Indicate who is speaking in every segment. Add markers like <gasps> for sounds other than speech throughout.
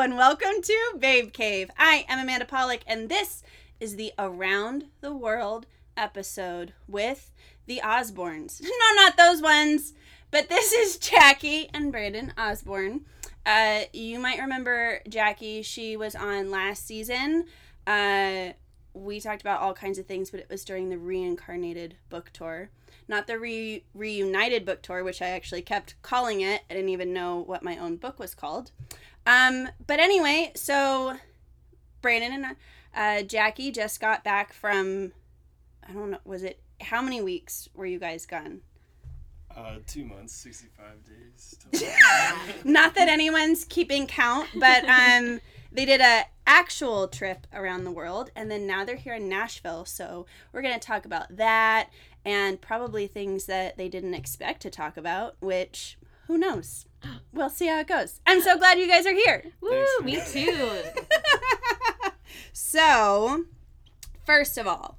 Speaker 1: and welcome to Babe Cave. I am Amanda Polick, and this is the Around the World episode with the Osborns. <laughs> No, not those ones, but this <laughs> is Jacque and Brandon Osborn. Uh, you might remember Jacque, she was on last season. Uh, we talked about all kinds of things, but it was during the reincarnated book tour. Not the re- reunited book tour, which I actually kept calling it. I didn't even know what my own book was called. Um, but anyway, so Brandon and uh, Jacque just got back from, I don't know, was it, how many weeks were you guys gone?
Speaker 2: Uh, two months, 65 days. <laughs> <laughs>
Speaker 1: Not that anyone's keeping count, but um, they did a actual trip around the world, and then now they're here in Nashville. So we're gonna talk about that and probably things that they didn't expect to talk about, which who knows? We'll see how it goes. I'm so glad you guys are here.
Speaker 3: Woo, me too. <laughs>
Speaker 1: so, first of all,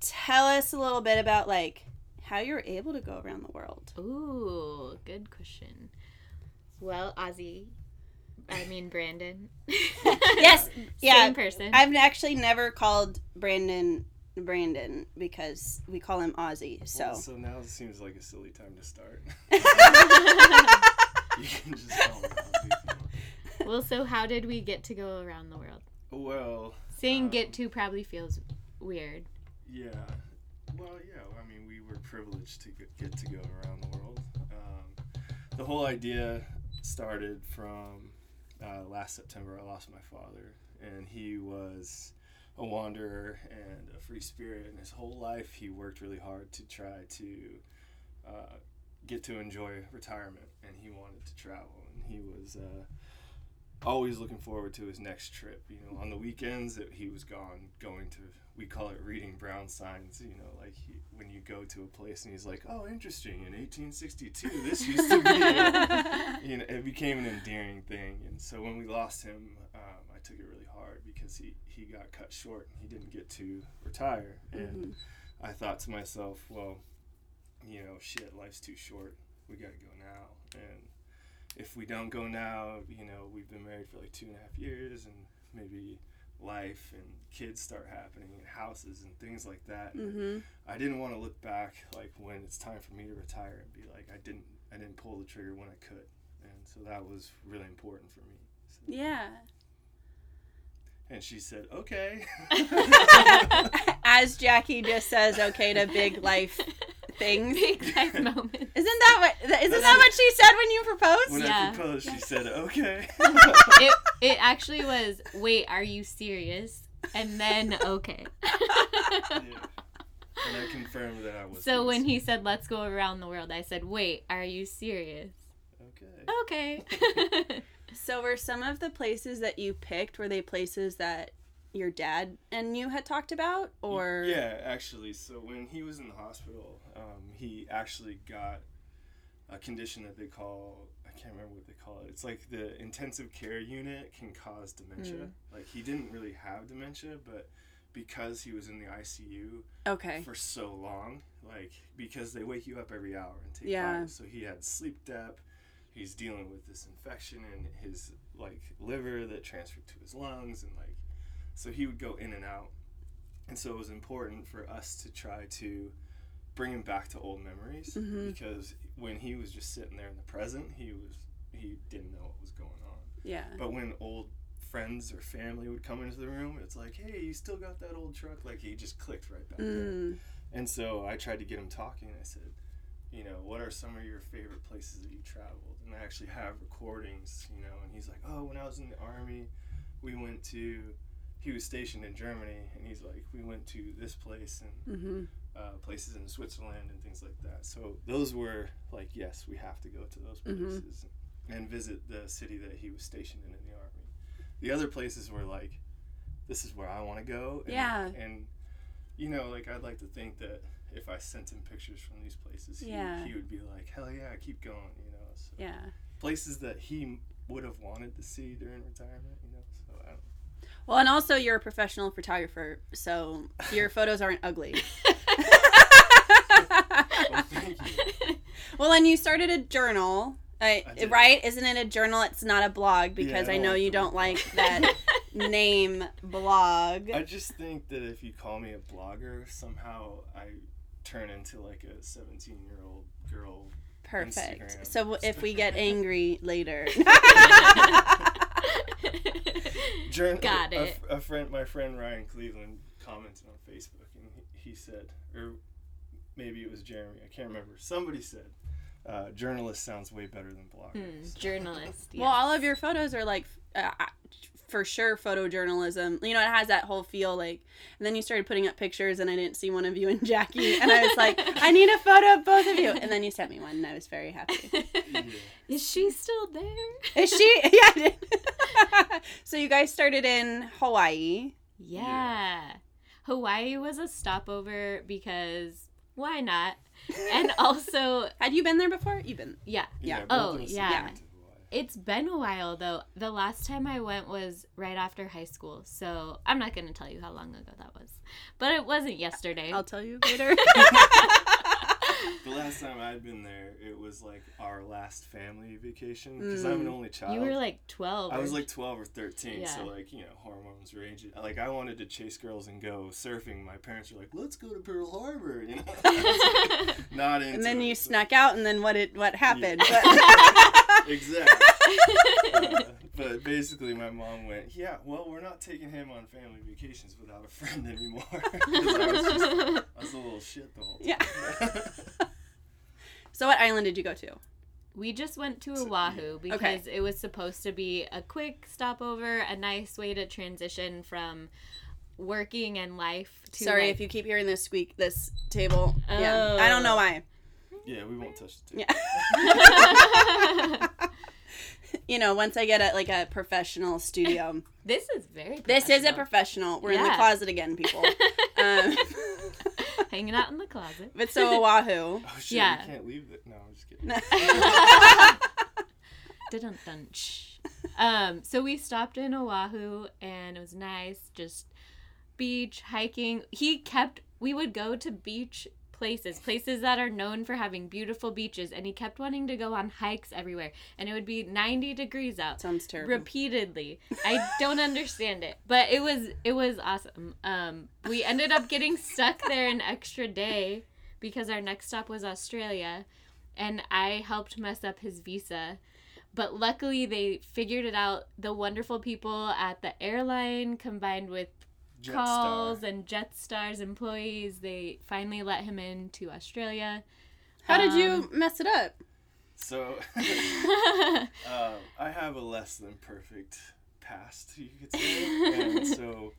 Speaker 1: tell us a little bit about like how you were able to go around the world.
Speaker 3: Ooh, good question. Well, Ozzie, I mean Brandon. <laughs>
Speaker 1: yes, <laughs> yeah.
Speaker 3: Same person.
Speaker 1: I've actually never called Brandon Brandon because we call him Ozzie. So
Speaker 2: Well, so now it seems like a silly time to start. <laughs> <laughs> you can just call me Ozzie.
Speaker 3: well, so how did we get to go around the world?
Speaker 2: Well,
Speaker 3: Saying
Speaker 2: Um,
Speaker 3: get to probably feels weird.
Speaker 2: yeah. Well, yeah. I mean, we were privileged to get, get to go around the world. Um, the whole idea started from uh, last September. I lost my father, and he was a wanderer and a free spirit. And his whole life, he worked really hard to try to uh, get to enjoy retirement, and he wanted to travel. And he was uh, always looking forward to his next trip. You know, on the weekends, it, he was gone, going to we call it reading brown signs. You know, like he, when you go to a place and he's like, "Oh, interesting. In 1862, this used to be." <laughs> you know, it became an endearing thing. And so when we lost him, um, I took it really hard because he he got cut short and he didn't get to retire. And I thought to myself, well, you know, shit, life's too short. We got to go now. And if we don't go now, you know, we've been married for like two and a half years and maybe life and kids start happening and houses and things like that. And
Speaker 1: hmm
Speaker 2: I didn't want to look back like when it's time for me to retire and be like I didn't I didn't pull the trigger when I could. And so that was really important for me. So,
Speaker 1: Yeah.
Speaker 2: And she said, "Okay." <laughs>
Speaker 1: As Jacque just says, okay to big life things. <laughs>
Speaker 3: Big life moment.
Speaker 1: Isn't that what? Isn't that what she said when you proposed?
Speaker 2: when
Speaker 3: Yeah.
Speaker 2: I proposed, she said, <laughs> "Okay."
Speaker 3: it it actually was. Wait, are you serious? And then okay.
Speaker 2: Yeah. And I confirmed that I was.
Speaker 3: so when
Speaker 2: being
Speaker 3: he said let's go around the world, I said, "Wait, are you serious?"
Speaker 2: Okay.
Speaker 3: Okay.
Speaker 1: So were some of the places that you picked were they places that your dad and you had talked about, or
Speaker 2: Yeah, actually. So when he was in the hospital, um, he actually got a condition that they call I can't remember what they call it. It's like the intensive care unit can cause dementia.
Speaker 1: Mm.
Speaker 2: Like he didn't really have dementia, but because he was in the ICU
Speaker 1: Okay.
Speaker 2: for so long, like because they wake you up every hour and take
Speaker 1: Yeah.
Speaker 2: vitals, so he had sleep depth. He's dealing with this infection in his like liver that transferred to his lungs, and like so he would go in and out. And so it was important for us to try to bring him back to old memories
Speaker 1: Mhm.
Speaker 2: because when he was just sitting there in the present, he was he didn't know what was going on.
Speaker 1: Yeah.
Speaker 2: But when old friends or family would come into the room, it's like, hey, you still got that old truck? Like he just clicked right back there.
Speaker 1: Mm.
Speaker 2: And so I tried to get him talking. I said, you know, what are some of your favorite places that you traveled? And I actually have recordings, you know. And he's like, oh, when I was in the army, we went to. He was stationed in Germany, and he's like, we went to this place and
Speaker 1: hmm
Speaker 2: uh, places in Switzerland and things like that. So those were like, yes, we have to go to those
Speaker 1: Mhm.
Speaker 2: places and visit the city that he was stationed in in the army. The other places were like, this is where I want to go. And,
Speaker 1: Yeah.
Speaker 2: And you know, like I'd like to think that if I sent him pictures from these places, he,
Speaker 1: Yeah.
Speaker 2: he would be like, hell yeah, keep going. You know, so
Speaker 1: Yeah.
Speaker 2: places that he would have wanted to see during retirement. You know, so I don't.
Speaker 1: Well, and also you're a professional photographer, so your <laughs> photos aren't ugly. <laughs>
Speaker 2: Well,
Speaker 1: well, and you started a journal I,
Speaker 2: I
Speaker 1: right? Isn't it a journal? It's not a blog because
Speaker 2: I
Speaker 1: I know
Speaker 2: like
Speaker 1: you don't
Speaker 2: word
Speaker 1: like that <laughs> name blog.
Speaker 2: I just think that if you call me a blogger, somehow I turn into like a 17 year old girl.
Speaker 1: Perfect.
Speaker 2: Instagram
Speaker 1: So w- if we get <laughs> angry later. <laughs>
Speaker 2: Journ-
Speaker 3: Got
Speaker 2: a-
Speaker 3: it.
Speaker 2: A, friend, my friend Ryan Cleveland commented on Facebook, and he, he said, or maybe it was Jeremy, I can't remember. Somebody said, uh, "Journalist sounds way better than
Speaker 3: Hmm,
Speaker 2: bloggers."
Speaker 3: journalist.
Speaker 1: Well, all of your photos are like, uh, for sure, photojournalism. You know, it has that whole feel like. And then you started putting up pictures, and I didn't see one of you and Jackie, and I was like, <laughs> I need a photo of both of you. And then you sent me one, and I was very happy.
Speaker 2: Yeah. <laughs>
Speaker 3: Is she still there?
Speaker 1: Is she? <laughs> Yeah. So you guys started in Hawaii.
Speaker 3: Yeah. Hawaii was a stopover because why not? And also,
Speaker 1: Had you been there before? You've been.
Speaker 3: yeah,
Speaker 1: Yeah.
Speaker 2: both
Speaker 3: Oh,
Speaker 2: of us
Speaker 3: yeah.
Speaker 2: Went to Hawaii.
Speaker 3: it's been a while though. The last time I went was right after high school. So I'm not going to tell you how long ago that was. But it wasn't yesterday.
Speaker 1: I'll tell you later. <laughs>
Speaker 2: The last time I'd been there, it was like our last family vacation because I'm an mm. only child.
Speaker 3: you were like 12.
Speaker 2: I was like 12 or 13, so like, you know, hormones raging. Like, I wanted to chase girls and go surfing. My parents were like, let's go to Pearl Harbor, you know? <laughs> <laughs> Not into
Speaker 1: and then
Speaker 2: it,
Speaker 1: you
Speaker 2: so-
Speaker 1: snuck out, and then what? It what happened?
Speaker 2: Exactly. Uh, <laughs> but basically, my mom went, yeah, well, we're not taking him on family vacations without a friend anymore." <laughs> I was just, I was a little shit the whole time.
Speaker 1: Yeah. <laughs> so what island did you go to?
Speaker 3: We just went to
Speaker 2: So,
Speaker 3: Oahu
Speaker 2: yeah.
Speaker 3: because it was supposed to be a quick stopover, a nice way to transition from working and life to
Speaker 1: Sorry
Speaker 3: like,
Speaker 1: if you keep hearing this squeak. This table. Yeah. I don't know
Speaker 3: Oh.
Speaker 1: why.
Speaker 2: Yeah, we won't touch the table.
Speaker 1: Yeah. <laughs> you know, once I get a like a professional studio. <laughs>
Speaker 3: this is very
Speaker 1: this is a
Speaker 3: professional.
Speaker 1: professional. We're in the closet again, people. <laughs> Um,
Speaker 3: hanging out in the closet.
Speaker 1: but so Oahu.
Speaker 2: Oh, shit,
Speaker 3: Yeah.
Speaker 2: we can't leave it. No, I'm just kidding.
Speaker 3: Dun dun. shh. Um, so we stopped in Oahu and it was nice, just beach hiking. He kept we would go to beach places, places that are known for having beautiful beaches, and he kept wanting to go on hikes everywhere. And it would be 90 degrees out
Speaker 1: Sounds terrible.
Speaker 3: repeatedly. I don't understand it, but it was it was awesome. Um, we ended up getting stuck there an extra day because our next stop was Australia, and I helped mess up his visa. But luckily, they figured it out. The wonderful people at the airline, combined with
Speaker 2: Jetstar.
Speaker 3: calls and Jetstar's employees, they finally let him in to Australia.
Speaker 1: How did
Speaker 3: Um,
Speaker 1: you mess it up?
Speaker 2: So, uh, <laughs> <laughs> I have a less than perfect past, you could say. and <laughs> so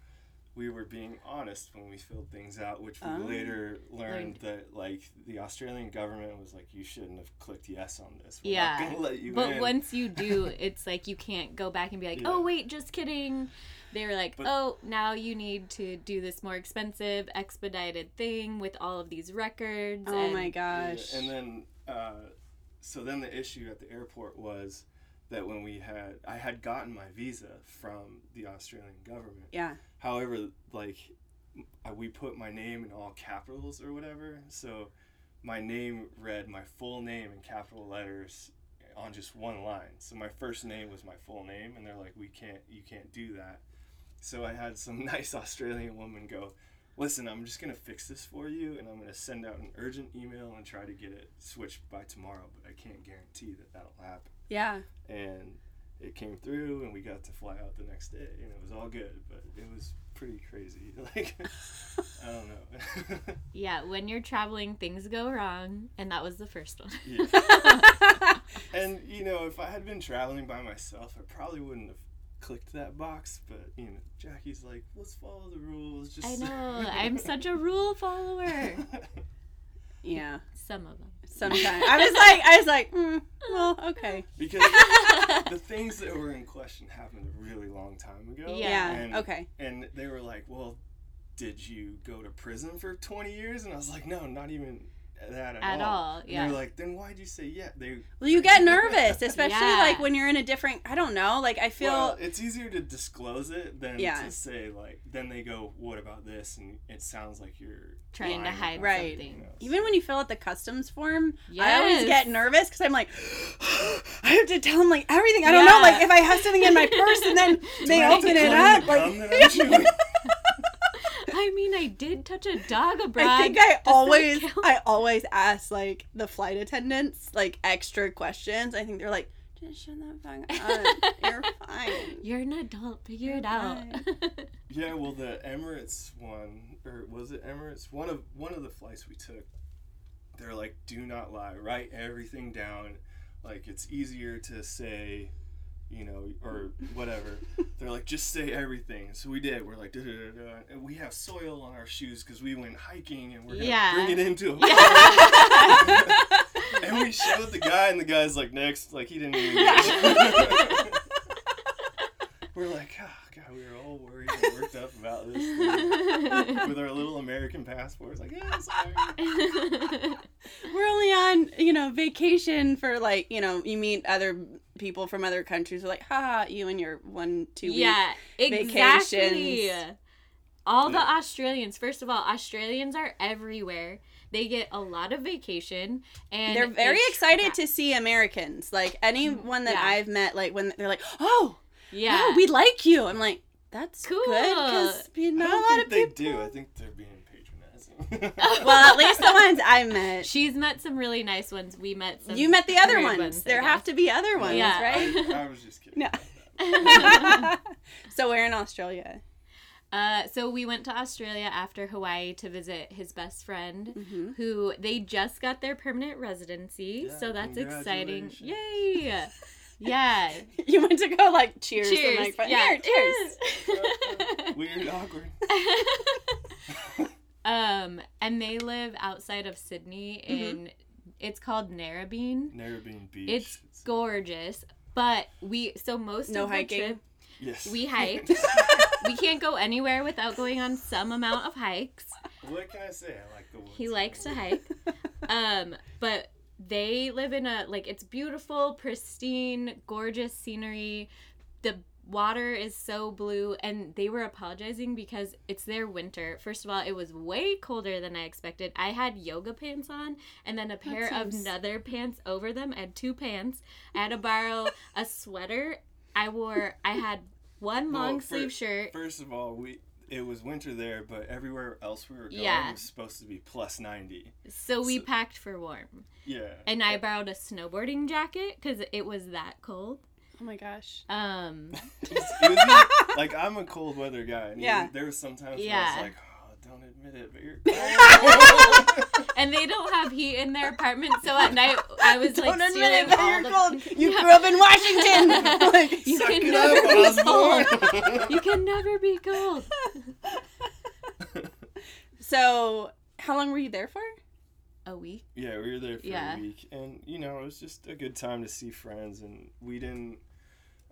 Speaker 2: we were being honest when we filled things out, which we
Speaker 1: Oh.
Speaker 2: later
Speaker 3: Learned.
Speaker 2: learned that, like, the Australian government was like, you shouldn't have clicked yes on this. We're
Speaker 3: Yeah,
Speaker 2: not going to let you
Speaker 3: But
Speaker 2: in.
Speaker 3: once you do, it's like you can't go back and be like,
Speaker 2: Yeah.
Speaker 3: oh, wait, just kidding. They were like,
Speaker 2: But-
Speaker 3: oh, now you need to do this more expensive, expedited thing with all of these records.
Speaker 1: Oh
Speaker 3: and-
Speaker 1: my
Speaker 2: Yeah,
Speaker 1: gosh.
Speaker 2: and then, uh, so then the issue at the airport was that when we had, I had gotten my visa from the Australian government.
Speaker 1: yeah.
Speaker 2: However, like I, we put my name in all capitals or whatever, so my name read my full name in capital letters on just one line. So my first name was my full name, and they're like, "We can't, you can't do that." So I had some <laughs> nice Australian woman go, "Listen, I'm just gonna fix this for you, and I'm gonna send out an urgent email and try to get it switched by tomorrow, but I can't guarantee that that'll happen."
Speaker 1: Yeah.
Speaker 2: and it came through and we got to fly out the next day and it was all good but it was pretty crazy <laughs> like i don't know <laughs>
Speaker 3: Yeah, when you're traveling, things go wrong. And that was the first one.
Speaker 2: yeah. and you know if i had been traveling by myself i probably wouldn't have clicked that box but you know Jacque's like let's follow the rules just
Speaker 3: I <laughs> know. I'm such a rule follower. <laughs>
Speaker 1: Yeah.
Speaker 3: Some of them.
Speaker 1: Sometimes I was like, I was like, mm, well, okay.
Speaker 2: because the <laughs> things that were in question happened a really long time ago
Speaker 3: Yeah.
Speaker 1: Yeah.
Speaker 2: and,
Speaker 1: okay.
Speaker 2: and they were like well did you go to prison for 20 years and i was like no not even that at,
Speaker 3: At
Speaker 2: all.
Speaker 3: all,
Speaker 2: And
Speaker 3: yeah.
Speaker 2: they're like, then why'd you say yeah? They
Speaker 1: Well, you get nervous, <laughs> especially
Speaker 3: Yeah.
Speaker 1: like when you're in a different. I don't know. Like I feel.
Speaker 2: well, it's easier to disclose it than
Speaker 1: Yeah.
Speaker 2: to say like. Then they go, what about this? And it sounds like you're
Speaker 3: Trying to hide
Speaker 1: Right.
Speaker 3: something.
Speaker 2: you know,
Speaker 1: even when you fill out the customs form, I always get nervous because I'm like, <gasps> I have to tell them like everything. I don't know, like if I have something in my purse and then <laughs> they
Speaker 2: Do I have to
Speaker 1: open it up, like <laughs>
Speaker 2: gum that I'm chewing?
Speaker 3: I mean, I did touch a dog abroad.
Speaker 1: I think I
Speaker 3: Does
Speaker 1: always? I always ask like the flight attendants like extra questions. I think they're like, just shut the fuck up. <laughs> You're fine.
Speaker 3: You're an adult. Figure it
Speaker 1: You're
Speaker 3: out. <laughs>
Speaker 2: Yeah, well, the Emirates one, or was it Emirates? One of one of the flights we took, they're like, "Do not lie. Write everything down. Like it's easier to say, you know, or whatever." they're like, "Just say everything." So we did. We're like, da da da da, and we have soil on our shoes because we went hiking, and we're gonna
Speaker 3: Yeah.
Speaker 2: bring it into. A <laughs> and we showed the guy, and the guy's like, "Next," like he didn't even. Get <laughs> We're like, oh god, we were all worried and worked up about this thing with our little American passports. Like, yeah, sorry. <laughs>
Speaker 1: We're only on, you know, vacation for like, you know, you meet other people from other countries. We're like, haha, you and your one, two week.
Speaker 3: yeah, exactly.
Speaker 1: vacations.
Speaker 3: All the Australians, first of all, Australians are everywhere. They get a lot of vacation, and
Speaker 1: They're very excited
Speaker 3: tra-
Speaker 1: to see Americans. Like anyone mm, that
Speaker 3: Yeah.
Speaker 1: I've met, like when they're like, oh,
Speaker 3: Yeah,
Speaker 1: yeah, we like you. I'm like, that's
Speaker 3: Cool.
Speaker 1: good because
Speaker 2: I
Speaker 1: not a lot
Speaker 2: think
Speaker 1: of
Speaker 2: they
Speaker 1: people.
Speaker 2: do. I think they're being patronizing. <laughs>
Speaker 1: well, at least the ones I met.
Speaker 3: She's met some really nice ones. We met some.
Speaker 1: You met the other
Speaker 3: weird
Speaker 1: ones. There have to be other ones,
Speaker 3: Yeah.
Speaker 1: right? <laughs>
Speaker 2: I was just kidding.
Speaker 1: No. <laughs> so we're in Australia.
Speaker 3: Uh, so we went to Australia after Hawaii to visit his best friend,
Speaker 1: Mm-hmm.
Speaker 3: who they just got their permanent residency.
Speaker 2: Yeah,
Speaker 3: so that's exciting.
Speaker 2: congratulations.
Speaker 3: Yay! Yeah.
Speaker 1: You went to go like cheers.
Speaker 3: cheers.
Speaker 1: To my friend.
Speaker 3: yeah.
Speaker 1: Here, cheers.
Speaker 2: Weird, awkward.
Speaker 3: Um, and they live outside of Sydney
Speaker 1: Mm-hmm.
Speaker 3: in it's called Narrabeen.
Speaker 2: Narrabeen Beach.
Speaker 3: It's gorgeous, but we so most
Speaker 1: No
Speaker 3: of the
Speaker 1: hiking?
Speaker 3: trip
Speaker 2: yes.
Speaker 3: we hiked. <laughs> we can't go anywhere without going on some amount of hikes.
Speaker 2: what can I say? I like the woods.
Speaker 3: He likes to hike. <laughs> Um, but they live in a like it's beautiful, pristine, gorgeous scenery. The water is so blue and they were apologizing because it's their winter. First of all, it was way colder than I expected. I had yoga pants on and then a oh, pair of nether pants over them. I had two pants. I had to borrow a sweater. I wore I had one long
Speaker 2: fir-
Speaker 3: sleeve shirt.
Speaker 2: First of all, we it was winter there, but everywhere else we were going
Speaker 3: Yeah.
Speaker 2: was supposed to be plus ninety.
Speaker 3: So we
Speaker 2: so-
Speaker 3: packed for warm.
Speaker 2: Yeah.
Speaker 3: And I borrowed a snowboarding jacket because it was that cold.
Speaker 1: Oh my gosh.
Speaker 3: Um, <laughs>
Speaker 2: It <laughs> was- it was even- like I'm a cold weather guy, and
Speaker 1: Yeah.
Speaker 2: there was sometimes where I was like, oh, don't admit it, but you're <laughs> cold.
Speaker 3: and they don't have heat in their apartment, so at night I was like
Speaker 1: Don't admit it, but you're
Speaker 3: the.
Speaker 1: cold. You grew up in Washington. Like,
Speaker 3: You can never be cold. You can never be cold.
Speaker 1: so, how long were you there for?
Speaker 3: A week.
Speaker 2: Yeah, we were there for
Speaker 3: Yeah.
Speaker 2: a week, and you know, it was just a good time to see friends, and we didn't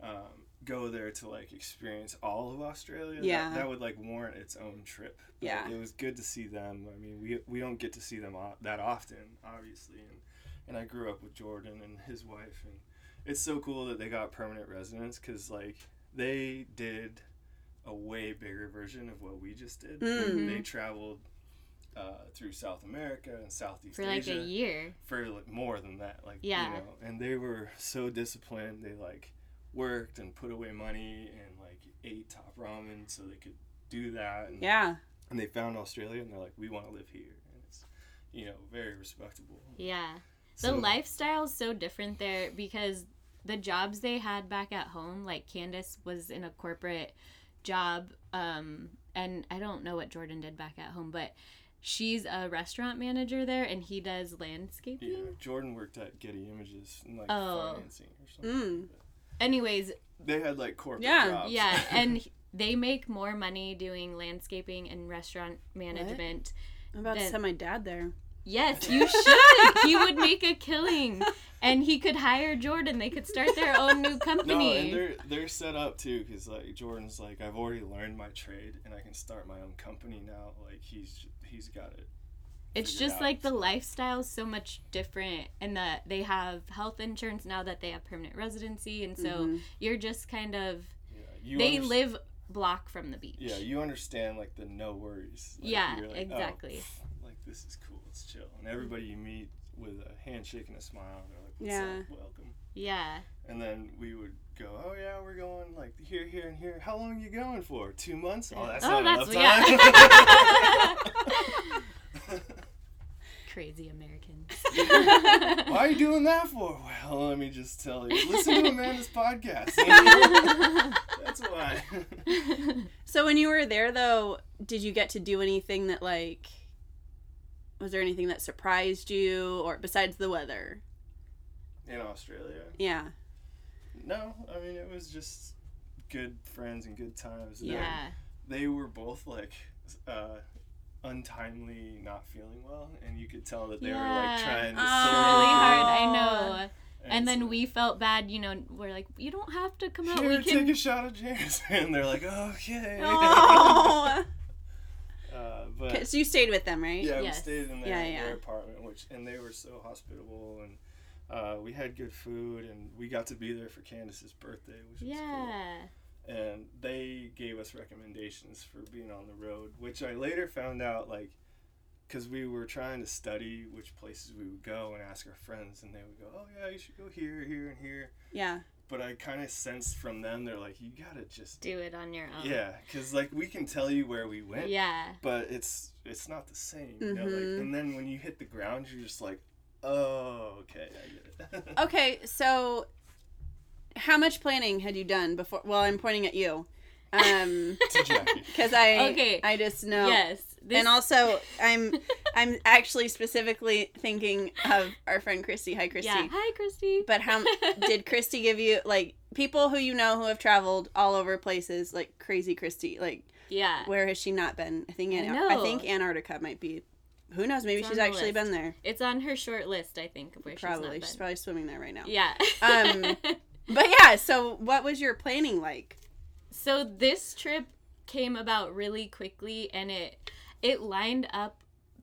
Speaker 2: um, go there to like experience all of Australia. That-
Speaker 1: Yeah.
Speaker 2: that, would like warrant its own trip. But
Speaker 1: Yeah.
Speaker 2: it was good to see them. I mean, we we don't get to see them o- that often, obviously, and and I grew up with Jordan and his wife, and it's so cool that they got permanent residence because like they did a way bigger version of what we just did.
Speaker 1: Mm.
Speaker 2: They traveled. Uh, through South America and Southeast
Speaker 3: For like
Speaker 2: Asia
Speaker 3: a year.
Speaker 2: for like more than that like
Speaker 3: Yeah.
Speaker 2: you know and they were so disciplined they like worked and put away money and like ate top ramen so they could do that and,
Speaker 1: Yeah.
Speaker 2: and they found australia and they're like we want to live here and it's you know very respectable
Speaker 3: Yeah. The
Speaker 2: So-
Speaker 3: lifestyle's so different there because the jobs they had back at home, like Candace was in a corporate job, um, and I don't know what Jordan did back at home, but she's a restaurant manager there and he does landscaping.
Speaker 2: yeah jordan worked at getty images in like
Speaker 3: Oh.
Speaker 2: financing or something
Speaker 1: Mm.
Speaker 3: Anyways,
Speaker 2: they had like corporate
Speaker 1: Yeah,
Speaker 2: jobs
Speaker 3: yeah, <laughs> and they make more money doing landscaping and restaurant management.
Speaker 1: I'm about to send my dad there.
Speaker 3: Yes, you <laughs> should. he would make a killing, and he could hire Jordan. They could start their own new company.
Speaker 2: no
Speaker 3: company.
Speaker 2: and they're they're set up too because like jordan's like i've already learned my trade and i can start my own company now like he's he's got it
Speaker 3: it's just
Speaker 2: out,
Speaker 3: like the
Speaker 2: so.
Speaker 3: lifestyle is so much different and that they have health insurance now that they have permanent residency and so
Speaker 1: Mhm.
Speaker 3: you're just kind of
Speaker 2: Yeah, you
Speaker 3: they
Speaker 2: underst-
Speaker 3: live block from the beach
Speaker 2: Yeah, you understand like the no worries. Like,
Speaker 3: Yeah,
Speaker 2: like,
Speaker 3: exactly.
Speaker 2: Oh, like this is cool. It's chill. And everybody you meet with a handshake and a smile, they're like, "What's
Speaker 1: Yeah.
Speaker 2: up? Welcome."
Speaker 3: yeah
Speaker 2: And then we would go, "Oh yeah, we're going like here, here, and here. How long are you going for? Two months? Oh, that's
Speaker 3: Oh,
Speaker 2: not
Speaker 3: that's-
Speaker 2: enough time." <laughs> <laughs> <laughs> <laughs>
Speaker 3: crazy americans <laughs>
Speaker 2: Why are you doing that for? Well, let me just tell you. Listen to Amanda's podcast. <laughs> That's why.
Speaker 1: So when you were there though, did you get to do anything that like was there anything that surprised you or besides the weather?
Speaker 2: In Australia.
Speaker 1: Yeah.
Speaker 2: No, I mean it was just good friends and good times. They-
Speaker 3: yeah
Speaker 2: They were both like uh, untimely not feeling well, and you could tell that they were like trying to.
Speaker 1: Oh.
Speaker 2: sort
Speaker 3: really hard i know and
Speaker 2: so-
Speaker 3: then we felt bad you know we're like you don't have to come out
Speaker 2: Here,
Speaker 3: we
Speaker 2: take a shot of James, <laughs> and they're like, okay.
Speaker 1: Oh. <laughs>
Speaker 2: uh,
Speaker 1: so you stayed with them, right?
Speaker 2: Yeah,
Speaker 3: Yes.
Speaker 2: we stayed in their,
Speaker 1: Yeah, yeah.
Speaker 2: their apartment, which and they were so hospitable, and uh, we had good food, and we got to be there for Candace's birthday, which was cool.
Speaker 3: Yeah
Speaker 2: And they gave us recommendations for being on the road, which I later found out like, because we were trying to study which places we would go and ask our friends, and they would go, "Oh yeah, you should go here, here, and here."
Speaker 1: Yeah.
Speaker 2: But I kind of sensed from them they're like, "You gotta just."
Speaker 3: do it on your own
Speaker 2: Yeah, because like we can tell you where we went,
Speaker 3: yeah
Speaker 2: but it's it's not the same. You know, like,
Speaker 1: Mhm.
Speaker 2: and then when you hit the ground, you're just like, oh, okay, I get it. <laughs>
Speaker 1: Okay, so how much planning had you done before? Well, I'm pointing at you, um, <laughs> because I
Speaker 3: Okay.
Speaker 1: I just know.
Speaker 3: yes this,
Speaker 1: And also, I'm <laughs> I'm actually specifically thinking of our friend Christy. Hi, Christy.
Speaker 3: yeah hi christy
Speaker 1: But how <laughs> did Christy give you like people who you know who have traveled all over places like crazy Christy? Like
Speaker 3: yeah
Speaker 1: where has she not been? I think
Speaker 3: I know.
Speaker 1: I think Antarctica might be. Who knows? Maybe
Speaker 3: It's
Speaker 1: she's actually
Speaker 3: list.
Speaker 1: been there.
Speaker 3: It's on her short list, I think, where
Speaker 1: Probably.
Speaker 3: she's
Speaker 1: She's
Speaker 3: not
Speaker 1: probably swimming there right now.
Speaker 3: Yeah.
Speaker 1: Um, But yeah, so what was your planning like?
Speaker 3: so this trip came about really quickly, and it it lined up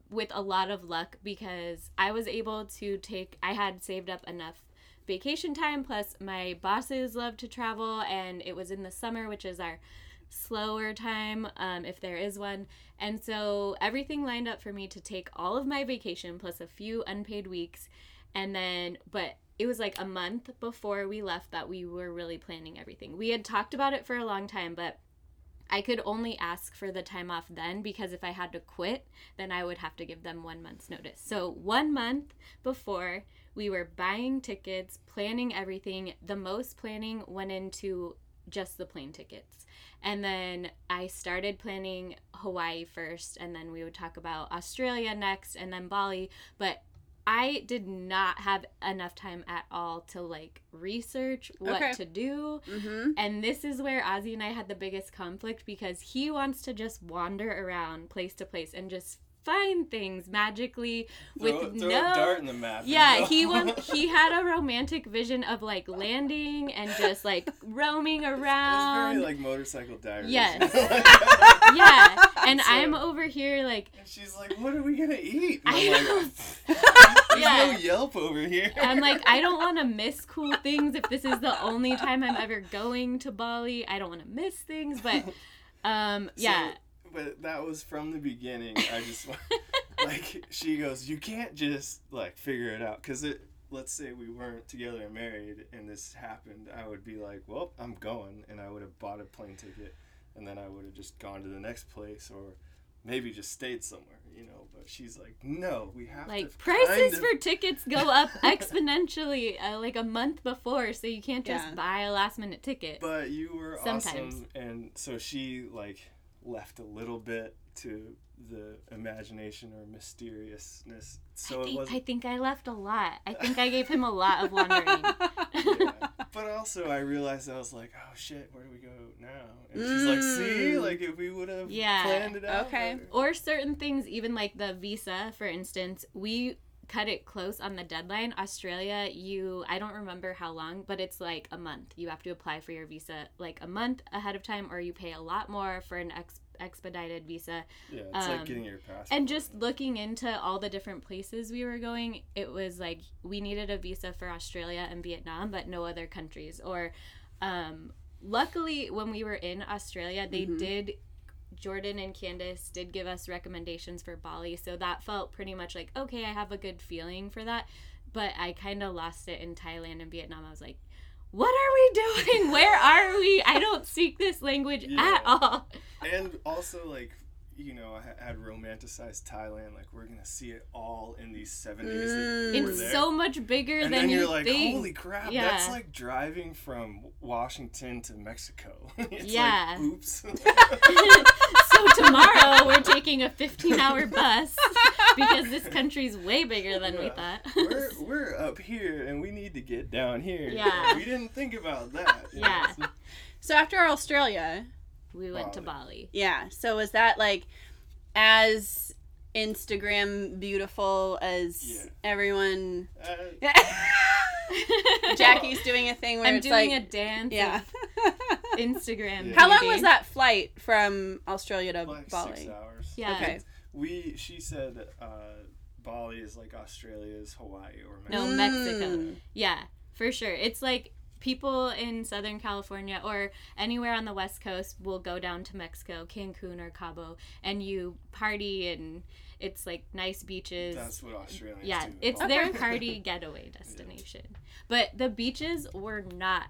Speaker 3: with a lot of luck because I was able to take. I had saved up enough vacation time. Plus, my bosses love to travel, and it was in the summer, which is our slower time um, if there is one and so everything lined up for me to take all of my vacation plus a few unpaid weeks and then but it was like a month before we left that we were really planning everything we had talked about it for a long time but I could only ask for the time off then because if I had to quit, then I would have to give them one month's notice. So, one month before, we were buying tickets, planning everything. The most planning went into just the plane tickets. And then I started planning Hawaii first, and then we would talk about Australia next, and then Bali. But I did not have enough time at all to like research what
Speaker 1: Okay.
Speaker 3: to do.
Speaker 1: Mm-hmm.
Speaker 3: And this is where Ozzie and I had the biggest conflict because he wants to just wander around place to place and just find things magically with
Speaker 2: throw, throw
Speaker 3: no
Speaker 2: a dart in the map.
Speaker 3: yeah, he <laughs> want, he had a romantic vision of like landing and just like roaming around.
Speaker 2: It's very like motorcycle diaries.
Speaker 3: Yes. <laughs>
Speaker 2: yeah. <laughs>
Speaker 3: yeah, and
Speaker 2: So-
Speaker 3: I'm over here like
Speaker 2: And she's like, "What are we gonna eat?" And
Speaker 3: I
Speaker 2: I'm
Speaker 3: know.
Speaker 2: like, "There's
Speaker 3: Yeah.
Speaker 2: no Yelp over here."
Speaker 3: I'm like I don't want to miss cool things if this is the only time I'm ever going to Bali. I don't want to miss things, but um yeah.
Speaker 2: So, but that was from the beginning. I just <laughs> like she goes, "You can't just like figure it out," because it. Let's say we weren't together and married, and this happened. I would be like, "Well, I'm going," and I would have bought a plane ticket, and then I would have just gone to the next place, or maybe just stayed somewhere, you know. But she's like, "No, we have
Speaker 3: like
Speaker 2: to."
Speaker 3: prices
Speaker 2: kind of-
Speaker 3: for tickets go <laughs> up exponentially uh, like a month before so you can't just
Speaker 1: Yeah.
Speaker 3: buy a last minute ticket
Speaker 2: But you were
Speaker 3: Sometimes.
Speaker 2: awesome, and so she like left a little bit to the imagination or mysteriousness. So
Speaker 3: I,
Speaker 2: it
Speaker 3: think,
Speaker 2: wasn't.
Speaker 3: I think i left a lot i think i gave him a lot of wandering <laughs>
Speaker 2: yeah. But also, I realized I was like, "Oh shit, where do we go now?" And she's like, "See,
Speaker 1: Mm.
Speaker 2: like if we would have
Speaker 3: Yeah.
Speaker 2: planned it out."
Speaker 1: Okay.
Speaker 2: better."
Speaker 3: or certain things even like the visa for instance we cut it close on the deadline. Australia, you I don't remember how long, but it's like a month. You have to apply for your visa like a month ahead of time, or you pay a lot more for an ex- expedited visa.
Speaker 2: Yeah, it's like
Speaker 3: Um,
Speaker 2: getting your passport.
Speaker 3: And just looking into all the different places we were going, it was like we needed a visa for Australia and Vietnam, but no other countries. Or, um, luckily, when we were in Australia, they
Speaker 1: Mhm.
Speaker 3: did. Jordan and Candace did give us recommendations for Bali, so that felt pretty much like okay, I have a good feeling for that. But I kind of lost it in Thailand and Vietnam. I was like, "What are we <laughs> doing? Where are we? I don't speak this language
Speaker 2: Yeah.
Speaker 3: at all."
Speaker 2: and also like you know, I had romanticized Thailand. Like we're gonna see it all in these seven days that
Speaker 1: Mm.
Speaker 2: we're
Speaker 3: It's
Speaker 2: there.
Speaker 3: so much bigger
Speaker 2: and
Speaker 3: than
Speaker 2: then you're
Speaker 3: you
Speaker 2: like,
Speaker 3: think.
Speaker 2: holy crap,
Speaker 3: Yeah.
Speaker 2: that's like driving from Washington to Mexico. <laughs> it's
Speaker 3: Yeah.
Speaker 2: like, oops. <laughs> <laughs>
Speaker 3: so tomorrow we're taking a 15 hour bus because this country's way bigger than we thought.
Speaker 2: we're we're up here and we need to get down here.
Speaker 3: Yeah.
Speaker 2: We didn't think about that. you know,
Speaker 3: Yeah.
Speaker 2: so-
Speaker 1: So after Australia,
Speaker 3: we went to
Speaker 2: Bali.
Speaker 3: Bali.
Speaker 1: yeah. So was that like as Instagram beautiful as
Speaker 2: Yeah.
Speaker 1: everyone?
Speaker 2: Uh, <laughs>
Speaker 1: Jacque's doing a thing where
Speaker 3: I'm
Speaker 1: it's
Speaker 3: doing
Speaker 1: like
Speaker 3: a dance
Speaker 1: yeah. <laughs>
Speaker 3: Instagram.
Speaker 2: Yeah.
Speaker 1: How long was that flight from Australia to
Speaker 2: like
Speaker 1: Bali?
Speaker 2: six hours.
Speaker 3: Yeah.
Speaker 1: Okay.
Speaker 2: We she said uh, Bali is like Australia's Hawaii or
Speaker 3: No,
Speaker 2: Mexico.
Speaker 3: Mexico.
Speaker 1: Mm.
Speaker 3: Yeah, for sure. It's like people in Southern California or anywhere on the West Coast will go down to Mexico, Cancun or Cabo, and you party and it's like nice beaches.
Speaker 2: That's what Australians
Speaker 3: yeah,
Speaker 2: do.
Speaker 3: it's their party <laughs> getaway destination. But the beaches were not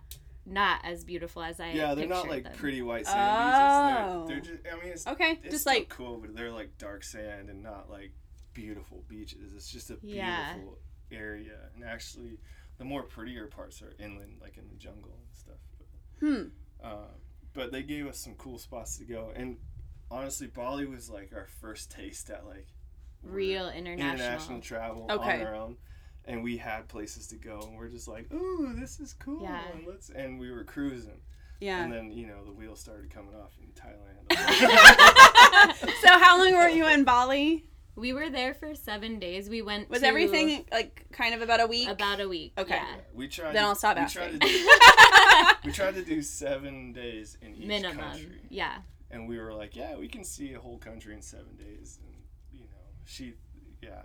Speaker 3: not as beautiful as I
Speaker 2: Yeah, they're not like
Speaker 3: them.
Speaker 2: pretty white sand
Speaker 1: Oh.
Speaker 2: beaches. They're, they're oh. just. I mean, it's
Speaker 1: Okay,
Speaker 2: it's
Speaker 1: just
Speaker 2: still
Speaker 1: like
Speaker 2: cool, but they're like dark sand and not like beautiful beaches. It's just a
Speaker 3: Yeah.
Speaker 2: beautiful area, and actually, the more prettier parts are inland, like in the jungle and stuff. But,
Speaker 1: hmm.
Speaker 2: um, but they gave us some cool spots to go, and honestly, Bali was like our first taste at like
Speaker 3: real international.
Speaker 2: international travel
Speaker 1: Okay.
Speaker 2: on our own. And we had places to go, and we're just like, "Ooh, this is cool!"
Speaker 3: Yeah.
Speaker 2: And let's, and we were cruising,
Speaker 1: Yeah.
Speaker 2: and then you know the wheels started coming off in Thailand. <laughs> <laughs>
Speaker 1: so how long were you in Bali?
Speaker 3: We were there for seven days. We went
Speaker 1: Was
Speaker 3: to
Speaker 1: everything like kind of about a week?
Speaker 3: about a week.
Speaker 1: Okay.
Speaker 3: yeah.
Speaker 2: we tried.
Speaker 1: Then
Speaker 2: to,
Speaker 1: I'll stop
Speaker 2: we
Speaker 1: asking.
Speaker 2: Tried to do, <laughs> we tried to do seven days in each
Speaker 3: minimum.
Speaker 2: country,
Speaker 3: Yeah.
Speaker 2: and we were like, "Yeah, we can see a whole country in seven days." And you know, she, yeah,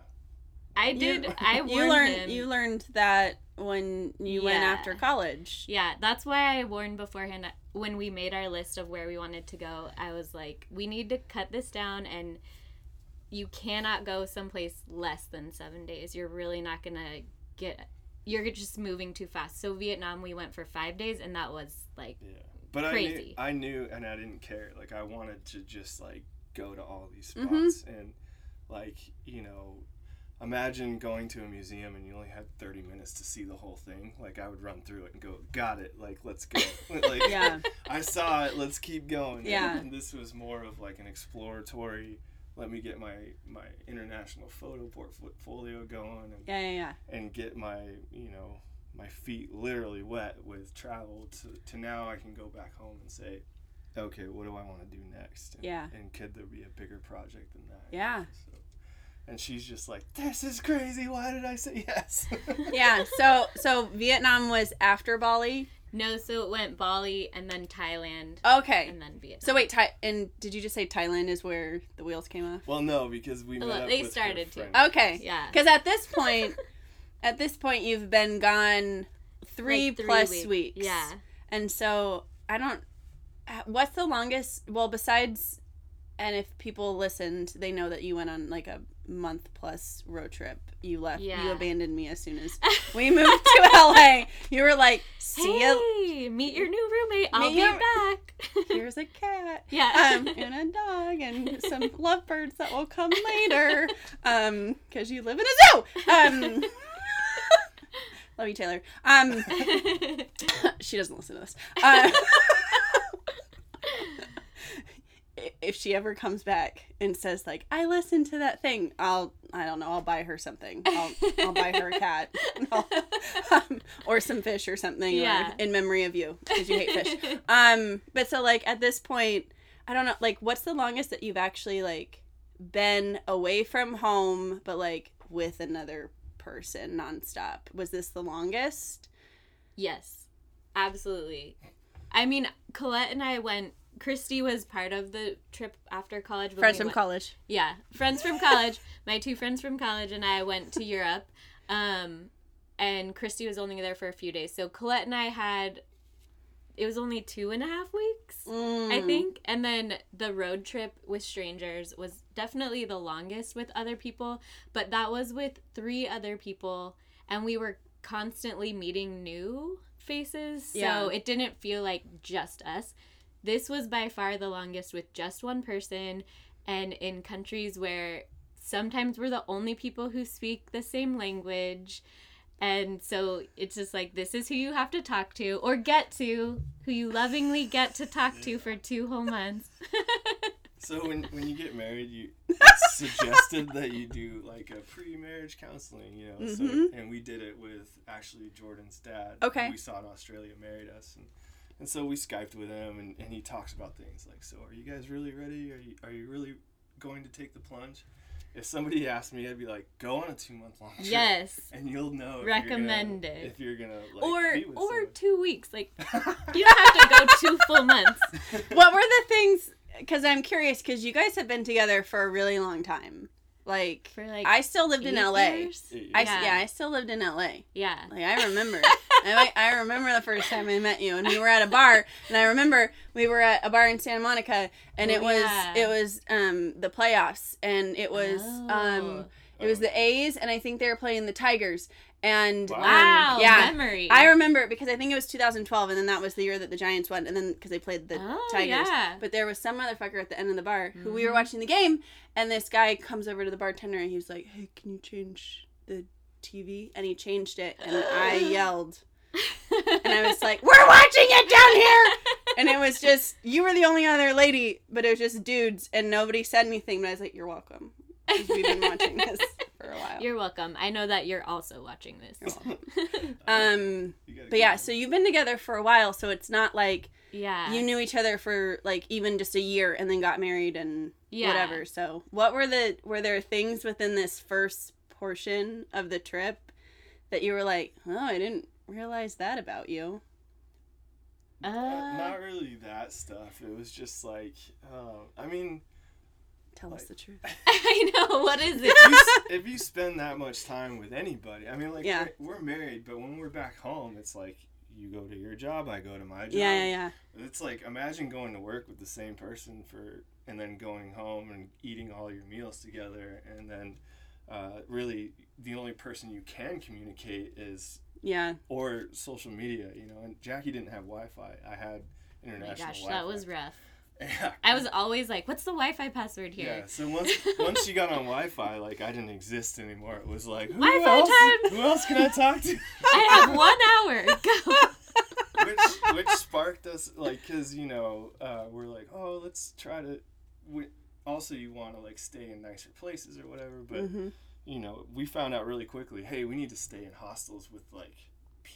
Speaker 3: I
Speaker 1: You-
Speaker 3: did. <laughs> I warned
Speaker 1: you learned
Speaker 3: him.
Speaker 1: you learned that when you went after college.
Speaker 3: Yeah, that's why I warned beforehand when we made our list of where we wanted to go. I was like, we need to cut this down and you cannot go someplace less than 7 days. You're really not going to get you're just moving too fast. So Vietnam we went for 5 days and that was like
Speaker 2: yeah. But
Speaker 3: Crazy.
Speaker 2: I knew, I knew, and I didn't care. Like I wanted to just like go to all these spots,
Speaker 1: Mhm.
Speaker 2: and like you know, imagine going to a museum and you only had 30 minutes to see the whole thing like i would run through it and go got it like let's go <laughs> <laughs> like
Speaker 1: Yeah.
Speaker 2: i saw it let's keep going
Speaker 1: Yeah.
Speaker 2: and this was more of like an exploratory let me get my my international photo portfolio going and,
Speaker 1: Yeah, yeah, yeah.
Speaker 2: and get my you know my feet literally wet with travel to, to now i can go back home and say okay what do i want to do next and,
Speaker 1: Yeah.
Speaker 2: and could there be a bigger project than that
Speaker 1: Yeah.
Speaker 2: so, and she's just like this is crazy why did i say yes <laughs>
Speaker 1: Yeah. So so Vietnam was after Bali.
Speaker 3: No, so it went Bali and then Thailand
Speaker 1: Okay.
Speaker 3: and then Vietnam.
Speaker 1: So wait, Thai and did you just say Thailand is where the wheels came off?
Speaker 2: well no because we met
Speaker 3: Well,
Speaker 2: up
Speaker 3: they
Speaker 2: with
Speaker 3: started
Speaker 2: her
Speaker 3: to.
Speaker 1: Okay.
Speaker 3: yeah.
Speaker 1: Because at this <laughs> point, at this point, you've been gone three,
Speaker 3: Like three
Speaker 1: plus
Speaker 3: weeks.
Speaker 1: weeks.
Speaker 3: Yeah.
Speaker 1: And so I don't. uh, What's the longest? Well, besides, and if people listened, they know that you went on like a month plus road trip. You left. You abandoned me as soon as <laughs> we moved to LA. You were like, "See ya.
Speaker 3: Hey, meet your new roommate. I'll
Speaker 1: Meet
Speaker 3: be
Speaker 1: your-
Speaker 3: back. <laughs>
Speaker 1: Here's a cat."
Speaker 3: yeah.
Speaker 1: um, <laughs> and a dog and some lovebirds that will come later um because you live in a zoo um love you taylor um she doesn't listen to this uh, if she ever comes back and says like i listened to that thing i'll i don't know i'll buy her something i'll, I'll buy her a cat <laughs> <laughs> um, or some fish or something or in memory of you because you hate fish <laughs> um but so like at this point i don't know like what's the longest that you've actually like been away from home but like with another person nonstop. Was this the longest?
Speaker 3: Yes, absolutely. I mean, Colette and I went. Christy was part of the trip after college.
Speaker 1: Friends
Speaker 3: we
Speaker 1: from
Speaker 3: went-
Speaker 1: college.
Speaker 3: Yeah, friends from college. <laughs> my two friends from college and I went to Europe. Um, and Christy was only there for a few days. So Colette and I had. It was only two and a half weeks. I
Speaker 1: Mm.
Speaker 3: think. And then the road trip with strangers was definitely the longest with other people, but that was with three other people, and we were constantly meeting new faces. So
Speaker 1: Yeah.
Speaker 3: it didn't feel like just us. This was by far the longest with just one person, and in countries where sometimes we're the only people who speak the same language. And so it's just like this is who you have to talk to or get to, who you lovingly get to talk to for two whole months. <laughs>
Speaker 2: So when, when you get married, you it's <laughs> suggested that you do like a pre-marriage counseling, you know. So
Speaker 1: Mhm.
Speaker 2: and we did it with actually Jordan's dad.
Speaker 1: Okay.
Speaker 2: We saw in Australia, married us, and and so we skyped with him, and, and he talks about things like, so are you guys really ready? Are you are you really going to take the plunge? If somebody asked me, I'd be like, go on a two month long trip.
Speaker 3: yes. <laughs>
Speaker 2: And you'll know.
Speaker 3: Recommend
Speaker 2: gonna,
Speaker 3: it.
Speaker 2: If you're gonna like,
Speaker 3: or or
Speaker 2: someone.
Speaker 3: two weeks. Like <laughs> you don't have to go two full months. <laughs>
Speaker 1: what were the things? Because I'm curious. Because you guys have been together for a really long time. Like,
Speaker 3: For like
Speaker 1: I still lived in LA.
Speaker 3: years?
Speaker 1: I
Speaker 3: Yeah.
Speaker 1: yeah. I still lived in LA.
Speaker 3: Yeah.
Speaker 1: Like I remember, I, I remember the first time I met you, and we were at a bar, and I remember we were at a bar in Santa Monica, and
Speaker 3: Oh,
Speaker 1: it was
Speaker 3: yeah.
Speaker 1: it was um the playoffs, and it was um
Speaker 3: Oh.
Speaker 1: it was the A's, and I think they were playing the Tigers, and
Speaker 2: Wow.
Speaker 1: um, yeah.
Speaker 3: memory.
Speaker 1: I remember it because I think it was 2012, and then that was the year that the Giants won, and then because they played the
Speaker 3: Oh,
Speaker 1: Tigers.
Speaker 3: yeah.
Speaker 1: But there was some motherfucker at the end of the bar who we were
Speaker 3: Mhm.
Speaker 1: watching the game, and this guy comes over to the bartender and he was like, "Hey, can you change the TV?" And he changed it, and I <gasps> yelled, and I was <laughs> like, "We're watching it down here!" And it was just you were the only other lady, but it was just dudes, and nobody said anything. But I was like, "You're welcome." we've been watching this for a while.
Speaker 3: You're welcome. I know that you're also watching this. <laughs>
Speaker 1: Um, but yeah, so you've been together for a while, so it's not like
Speaker 3: yeah.
Speaker 1: you knew each other for like even just a year and then got married and
Speaker 3: Yeah.
Speaker 1: whatever. So, what were the were there things within this first portion of the trip that you were like, "Oh, I didn't realize that about you."
Speaker 3: uh,
Speaker 2: Uh, not really that stuff. It was just like, uh, I mean,
Speaker 1: Tell us the truth. <laughs> <laughs>
Speaker 3: I know. What is
Speaker 2: if
Speaker 3: it?
Speaker 2: you, if you <laughs> spend that much time with anybody, I mean, like,
Speaker 1: Yeah.
Speaker 2: we're, we're married, but when we're back home, it's like you go to your job, I go to my job.
Speaker 1: Yeah, yeah, yeah.
Speaker 2: It's like imagine going to work with the same person for, and then going home and eating all your meals together, and then uh, really the only person you can communicate is
Speaker 1: Yeah.
Speaker 2: or social media, you know. And Jacque didn't have Wi-Fi. I had international.
Speaker 3: Oh my
Speaker 2: international
Speaker 3: gosh,
Speaker 2: Wi-Fi.
Speaker 3: that was rough.
Speaker 2: Yeah.
Speaker 3: I was always like, "What's the Wi-Fi password here?"
Speaker 2: Yeah.
Speaker 3: here?"
Speaker 2: So once once she got on Wi-Fi, like I didn't exist anymore. It was like who
Speaker 3: Wi-Fi
Speaker 2: else?
Speaker 3: time!
Speaker 2: Who else can I talk to? <laughs>
Speaker 3: I have one hour. Go. <laughs>
Speaker 2: which which sparked us like because you know uh, we're like oh let's try to. We, also, you want to like stay in nicer places or whatever, but
Speaker 1: hmm
Speaker 2: you know we found out really quickly. Hey, we need to stay in hostels with like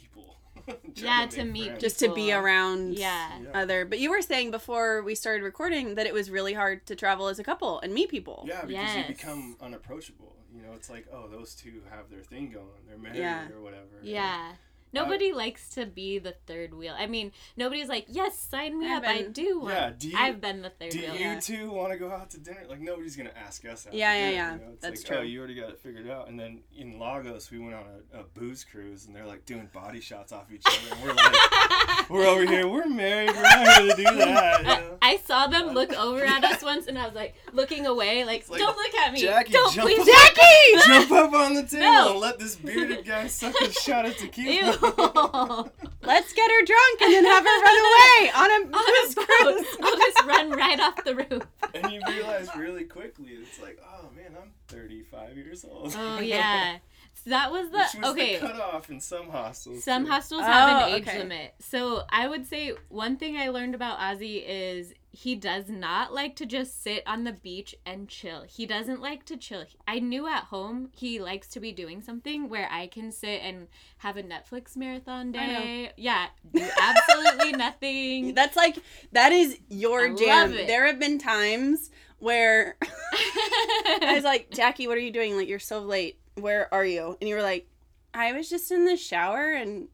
Speaker 2: people. <laughs>
Speaker 3: Yeah, to
Speaker 2: make
Speaker 3: meet
Speaker 2: friends.
Speaker 1: Just to be around
Speaker 3: Yeah.
Speaker 2: Yeah.
Speaker 1: other. But you were saying before we started recording that it was really hard to travel as a couple and meet people.
Speaker 2: Yeah, because
Speaker 3: Yes.
Speaker 2: you become unapproachable. You know, it's like, oh, those two have their thing going. They're married
Speaker 1: Yeah.
Speaker 2: or whatever.
Speaker 3: Yeah. Nobody likes to be the third wheel. I mean, nobody's like, "Yes, sign me
Speaker 1: I've
Speaker 3: up. I do." Want.
Speaker 2: Yeah, do you-
Speaker 3: I've been the third
Speaker 2: Do
Speaker 3: wheel.
Speaker 2: you
Speaker 1: Yeah.
Speaker 2: two want to go out to dinner? Like nobody's gonna ask us out.
Speaker 1: Yeah,
Speaker 2: to
Speaker 1: yeah,
Speaker 2: dinner,
Speaker 1: yeah.
Speaker 2: You know? It's
Speaker 1: That's
Speaker 2: like,
Speaker 1: true.
Speaker 2: Oh, you already got it figured out. And then in Lagos, we went on a, a booze cruise, and they're like doing body shots off each other, and we're like, <laughs> we're over here, we're married, we're not gonna do that. You know?
Speaker 3: I saw them look over at us once, and I was like looking away, like,
Speaker 2: like,
Speaker 3: "Don't look at me!
Speaker 2: Jacque,
Speaker 3: Don't
Speaker 2: jump
Speaker 3: please!"
Speaker 2: up.
Speaker 1: Jacque! <laughs>
Speaker 2: Jump up on the table
Speaker 3: No.
Speaker 2: and let this bearded guy suck a shot of <laughs> tequila.
Speaker 3: Ew. <laughs>
Speaker 1: Let's get her drunk and then have her run away on a <laughs>
Speaker 3: On a
Speaker 1: booze
Speaker 3: boat.
Speaker 1: cruise. <laughs>
Speaker 3: I'll just run right off the roof.
Speaker 2: and you realize really quickly, it's like, oh man, I'm 35 years old.
Speaker 3: Oh yeah, so that was the
Speaker 2: Which was
Speaker 3: okay.
Speaker 2: the cutoff in some hostels.
Speaker 3: Some
Speaker 2: too.
Speaker 3: hostels have
Speaker 1: Oh,
Speaker 3: an age
Speaker 1: okay.
Speaker 3: limit. So I would say one thing I learned about Ozzie is he does not like to just sit on the beach and chill. He doesn't like to chill. I knew at home he likes to be doing something where I can sit and have a Netflix marathon day. Yeah, do absolutely <laughs> nothing.
Speaker 1: That's like that is your
Speaker 3: I
Speaker 1: jam. There have been times where <laughs> I was like, Jacque, what are you doing? Like you're so late. where are you? And you were like, I was just in the shower and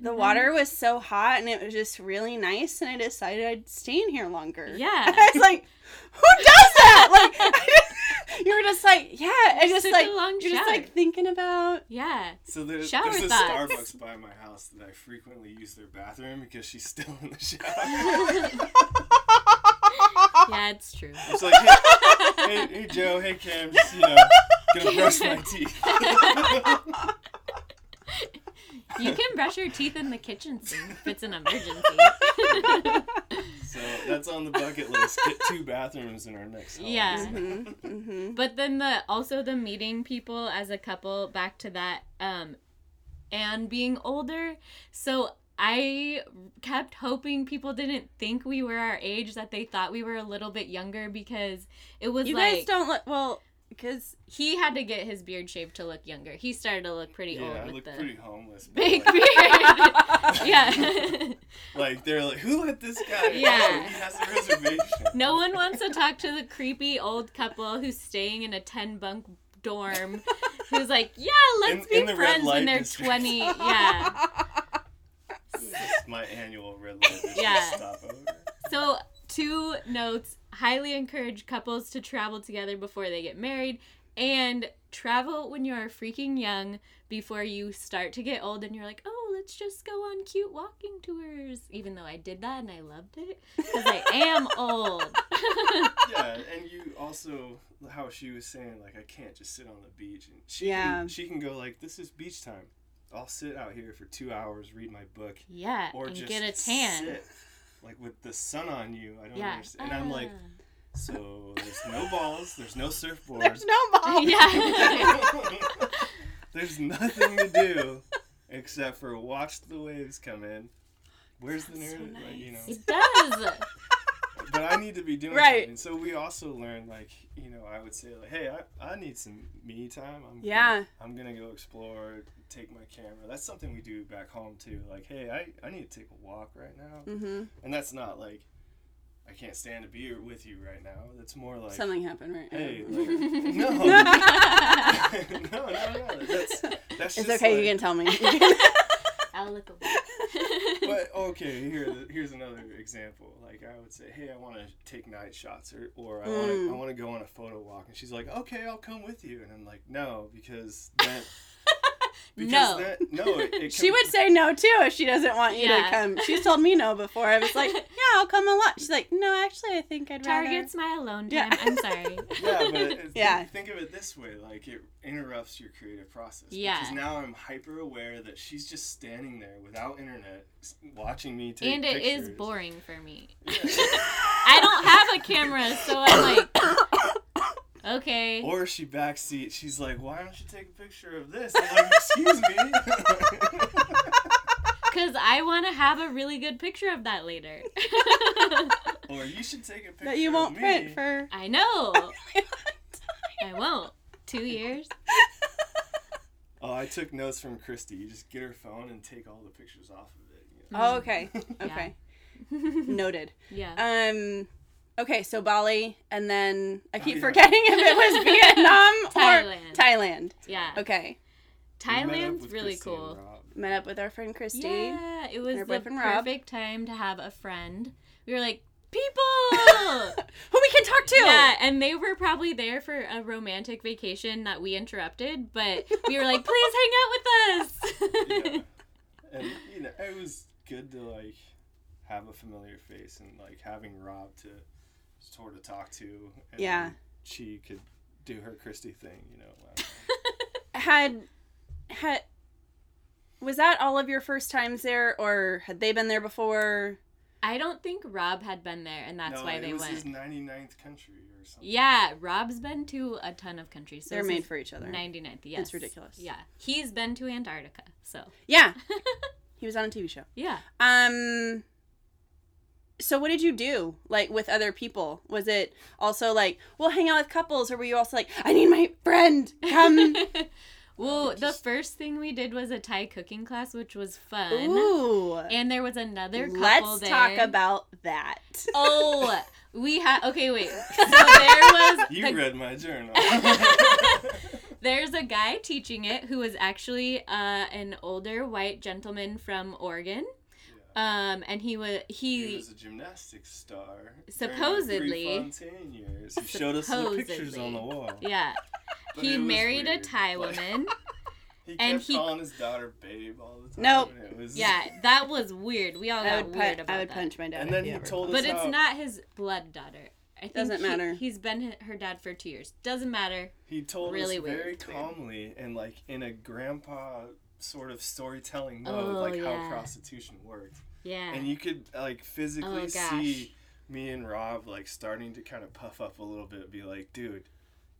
Speaker 1: the
Speaker 3: Mhm.
Speaker 1: water was so hot and it was just really nice and I decided I'd stay in here longer. <laughs>
Speaker 3: Yeah.
Speaker 1: I was like, who does that? <laughs> Like, just- you were just like, yeah. I just like,
Speaker 3: long
Speaker 1: you're just like thinking about.
Speaker 3: Yeah.
Speaker 2: So there's,
Speaker 3: Shower
Speaker 2: there's a. Starbucks by my house that I frequently use their bathroom because she's still in the shower. <laughs>
Speaker 3: Yeah, it's true.
Speaker 2: It's like, hey, hey, hey, Joe, hey, Cam, just, you know, gonna brush my teeth.
Speaker 3: You can brush your teeth in the kitchen sink if it's an emergency. <laughs>
Speaker 2: so that's on the bucket list. Get two bathrooms in our next house.
Speaker 3: Yeah.
Speaker 1: hmm hmm
Speaker 3: But then the also the meeting people as a couple back to that um and being older. So I kept hoping people didn't think we were our age that they thought we were a little bit younger because it was
Speaker 1: You
Speaker 3: like
Speaker 1: guys don't look well because
Speaker 3: he had to get his beard shaved to look younger. He started to look pretty
Speaker 2: Yeah,
Speaker 3: old
Speaker 2: I
Speaker 3: with
Speaker 2: look
Speaker 3: the
Speaker 2: pretty homeless.
Speaker 3: big
Speaker 2: like,
Speaker 3: beard. <laughs> yeah. <laughs>
Speaker 2: Like they're like, who let this guy?
Speaker 3: Yeah.
Speaker 2: He has a reservation. <laughs>
Speaker 3: No one wants to talk to the creepy old couple who's staying in a 10 bunk dorm who's like, yeah, let's
Speaker 2: In-
Speaker 3: be
Speaker 2: in the
Speaker 3: friends when they're
Speaker 2: district.
Speaker 3: 20. Yeah.
Speaker 2: This is my annual red light
Speaker 3: Yeah. So, two notes highly encourage couples to travel together before they get married and travel when you're freaking young before you start to get old and you're like, oh, let's just go on cute walking tours. Even though I did that and I loved it because I am <laughs> old. <laughs>
Speaker 2: Yeah, and you also how she was saying like I can't just sit on the beach and she
Speaker 1: Yeah.
Speaker 2: can, she can go like this is beach time. I'll sit out here for two hours, read my book,
Speaker 3: yeah,
Speaker 2: or
Speaker 3: and
Speaker 2: just
Speaker 3: get a tan.
Speaker 2: sit, like with the sun on you. I don't
Speaker 3: Yeah.
Speaker 2: understand. And I'm like,
Speaker 3: Ah.
Speaker 2: so there's no <laughs> balls, there's no surfboards.
Speaker 1: there's no ball.
Speaker 3: Yeah. <laughs>
Speaker 2: there's nothing to do except for watch the waves come in. Where's the
Speaker 1: Sounds so
Speaker 2: nerd? Like, you know,
Speaker 3: It does. <laughs>
Speaker 2: but I need to be doing
Speaker 1: Right.
Speaker 2: something. So we also learned, like, you know, I would say, like, hey, I, I need some me time. I'm
Speaker 1: Yeah.
Speaker 2: Gonna, I'm gonna go explore, take my camera. That's something we do back home too. Like, hey, I, I need to take a walk right now,
Speaker 1: hmm
Speaker 2: and that's not like I can't stand to be with you right now. That's more like,
Speaker 1: Something happened, right?
Speaker 2: hey, like, <laughs> <laughs> <laughs> no, no, no, no. That's that's
Speaker 1: it's
Speaker 2: just
Speaker 1: okay.
Speaker 2: like-
Speaker 1: you can tell me.
Speaker 3: I'll look away.
Speaker 2: but okay, here here's another example. Like I would say, hey, I want to take night shots, or or I want to
Speaker 1: Mm.
Speaker 2: I want to go on a photo walk, and she's like, okay, I'll come with you, and I'm like, no, because then because
Speaker 3: No.
Speaker 2: then, no, it, <laughs> it
Speaker 1: she would say no too if she doesn't want you
Speaker 3: Yeah.
Speaker 1: to come. She's told me no before. I was like, <laughs> yeah, I'll come a lot. She's like, no, actually, I think I'd rather.
Speaker 3: Target's my alone time.
Speaker 1: Yeah.
Speaker 3: I'm sorry. <laughs>
Speaker 2: Yeah, but
Speaker 1: Yeah.
Speaker 2: Think, think of it this way: like it interrupts your creative process.
Speaker 3: Yeah.
Speaker 2: Because now I'm hyper aware that she's just standing there without internet, watching me take
Speaker 3: and it is
Speaker 2: pictures.
Speaker 3: boring for me.
Speaker 2: Yeah.
Speaker 3: I don't have a camera, so I'm like, okay.
Speaker 2: Or she backseat. She's like, "Why don't you take a picture of this?" I'm like, "Excuse me." <laughs>
Speaker 3: Because I want to have a really good picture of that later. <laughs>
Speaker 2: or you should take a picture.
Speaker 1: that you won't
Speaker 2: me.
Speaker 1: print for.
Speaker 3: I know. <laughs> I won't. Two years?
Speaker 2: Oh, I took notes from Christy. You just get her phone and take all the pictures off of it. you know?
Speaker 1: Oh, okay. Okay. Noted.
Speaker 3: yeah.
Speaker 1: Um. Okay, so Bali, and then I keep
Speaker 2: yeah.
Speaker 1: forgetting if it was <laughs> Vietnam or
Speaker 3: Thailand.
Speaker 1: Thailand.
Speaker 3: Yeah.
Speaker 1: Okay,
Speaker 2: We met up
Speaker 3: Thailand's really
Speaker 2: Christy and
Speaker 3: cool.
Speaker 1: Met up with our friend Christy.
Speaker 3: Yeah, it was
Speaker 1: Her
Speaker 3: the
Speaker 1: boyfriend, Rob.
Speaker 3: perfect time to have a friend. We were like, people! <laughs>
Speaker 1: Who we can talk to.
Speaker 3: Yeah, and they were probably there for a romantic vacation that we interrupted, but we were like, please hang out with us. <laughs>
Speaker 2: Yeah. And you know, it was good to like have a familiar face and like having Rob to sort of talk to. And
Speaker 1: Yeah.
Speaker 2: She could do her Christy thing, you know. <laughs>
Speaker 1: Had had was that all of your first times there, or had they been there before?
Speaker 3: I don't think Rob had been there, and that's
Speaker 2: no,
Speaker 3: why
Speaker 2: it
Speaker 3: they
Speaker 2: was
Speaker 3: went.
Speaker 2: his 99th country or something.
Speaker 3: Yeah, Rob's been to a ton of countries. So
Speaker 1: They're made for each other.
Speaker 3: 99th, yes.
Speaker 1: It's ridiculous.
Speaker 3: Yeah. He's been to Antarctica, so.
Speaker 1: Yeah, <laughs> he was on a TV show.
Speaker 3: Yeah.
Speaker 1: Um. So what did you do like with other people? Was it also like we'll hang out with couples, or were you also like I need my friend come? <laughs> <laughs>
Speaker 3: well, the first thing we did was a Thai cooking class, which was fun.
Speaker 1: Ooh.
Speaker 3: And there was another couple
Speaker 1: Let's
Speaker 3: there.
Speaker 1: talk about that.
Speaker 3: Oh, <laughs> we had. Okay, wait. So there was.
Speaker 2: You
Speaker 3: the-
Speaker 2: read my journal.
Speaker 3: there's a guy teaching it who was actually uh, an older white gentleman from Oregon. Um, and he was
Speaker 2: He
Speaker 3: he,
Speaker 2: was a gymnastics star.
Speaker 3: Supposedly.
Speaker 2: During the Prefontaine years. He showed us the pictures on the wall.
Speaker 3: yeah <laughs>
Speaker 2: But
Speaker 3: he
Speaker 2: it was
Speaker 3: married a
Speaker 2: weird.
Speaker 3: Thai
Speaker 2: Like,
Speaker 3: woman. <laughs>
Speaker 2: He kept
Speaker 3: and he-
Speaker 2: calling his daughter babe all the time.
Speaker 1: Nope.
Speaker 2: It was,
Speaker 3: Yeah, that was weird. We all
Speaker 1: I
Speaker 3: got
Speaker 1: would,
Speaker 3: weird
Speaker 1: pu-
Speaker 3: about
Speaker 1: I would
Speaker 3: that.
Speaker 1: punch my dad.
Speaker 2: And then
Speaker 1: he
Speaker 2: he
Speaker 1: ever
Speaker 2: told
Speaker 3: But
Speaker 2: us
Speaker 3: it's not his blood daughter. I think
Speaker 1: Doesn't
Speaker 3: he-
Speaker 1: matter.
Speaker 3: He's been her dad for two years. Doesn't matter.
Speaker 2: He told
Speaker 3: Really
Speaker 2: us
Speaker 3: weird.
Speaker 2: very
Speaker 3: weird.
Speaker 2: calmly and like in a grandpa sort of storytelling mode,
Speaker 3: Oh,
Speaker 2: like
Speaker 3: yeah.
Speaker 2: how prostitution worked.
Speaker 3: Yeah.
Speaker 2: And you could uh, like physically
Speaker 3: Oh,
Speaker 2: see me and Rob like starting to kind of puff up a little bit, be like, dude,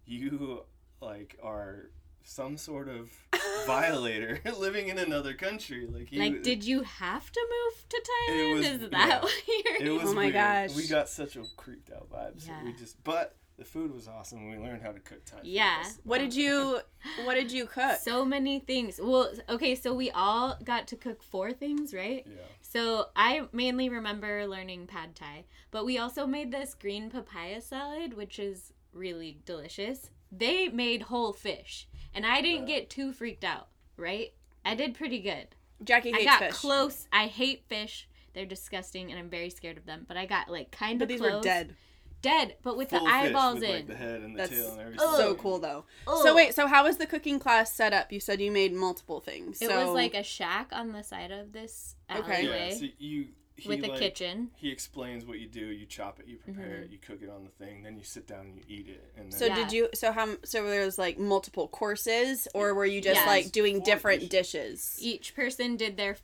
Speaker 2: you like are some sort of <laughs> violator <laughs> living in another country. Like, he,
Speaker 3: like, did you have to move to Thailand?
Speaker 2: was-
Speaker 3: Is that
Speaker 2: yeah. <laughs>
Speaker 3: what
Speaker 2: it
Speaker 3: you're?
Speaker 2: was
Speaker 1: Oh my
Speaker 2: weird.
Speaker 1: gosh.
Speaker 2: We got such a creeped out vibe. So we just but the food was awesome. We learned how to cook Thai. food.
Speaker 3: Yeah.
Speaker 2: That's-
Speaker 1: What did you What did you cook?
Speaker 3: so many things. Well, okay, so we all got to cook four things, right?
Speaker 2: Yeah.
Speaker 3: So I mainly remember learning pad thai, but we also made this green papaya salad, which is really delicious. They made whole fish, and I didn't
Speaker 2: Yeah.
Speaker 3: get too freaked out, right? I did pretty good.
Speaker 1: Jacque
Speaker 3: I got
Speaker 1: fish.
Speaker 3: close. I hate fish. They're disgusting, and I'm very scared of them. But I got like kind of.
Speaker 1: But these
Speaker 3: close.
Speaker 1: were dead.
Speaker 3: Dead, but with
Speaker 2: Full
Speaker 3: the eyeballs
Speaker 2: with,
Speaker 3: in.
Speaker 2: like, the head and the
Speaker 1: That's
Speaker 2: tail and everything.
Speaker 1: so cool though.
Speaker 3: Ugh.
Speaker 1: So wait, so how was the cooking class set up? You said you made multiple things.
Speaker 3: It
Speaker 1: so
Speaker 3: was like a shack on the side of this
Speaker 1: Okay.
Speaker 2: Yeah.
Speaker 3: alleyway
Speaker 2: So you he
Speaker 3: with a
Speaker 2: like,
Speaker 3: kitchen.
Speaker 2: He explains what you do. You chop it. You prepare
Speaker 3: Mm-hmm.
Speaker 2: it. You cook it on the thing. Then you sit down and you eat it. And then
Speaker 1: So
Speaker 3: Yeah.
Speaker 1: did you? So how? So there was like multiple courses, or were you just
Speaker 3: Yes.
Speaker 1: like doing
Speaker 2: Four
Speaker 1: different
Speaker 2: dishes.
Speaker 1: dishes?
Speaker 3: each person did their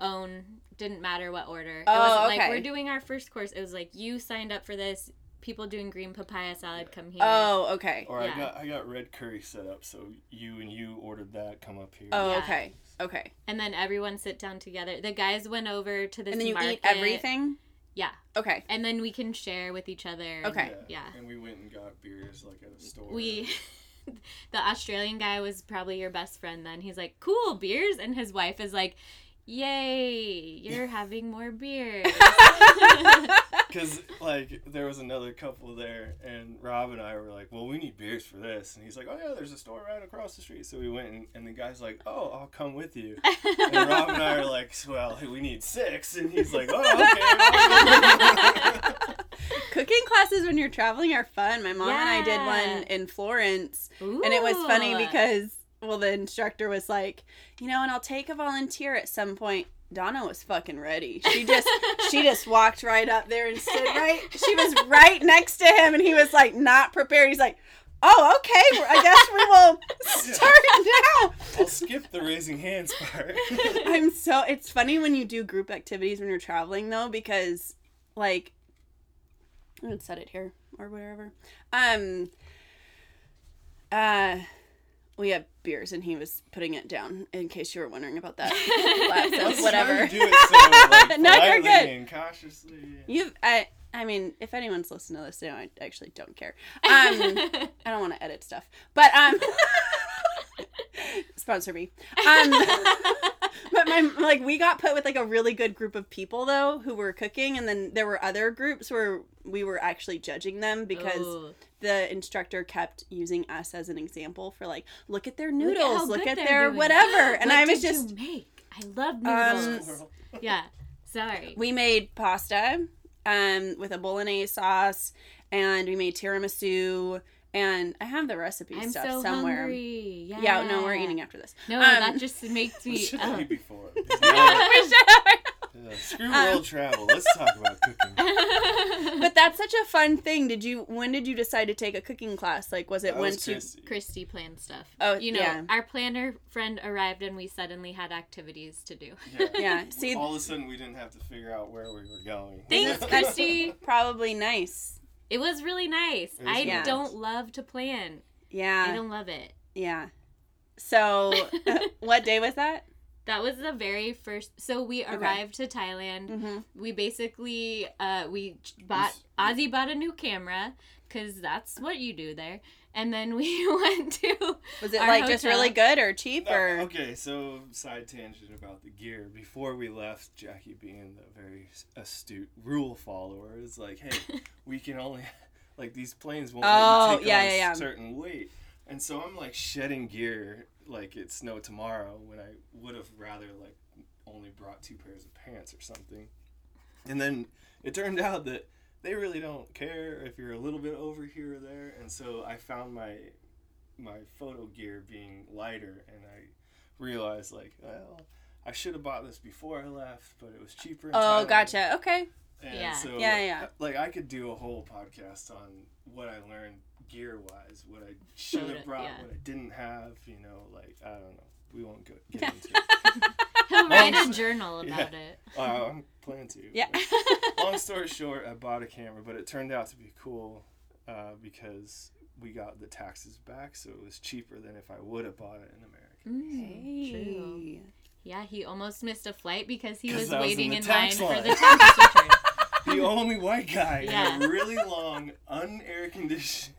Speaker 3: own didn't matter what order it
Speaker 1: Oh,
Speaker 3: wasn't like
Speaker 1: okay.
Speaker 3: we're doing our first course it was like you signed up for this people doing green papaya salad come here
Speaker 1: Oh, okay.
Speaker 2: Or
Speaker 3: Yeah.
Speaker 2: I got I got red curry set up. So you and you ordered that. Come up here.
Speaker 1: Oh,
Speaker 3: Yeah.
Speaker 1: okay. Okay.
Speaker 3: and then everyone sit down together the guys went over to this
Speaker 1: And then you
Speaker 3: market.
Speaker 1: eat everything.
Speaker 3: yeah
Speaker 1: Okay.
Speaker 3: and then we can share with each other and-
Speaker 1: Okay.
Speaker 3: yeah
Speaker 2: And we went and got beers like at a store.
Speaker 3: we <laughs> the australian guy was probably your best friend then he's like cool beers and his wife is like yay you're <laughs> having more beers <laughs>
Speaker 2: Because like there was another couple there, and Rob and I were like, "Well, we need beers for this," and he's like, "Oh yeah, there's a store right across the street." So we went, and, and the guy's like, "Oh, I'll come with you." <laughs> And Rob and I are like, "Well, we need six. and he's like, "Oh, okay." <laughs>
Speaker 1: Cooking classes when you're traveling are fun. My mom and I did one in Florence, and it was funny because well, the instructor was like, you know, and I'll take a volunteer at some point. Donna was fucking ready. She just she just walked right up there and stood right. She was right next to him, and he was like not prepared. He's like, "Oh, okay. I guess we will start now."
Speaker 2: I'll skip the raising hands part. <laughs>
Speaker 1: I'm so it's funny when you do group activities when you're traveling though because like I'm gonna set it here or whatever. Um uh we have beers and he was putting it down in case you were wondering about that.
Speaker 2: I
Speaker 1: so
Speaker 2: was
Speaker 1: whatever.
Speaker 2: do it so like, <laughs>
Speaker 1: No, you're good.
Speaker 2: and cautiously.
Speaker 1: You've I I mean, if anyone's listening to this, they know I actually don't care. Um, <laughs> I don't want to edit stuff, but um, <laughs> sponsor me. Um, but my like we got put with like a really good group of people though who were cooking, and then there were other groups where we were actually judging them because
Speaker 3: Ooh.
Speaker 1: the instructor kept using us as an example for like, look at their
Speaker 3: Look at
Speaker 1: noodles,
Speaker 3: how
Speaker 1: look at their
Speaker 3: doing.
Speaker 1: whatever, <gasps> and
Speaker 3: What
Speaker 1: I was
Speaker 3: did
Speaker 1: just
Speaker 3: you make. I love
Speaker 1: Um,
Speaker 3: noodles. <laughs>
Speaker 2: Squirrel.
Speaker 3: yeah. Sorry.
Speaker 1: we made pasta um with a bolognese sauce, and we made tiramisu. And I have the recipe
Speaker 3: I'm
Speaker 1: stuff
Speaker 3: so
Speaker 1: somewhere.
Speaker 3: hungry. Yeah.
Speaker 1: Yeah, no, we're eating after this.
Speaker 3: No,
Speaker 1: Um,
Speaker 3: that just makes <laughs>
Speaker 2: We
Speaker 3: me.
Speaker 2: should
Speaker 3: uh,
Speaker 2: have before. <laughs>
Speaker 1: we should have.
Speaker 2: Yeah, screw
Speaker 1: Um,
Speaker 2: world travel. Let's talk about cooking. <laughs>
Speaker 1: But that's such a fun thing. Did you? When did you decide to take a cooking class? Like, was it
Speaker 2: That was? Christy.
Speaker 3: Christy planned stuff.
Speaker 1: Oh,
Speaker 3: you know,
Speaker 1: yeah.
Speaker 3: our planner friend arrived and we suddenly had activities to do.
Speaker 2: Yeah. <laughs>
Speaker 1: Yeah. See,
Speaker 2: All of a sudden, we didn't have to figure out where we were going.
Speaker 3: Thanks, <laughs> Christy.
Speaker 1: probably nice.
Speaker 3: It was really nice.
Speaker 2: Was
Speaker 3: I
Speaker 1: nice.
Speaker 3: don't love to plan.
Speaker 1: Yeah.
Speaker 3: I don't love it.
Speaker 1: yeah. So, what day was that?
Speaker 3: That was the very first. So we
Speaker 1: Okay.
Speaker 3: arrived to Thailand.
Speaker 1: Mm-hmm.
Speaker 3: We basically uh we bought Ozzie bought a new camera because that's what you do there. And then we <laughs> went to
Speaker 1: Was it
Speaker 3: Our
Speaker 1: like just really good or cheap
Speaker 2: No,
Speaker 1: or?
Speaker 2: okay, so side tangent about the gear. Before we left, Jacque being the very astute rule follower is like, hey, <laughs> we can only like these planes won't
Speaker 1: Oh,
Speaker 2: take
Speaker 1: yeah,
Speaker 2: on
Speaker 1: yeah, yeah.
Speaker 2: certain weight. And so I'm like shedding gear like it's no tomorrow when I would have rather like only brought two pairs of pants or something. And then it turned out that they really don't care if you're a little bit over here or there. And so I found my my photo gear being lighter and I realized like, well, I should have bought this before I left, but it was cheaper.
Speaker 1: Oh,
Speaker 2: Thailand.
Speaker 1: gotcha. Okay.
Speaker 2: And
Speaker 3: Yeah.
Speaker 2: so,
Speaker 1: Yeah, yeah.
Speaker 2: Like I could do a whole podcast on what I learned gear wise, what I <laughs> should have brought,
Speaker 3: yeah.
Speaker 2: what I didn't have. You know, like I don't know. We won't go get into <laughs> it.
Speaker 3: He'll write a
Speaker 2: Long-
Speaker 3: journal <laughs>
Speaker 2: Yeah.
Speaker 3: about it.
Speaker 2: Uh, I'm planning to.
Speaker 1: Yeah.
Speaker 2: Long story short, I bought a camera, but it turned out to be cool uh, because we got the taxes back, so it was cheaper than if I would have bought it in America.
Speaker 3: Mm, true.
Speaker 1: Hey.
Speaker 3: Yeah, he almost missed a flight because he was
Speaker 2: was
Speaker 3: waiting
Speaker 2: in
Speaker 3: in,
Speaker 2: the
Speaker 3: line for the tax return.
Speaker 2: The <laughs> only white guy
Speaker 3: Yeah.
Speaker 2: in a really long, unair conditioned <laughs>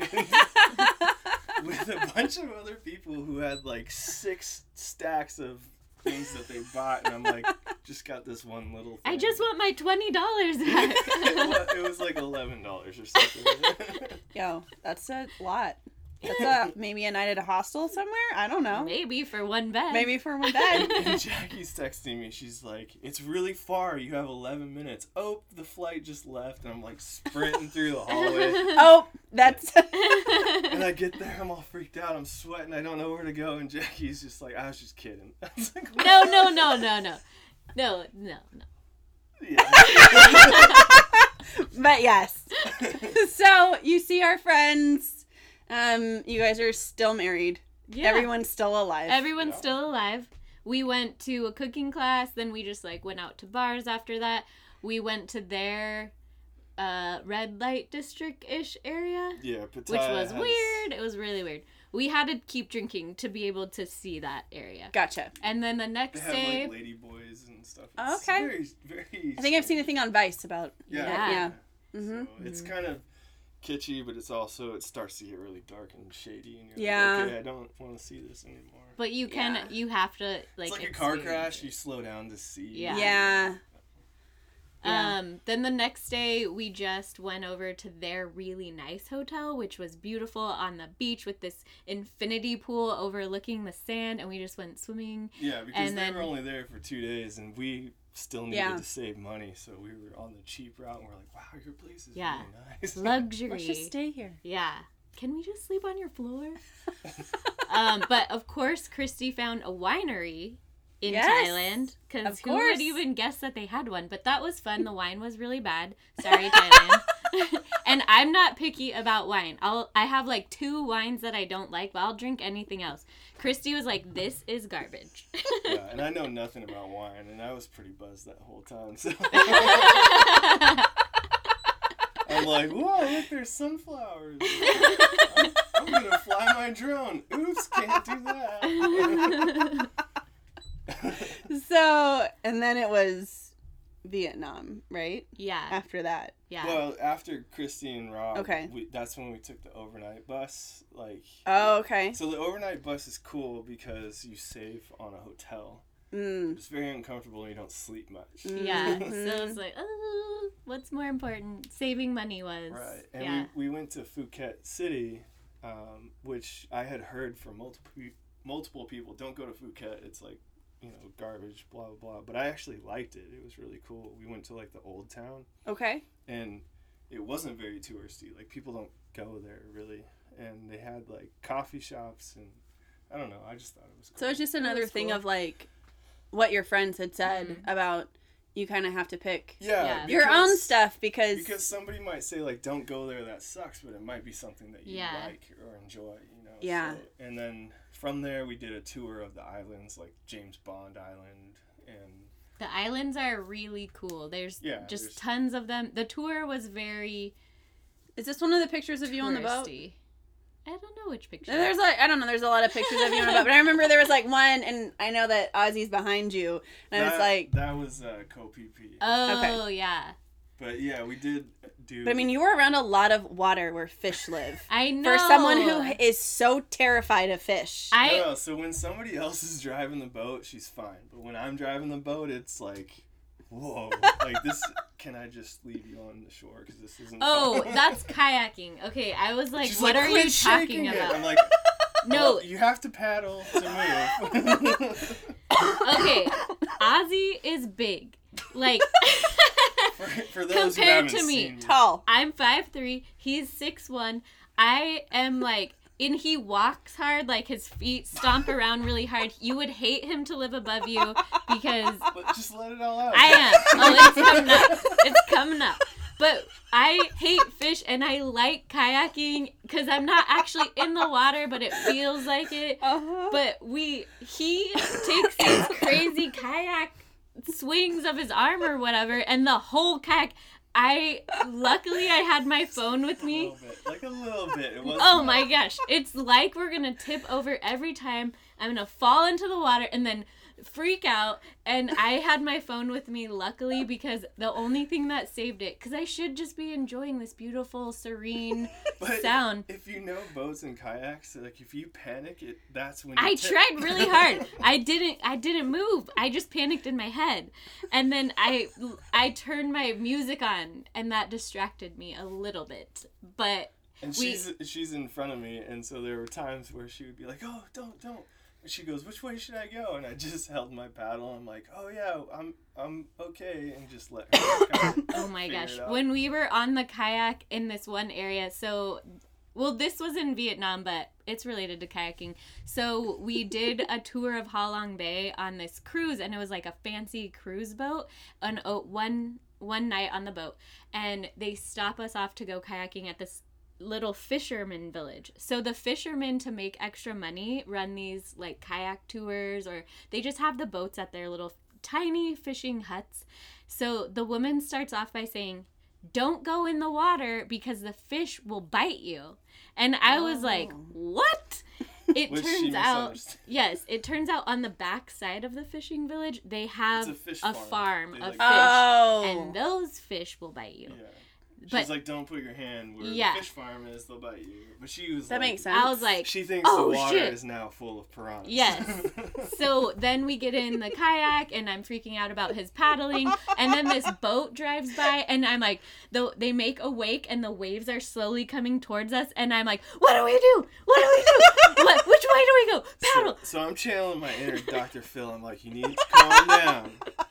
Speaker 2: with a bunch of other people who had like six stacks of things that they bought, and I'm like, just got this one little. Thing.
Speaker 3: I just want my twenty dollars <laughs> back.
Speaker 2: it, was, it was like eleven dollars or something.
Speaker 1: Yo, that's a lot. That's a maybe a night at a hostel somewhere. I don't know.
Speaker 3: Maybe for one bed.
Speaker 1: Maybe for one bed.
Speaker 2: and Jacque's texting me. She's like, "It's really far. You have 11 minutes." Oh, the flight just left, and I'm like sprinting through the hallway. <laughs>
Speaker 1: oh, that's. <laughs>
Speaker 2: And I get there, I'm all freaked out. I'm sweating. I don't know where to go. And Jacque's just like, "I was just kidding." <laughs> I was like,
Speaker 3: no, no, no, no, no, no, no, no.
Speaker 2: Yeah.
Speaker 1: but yes. So you see our friends. Um, you guys are still married.
Speaker 3: Yeah.
Speaker 1: Everyone's still alive.
Speaker 3: Everyone's
Speaker 2: Yeah.
Speaker 3: still alive. We went to a cooking class, then we just like went out to bars after that. We went to their uh, red light district ish area,
Speaker 2: yeah,
Speaker 3: which was
Speaker 2: has-
Speaker 3: weird. It was really weird. We had to keep drinking to be able to see that area.
Speaker 1: gotcha.
Speaker 3: And then the
Speaker 2: They
Speaker 3: next
Speaker 2: have
Speaker 3: day,
Speaker 2: like lady boys and stuff. It's
Speaker 1: okay.
Speaker 2: Very, very.
Speaker 1: I think I've seen a thing on Vice about.
Speaker 2: Yeah.
Speaker 3: Yeah.
Speaker 1: Yeah. Mhm.
Speaker 2: So it's kind of kitschy, but it's also it starts to get really dark and shady, and you're
Speaker 1: Yeah.
Speaker 2: like, okay, I don't want to see this anymore.
Speaker 3: but you can
Speaker 1: Yeah.
Speaker 3: you have to like
Speaker 2: it's like a car crash.
Speaker 3: it.
Speaker 2: You slow down to see.
Speaker 3: Yeah.
Speaker 1: Yeah. Yeah.
Speaker 3: Um, then the next day we just went over to their really nice hotel, which was beautiful on the beach with this infinity pool overlooking the sand, and we just went swimming.
Speaker 2: Yeah, because
Speaker 3: And
Speaker 2: they
Speaker 3: then-
Speaker 2: were only there for two days, and we still needed
Speaker 1: Yeah.
Speaker 2: to save money, so we were on the cheap route, and we're like, "Wow, your place is
Speaker 3: Yeah.
Speaker 2: really <laughs> nice."
Speaker 3: Luxury.
Speaker 1: Let's just stay here.
Speaker 3: Yeah. Can we just sleep on your floor? <laughs> um, but of course, Christy found a winery in
Speaker 1: Yes,
Speaker 3: Thailand because
Speaker 1: of
Speaker 3: who
Speaker 1: course.
Speaker 3: would even guess that they had one? But that was fun. The wine was really bad. <laughs> Sorry, Thailand. and I'm not picky about wine. I'll I have like two wines that I don't like, but I'll drink anything else. Christy was like, "This is garbage."
Speaker 2: yeah, and I know nothing about wine, and I was pretty buzzed that whole time. So I'm like, "Whoa, look, there's sunflowers." I'm, I'm gonna fly my drone. Oops, can't do that. <laughs>
Speaker 1: So, and then it was Vietnam, right?
Speaker 3: yeah,
Speaker 1: After that.
Speaker 3: yeah.
Speaker 2: Well, after Christy and Rob,
Speaker 1: Okay.
Speaker 2: we, that's when we took the overnight bus. Like,
Speaker 1: Oh, okay.
Speaker 2: so the overnight bus is cool because you save on a hotel.
Speaker 1: Mm.
Speaker 2: It's very uncomfortable and you don't sleep much.
Speaker 3: yeah.
Speaker 1: Mhm.
Speaker 3: So it's like, oh, what's more important? Saving money was.
Speaker 2: Right. And
Speaker 3: yeah.
Speaker 2: we, we went to Phuket City, um, which I had heard from multiple multiple people. Don't go to Phuket. It's like, you know, garbage, blah, blah, blah. But I actually liked it. It was really cool. We went to like the old town
Speaker 1: Okay.
Speaker 2: and it wasn't very touristy. Like people don't go there really. And they had like coffee shops and I don't know. I just thought it was cool.
Speaker 1: So it's just another
Speaker 3: was
Speaker 1: thing
Speaker 3: cool.
Speaker 1: of like what your friends had said
Speaker 3: Mhm.
Speaker 1: about you kind of have to pick
Speaker 2: yeah,
Speaker 3: Yeah.
Speaker 1: your own stuff because,
Speaker 2: Because somebody might say like, "Don't go there. That sucks," but it might be something that you
Speaker 3: Yeah.
Speaker 2: like or enjoy. You know.
Speaker 1: Yeah.
Speaker 2: So, and then from there, we did a tour of the islands, like James Bond Island, and
Speaker 3: The islands are really cool. There's
Speaker 2: Yeah,
Speaker 3: just
Speaker 2: there's-
Speaker 3: tons of them. The tour was very
Speaker 1: is this one of the pictures of you on the boat?
Speaker 3: I don't know which picture.
Speaker 1: There's like I don't know. There's a lot of pictures of you on the boat, but I remember there was like one, and I know that Ozzie's behind you, and
Speaker 2: that,
Speaker 1: it's like,
Speaker 2: that was uh, co PP.
Speaker 3: oh yeah,
Speaker 2: but yeah, we did do.
Speaker 1: but I mean, you were around a lot of water where fish live. <laughs>
Speaker 3: I know.
Speaker 1: For someone who is so terrified of fish,
Speaker 3: I
Speaker 2: no, no, so when somebody else is driving the boat, she's fine. But when I'm driving the boat, it's like, whoa, <laughs> like this. Can I just leave you on the shore because this isn't?
Speaker 3: oh
Speaker 2: fun. <laughs>
Speaker 3: that's kayaking. Okay, I was like,
Speaker 2: She's
Speaker 3: what
Speaker 2: like,
Speaker 3: are you talking
Speaker 2: it."
Speaker 3: about?
Speaker 2: I'm like,
Speaker 3: No,
Speaker 2: Well, you have to paddle to move.
Speaker 3: okay. Ozzie is big. Like
Speaker 2: for, <laughs> for those
Speaker 3: Compared
Speaker 2: haven't
Speaker 3: to me.
Speaker 2: seen.
Speaker 1: Tall.
Speaker 3: I'm 5'3", he's 6'1". I am like and he walks hard, like his feet stomp <laughs> around really hard. You would hate him to live above you because <laughs>
Speaker 2: But just let it all out.
Speaker 3: I am. Oh, it's coming up. It's coming up. But I hate fish and I like kayaking because I'm not actually in the water, but it feels like it.
Speaker 1: Uh-huh.
Speaker 3: But we, he takes these crazy kayak swings of his arm or whatever, and the whole kayak. I luckily I had my phone with
Speaker 2: A
Speaker 3: me.
Speaker 2: bit, like a little bit.
Speaker 3: Oh my gosh. It's like we're to tip over every time. I'm to fall into the water and then freak out. And I had my phone with me, luckily, because the only thing that saved it, because I should just be enjoying this beautiful, serene <laughs>
Speaker 2: But
Speaker 3: sound.
Speaker 2: If you know boats and kayaks, like if you panic, it that's when you
Speaker 3: I
Speaker 2: tip.
Speaker 3: tried really <laughs> hard. I didn't I didn't move. I just panicked in my head. And then I I turned my music on and that distracted me a little bit. But
Speaker 2: And
Speaker 3: we-
Speaker 2: she's she's in front of me, and so there were times where she would be like, "Oh, don't, don't." She goes, "Which way should I go?" And I <laughs> just held my paddle. I'm like, "Oh yeah, I'm I'm okay," and just let her. kind of <coughs>
Speaker 3: Oh my gosh. When we were on the kayak in this one area, so well, this was in Vietnam, but it's related to kayaking. So we did a <laughs> tour of Ha Long Bay on this cruise, and it was like a fancy cruise boat. An oh, one one night on the boat, and they stop us off to go kayaking at this little fisherman village. So the fishermen to make extra money run these like kayak tours or they just have the boats at their little tiny fishing huts. So the woman starts off by saying, "Don't go in the water because the fish will bite you." And I was oh. like,
Speaker 1: Oh.
Speaker 3: "What?" <laughs> It
Speaker 2: Which
Speaker 3: turns out. Yes, it turns out on the back side of the fishing village, they have
Speaker 2: It's a fish
Speaker 3: a
Speaker 2: farm.
Speaker 3: farm of
Speaker 2: like-
Speaker 3: fish.
Speaker 1: Oh.
Speaker 3: And those fish will bite you.
Speaker 2: Yeah. She's
Speaker 3: But
Speaker 2: like, "Don't put your hand where
Speaker 3: Yeah.
Speaker 2: the fish farm is; they'll bite you." But she was
Speaker 1: that
Speaker 2: like,
Speaker 1: makes sense.
Speaker 3: I was like,
Speaker 2: She thinks
Speaker 3: Oh,
Speaker 2: the water
Speaker 3: shit.
Speaker 2: is now full of piranhas.
Speaker 3: Yes. <laughs> so then we get in the kayak and I'm freaking out about his paddling and then this boat drives by and I'm like though they make a wake and the waves are slowly coming towards us and I'm like what do we do what do we do what, which way do we go paddle
Speaker 2: So, so I'm channeling my inner Dr. Phil. I'm like, you need to calm down. <laughs>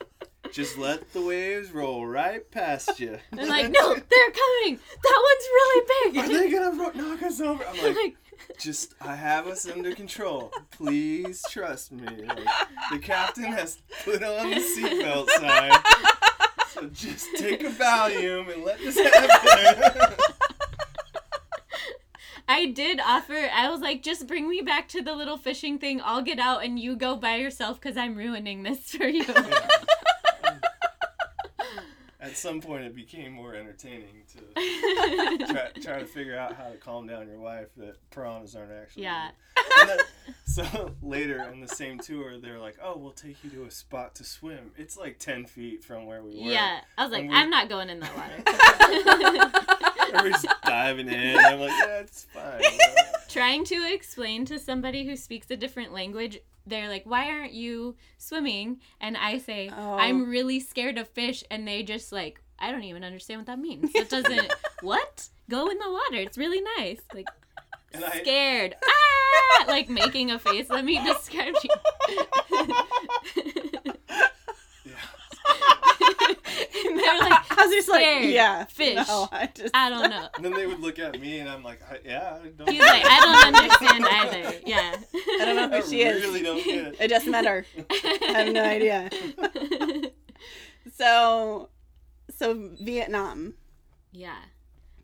Speaker 2: Just let the waves roll right past you. <laughs>
Speaker 3: I'm like no they're coming that one's really big.
Speaker 2: Are they gonna ro- knock us over? I'm like,
Speaker 3: like
Speaker 2: just I have us under control. Please trust me. Like, the captain has put on the seatbelt sign. So just take a Valium and let this happen. <laughs>
Speaker 3: I did offer I was like just bring me back to the little fishing thing I'll get out and you go by yourself cuz I'm ruining this for you
Speaker 2: At some point, it became more entertaining to <laughs> try, try to figure out how to calm down your wife that piranhas aren't actually.
Speaker 3: Yeah.
Speaker 2: Then, <laughs> so later on the same tour, they're like, "Oh, we'll take you to a spot to swim. It's like ten feet from where we were."
Speaker 3: Yeah, I was like,
Speaker 2: we-
Speaker 3: I'm not going in that water. <laughs>
Speaker 2: Everybody's diving in. I'm like, "Yeah, it's fine."
Speaker 3: Trying to explain to somebody who speaks a different language, they're like, "Why aren't you swimming?" And I say,
Speaker 1: Oh.
Speaker 3: "I'm really scared of fish," and they just like, "I don't even understand what that means." It doesn't. <laughs> what? Go in the water. It's really nice. Like
Speaker 2: And I,
Speaker 3: scared. ah! Like making a face. Let me describe you. <laughs> <laughs>
Speaker 2: yeah.
Speaker 3: and they're like, <laughs>
Speaker 1: I was just like,
Speaker 3: scared.
Speaker 1: yeah,
Speaker 3: Fish.
Speaker 1: No, I just.
Speaker 3: I don't know. <laughs>
Speaker 2: And then they would look at me, and I'm like, I, "Yeah, I don't."
Speaker 3: He's like, I don't understand <laughs> either. Yeah.
Speaker 1: I don't know
Speaker 2: I
Speaker 1: who she is.
Speaker 2: really don't get it.
Speaker 1: It just met her. I have no idea. So, so Vietnam,
Speaker 3: yeah.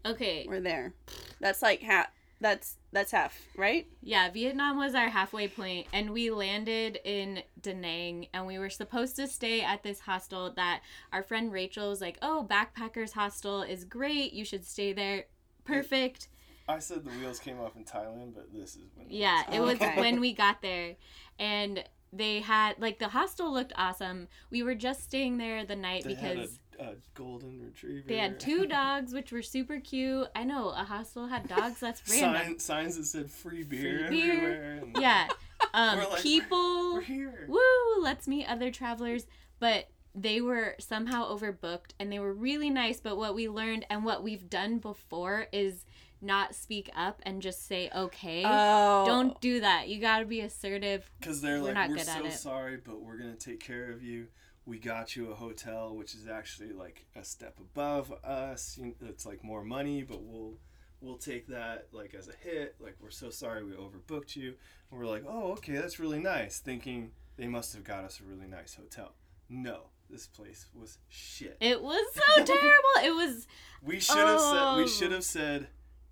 Speaker 3: Okay.
Speaker 1: we're there. That's like half. That's that's half, right?
Speaker 3: Yeah, Vietnam was our halfway point, and we landed in Da Nang, and we were supposed to stay at this hostel that our friend Rachel was like, "Oh, backpackers hostel is great. You should stay there. Perfect."
Speaker 2: I said the wheels came off in Thailand, but this is when.
Speaker 3: Yeah, it was
Speaker 1: Okay.
Speaker 3: when we got there, and they had like the hostel looked awesome. We were just staying there the night
Speaker 2: They had
Speaker 3: because.
Speaker 2: A, a golden retriever.
Speaker 3: They had two <laughs> dogs, which were super cute. I know a hostel had dogs. That's random.
Speaker 2: Sign, signs that said free beer
Speaker 3: Free beer.
Speaker 2: everywhere. And
Speaker 3: Yeah. <laughs> Um,
Speaker 2: We're like,
Speaker 3: people.
Speaker 2: We're here.
Speaker 3: Woo! Let's meet other travelers. But they were somehow overbooked and they were really nice. But what we learned and what we've done before is not speak up and just say okay.
Speaker 1: Oh.
Speaker 3: Don't do that. You got to be assertive.
Speaker 2: Because they're
Speaker 3: We're
Speaker 2: like,
Speaker 3: not
Speaker 2: we're
Speaker 3: good at
Speaker 2: so
Speaker 3: it."
Speaker 2: sorry, but we're gonna take care of you. We got you a hotel, which is actually like a step above us. It's like more money, but we'll we'll take that like as a hit. Like we're so sorry we overbooked you. And we're like, oh, okay, that's really nice. Thinking they must have got us a really nice hotel. No, this place was shit.
Speaker 3: It was so <laughs> terrible. It was
Speaker 2: We should have said.
Speaker 3: Oh.
Speaker 2: We should have said.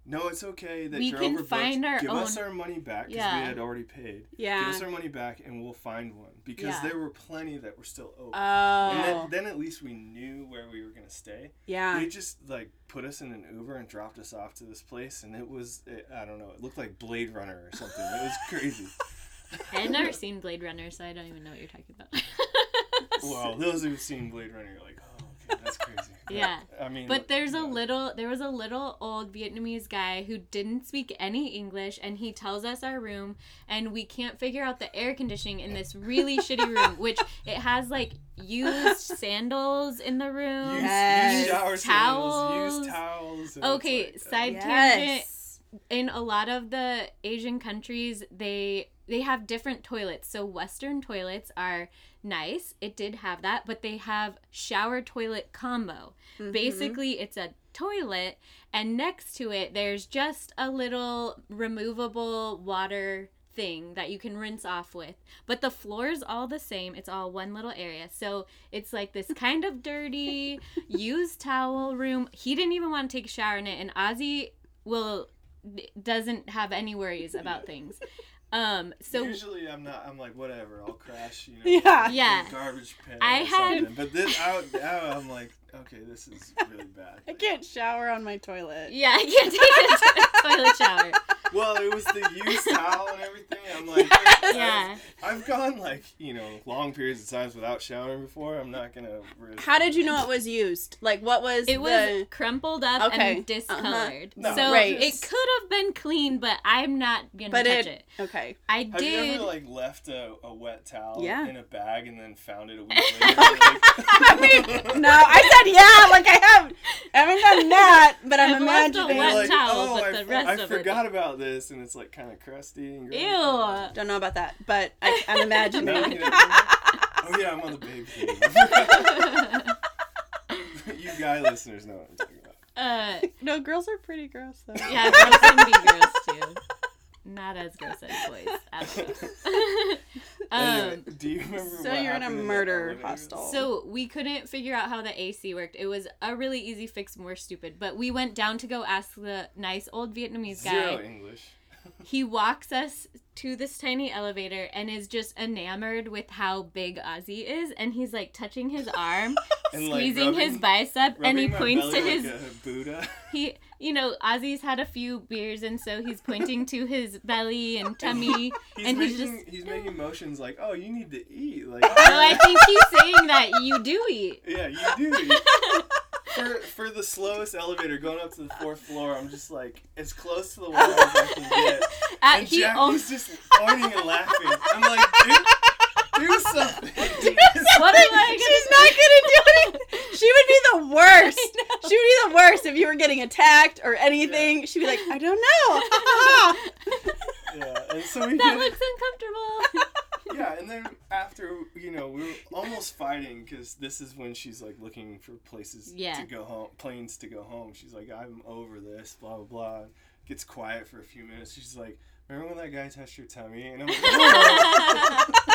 Speaker 2: No, it's okay that
Speaker 3: We
Speaker 2: you're
Speaker 3: can
Speaker 2: overbooked.
Speaker 3: find our
Speaker 2: Give us our money back because
Speaker 3: Yeah.
Speaker 2: we had already paid.
Speaker 1: Yeah.
Speaker 2: Give us our money back and we'll find one because
Speaker 3: Yeah.
Speaker 2: there were plenty that were still open.
Speaker 1: Oh.
Speaker 2: and then, oh. then at least we knew where we were gonna stay.
Speaker 1: yeah.
Speaker 2: They just like put us in an Uber and dropped us off to this place, and it was it, I don't know. It looked like Blade Runner or something. It was crazy. <laughs>
Speaker 3: I've never seen Blade Runner, so I don't even know what you're talking about. <laughs>
Speaker 2: well, those who've seen Blade Runner, you're like, oh, okay, that's crazy. But,
Speaker 3: Yeah. <laughs>
Speaker 2: I mean,
Speaker 3: But there's a little, there was a little old Vietnamese guy who didn't speak any English, and he tells us our room, and we can't figure out the air conditioning in this really <laughs> shitty room, which it has like used sandals in the room.
Speaker 2: Used,
Speaker 1: Yes.
Speaker 2: used shower
Speaker 3: Towels.
Speaker 2: sandals, used towels.
Speaker 3: Okay,
Speaker 2: like, uh,
Speaker 3: side tangent.
Speaker 1: yes.
Speaker 3: In a lot of the Asian countries, they they have different toilets. So Western toilets are nice. It did have that, but they have shower toilet combo.
Speaker 1: Mhm.
Speaker 3: Basically, it's a toilet, and next to it, there's just a little removable water thing that you can rinse off with. But the floor's all the same. It's all one little area. So it's like this <laughs> kind of dirty, used towel room. He didn't even want to take a shower in it, and Ozzie will doesn't have any worries about things. Um, so
Speaker 2: usually I'm not. I'm like whatever. I'll crash. You know.
Speaker 1: Yeah.
Speaker 3: yeah,
Speaker 2: garbage pail
Speaker 3: I
Speaker 2: or
Speaker 3: had-
Speaker 2: something. But this, I, I, I'm like, okay, this is really bad.
Speaker 1: I can't shower on my toilet.
Speaker 3: yeah, I can't take a <laughs> toilet shower.
Speaker 2: Well, it was the used <laughs> towel and everything. I'm like,
Speaker 1: Yes.
Speaker 3: Yeah.
Speaker 2: I've gone like you know long periods of times without showering before. I'm not gonna. Risk.
Speaker 1: How did you know it was used? Like, what was
Speaker 3: It was crumpled up
Speaker 1: Okay.
Speaker 3: and discolored.
Speaker 2: No,
Speaker 3: so
Speaker 1: right.
Speaker 3: it could have been clean, but I'm not gonna
Speaker 1: But
Speaker 3: touch
Speaker 1: it-
Speaker 3: it.
Speaker 1: Okay.
Speaker 3: I
Speaker 2: Have
Speaker 3: did.
Speaker 2: you ever like left a, a wet towel
Speaker 1: Yeah.
Speaker 2: in a bag and then found it a week <laughs> later? I
Speaker 1: mean, No, I said yeah. Like I have, I haven't done that, but I'm
Speaker 3: I've left a
Speaker 1: imagining.
Speaker 3: wet
Speaker 2: like,
Speaker 3: towel,
Speaker 2: oh,
Speaker 3: but
Speaker 2: I,
Speaker 3: the rest
Speaker 2: I
Speaker 3: of it-
Speaker 2: forgot about this, and it's like kind of crusty and gross.
Speaker 3: Ew.
Speaker 1: Don't know about that, but I, I'm imagining.
Speaker 2: No, you know, <laughs> oh yeah, I'm on the babe cave. <laughs> you guy listeners know what I'm talking about.
Speaker 3: uh,
Speaker 1: no, girls are pretty gross though.
Speaker 3: yeah, girls can be gross too. Not as gross as boys. I don't know.
Speaker 2: Anyway,
Speaker 3: um,
Speaker 2: do you remember?
Speaker 1: So
Speaker 2: what
Speaker 1: you're in a murder
Speaker 2: elevator?
Speaker 1: hostel.
Speaker 3: So we couldn't figure out how the AC worked. It was a really easy fix, more stupid. But we went down to go ask the nice old Vietnamese guy.
Speaker 2: Zero English. <laughs>
Speaker 3: He walks us to this tiny elevator and is just enamored with how big Ozzie is. And he's like touching his arm, <laughs>
Speaker 2: And, like,
Speaker 3: squeezing his bicep, and he
Speaker 2: my
Speaker 3: points to
Speaker 2: belly
Speaker 3: his.
Speaker 2: like a Buddha.
Speaker 3: He, you know, Ozzie's had a few beers, and so he's pointing to his <laughs> belly and tummy,
Speaker 2: He's
Speaker 3: and
Speaker 2: making
Speaker 3: he's just.
Speaker 2: he's making motions like, oh, you need to eat. Like,
Speaker 3: No, I oh. think he's saying that you do eat.
Speaker 2: yeah, you do eat. For, for the slowest elevator going up to the fourth floor, I'm just like as close to the wall as I can get.
Speaker 3: At,
Speaker 2: And
Speaker 3: Jacque's
Speaker 2: just pointing and laughing. I'm like, dude, <laughs> do something.
Speaker 3: What am I
Speaker 1: She's not gonna do <laughs> it. She would be the worst. She would be the worst if you were getting attacked or anything. She'd be like, I don't know. <laughs>
Speaker 2: yeah, and so we
Speaker 3: That
Speaker 2: did.
Speaker 3: looks uncomfortable.
Speaker 2: Yeah, and then after you know we were almost fighting because this is when she's like looking for places
Speaker 3: Yeah.
Speaker 2: to go home, planes to go home. She's like, I'm over this, blah blah blah. Gets quiet for a few minutes. She's like, Remember when that guy touched your tummy? And I'm like, "No."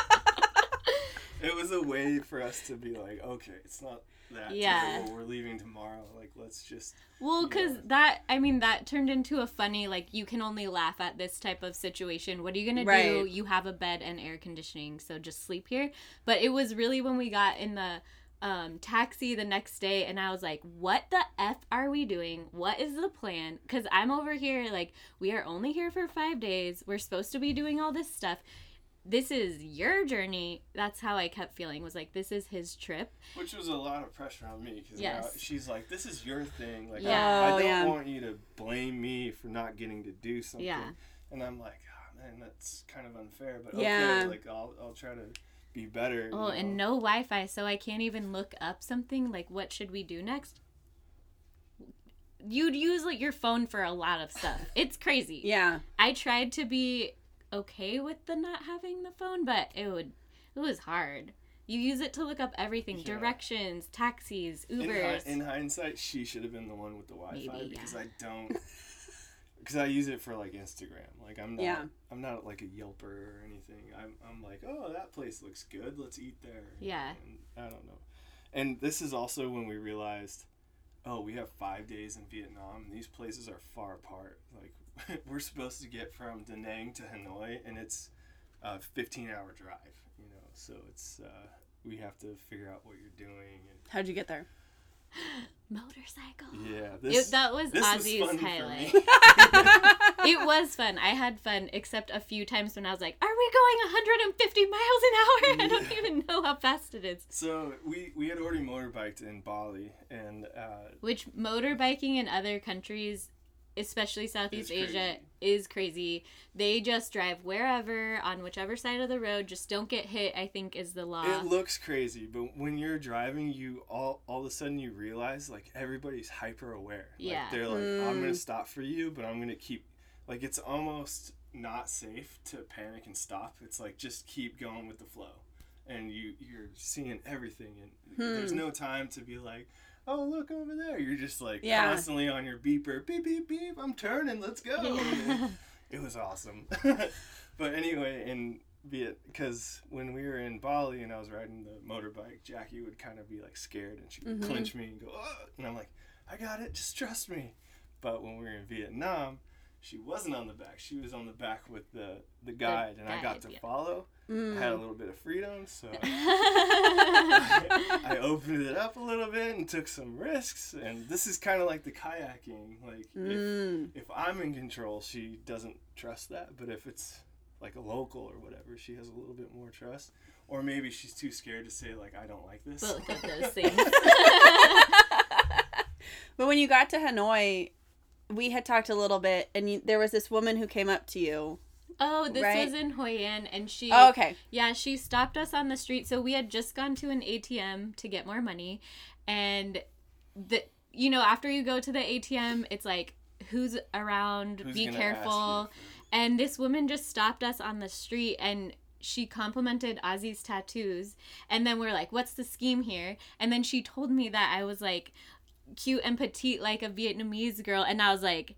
Speaker 2: It was a way for us to be like, okay, it's not that
Speaker 3: Yeah.
Speaker 2: terrible. We're leaving tomorrow. Like, let's just.
Speaker 3: Well, because
Speaker 2: Yeah.
Speaker 3: that, I mean, that turned into a funny, like, you can only laugh at this type of situation. What are you going to do? You have a bed and air conditioning, so just sleep here. But it was really when we got in the um, taxi the next day, and I was like, what the F are we doing? What is the plan? Because I'm over here, like, we are only here for five days. We're supposed to be doing all this stuff. This is your journey. That's how I kept feeling, was like, this is his trip.
Speaker 2: Which was a lot of pressure on me because
Speaker 3: Yes.
Speaker 2: she's like, "This is your thing. Like,
Speaker 3: Yeah.
Speaker 2: I, I
Speaker 1: Oh,
Speaker 2: don't
Speaker 1: yeah.
Speaker 2: want you to blame me for not getting to do something."
Speaker 3: Yeah.
Speaker 2: And I'm like, "Oh man, that's kind of unfair." But
Speaker 1: Yeah.
Speaker 2: okay, like I'll I'll try to be better. you
Speaker 3: Oh, and no Wi-Fi, so I can't even look up something like what should we do next. You'd use like your phone for a lot of stuff. It's crazy.
Speaker 1: Yeah.
Speaker 3: I tried to be okay with the not having the phone, but it would it was hard. You use it to look up everything,
Speaker 2: Yeah.
Speaker 3: directions, taxis,
Speaker 2: In,
Speaker 3: Ubers.
Speaker 2: in hindsight, she should have been the one with the Wi-Fi
Speaker 3: Maybe,
Speaker 2: because
Speaker 3: yeah.
Speaker 2: I <laughs> don't. Because I use it for like Instagram. Like I'm not.
Speaker 1: Yeah.
Speaker 2: I'm not like a Yelper or anything. I'm. I'm like, oh, that place looks good. Let's eat there.
Speaker 3: Yeah.
Speaker 2: And I don't know. And this is also when we realized, oh, we have five days in Vietnam. These places are far apart. Like <laughs> we're supposed to get from Da Nang to Hanoi, and it's a 15-hour drive. You know, so it's. Uh, we have to figure out what you're doing and
Speaker 1: How'd you get there? <gasps>
Speaker 3: Motorcycle.
Speaker 2: yeah
Speaker 3: It, that was
Speaker 2: this was Ozzie's
Speaker 3: highlight. <laughs> <laughs> it was fun. I had fun, except a few times when I was like, "Are we going 150 miles an hour? I don't even know how fast it is."
Speaker 2: So we we had already motorbiked in Bali, and uh,
Speaker 3: Which motorbiking in other countries, especially Southeast
Speaker 2: It's
Speaker 3: Asia, is crazy. They just drive wherever on whichever side of the road. Just don't get hit. I think is the law.
Speaker 2: it looks crazy, but when you're driving, you all all of a sudden you realize like everybody's hyper aware.
Speaker 3: Yeah.
Speaker 2: Like, they're like, I'm
Speaker 1: Mm.
Speaker 2: gonna stop for you, but I'm gonna keep. Like it's almost not safe to panic and stop. It's like just keep going with the flow, and you you're seeing everything, and there's
Speaker 1: Hmm.
Speaker 2: no time to be like. Oh look over there! You're just like
Speaker 1: Yeah.
Speaker 2: constantly on your beeper, beep beep beep. I'm turning. Let's go.
Speaker 3: Yeah. <laughs>
Speaker 2: it was awesome. <laughs> but anyway, in Viet, because when we were in Bali and I was riding the motorbike, Jacque would kind of be like scared and she would
Speaker 1: Mhm.
Speaker 2: clinch me and go, oh, and I'm like, I got it, just trust me. But when we were in Vietnam, she wasn't on the back. She was on the back with the the guide, and I got to
Speaker 3: yeah.
Speaker 2: follow. I
Speaker 1: Mm.
Speaker 2: had a little bit of freedom, so. <laughs> I opened it up a little bit and took some risks, and this is kind of like the kayaking. Like, if,
Speaker 1: Mm.
Speaker 2: if I'm in control, she doesn't trust that. But if it's like a local or whatever, she has a little bit more trust. Or maybe she's too scared to say like I don't like this.
Speaker 3: Both of those things.
Speaker 1: But when you got to Hanoi, we had talked a little bit, and you, there was this woman who came up to you.
Speaker 3: Oh, this
Speaker 1: Right.
Speaker 3: was in Hoi An, and she.
Speaker 1: Oh, okay.
Speaker 3: Yeah, she stopped us on the street. So we had just gone to an ATM to get more money, and the you know after you go to the ATM, it's like who's around,
Speaker 2: Who's
Speaker 3: be
Speaker 2: gonna ask you
Speaker 3: careful. And this woman just stopped us on the street and she complimented Ozzie's tattoos. And then we're like, what's the scheme here? And then she told me that I was like cute and petite like a Vietnamese girl. And I was like,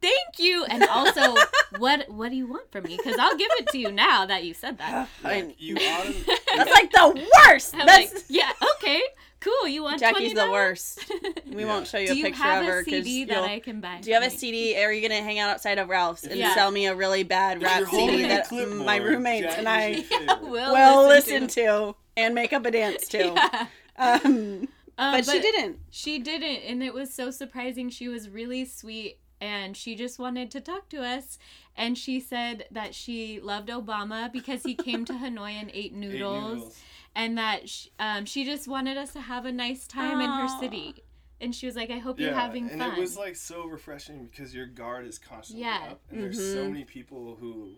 Speaker 3: thank you. And also, <laughs> what what do you want from me? Because I'll give it to you now that you said that. <laughs>
Speaker 1: I-
Speaker 2: you autom- <laughs>
Speaker 1: That's like the worst.
Speaker 3: I'm
Speaker 1: That's
Speaker 3: like, yeah, okay, cool. You want
Speaker 1: Jacque's the
Speaker 3: $20?
Speaker 1: worst. We
Speaker 2: Yeah.
Speaker 1: won't show you
Speaker 3: Do
Speaker 1: a
Speaker 3: you
Speaker 1: picture
Speaker 3: have
Speaker 1: of her
Speaker 3: a
Speaker 1: because
Speaker 3: CD that I can buy?
Speaker 1: Do you have a? CD? Or are you gonna hang out outside of Ralph's and
Speaker 3: Yeah.
Speaker 1: sell me a really bad rap CD that my roommates
Speaker 2: Jacque's
Speaker 1: and I
Speaker 2: your favorite.
Speaker 3: will
Speaker 1: will
Speaker 3: listen
Speaker 1: listen to and make up a dance to?
Speaker 3: Yeah.
Speaker 1: Um,
Speaker 3: Um,
Speaker 1: but, she didn't.
Speaker 3: She didn't, and it was so surprising. She was really sweet, and she just wanted to talk to us. And she said that she loved Obama because he came to <laughs> Hanoi and ate
Speaker 2: Eight
Speaker 3: noodles,
Speaker 2: noodles.
Speaker 3: and that sh um, she just wanted us to have a nice time in her city. And she was like, "I hope
Speaker 2: Yeah,
Speaker 3: you're having
Speaker 2: and
Speaker 3: fun."
Speaker 2: it was like so refreshing because your guard is constantly
Speaker 3: Yeah.
Speaker 2: up, and there's so
Speaker 1: Mhm.
Speaker 2: many people who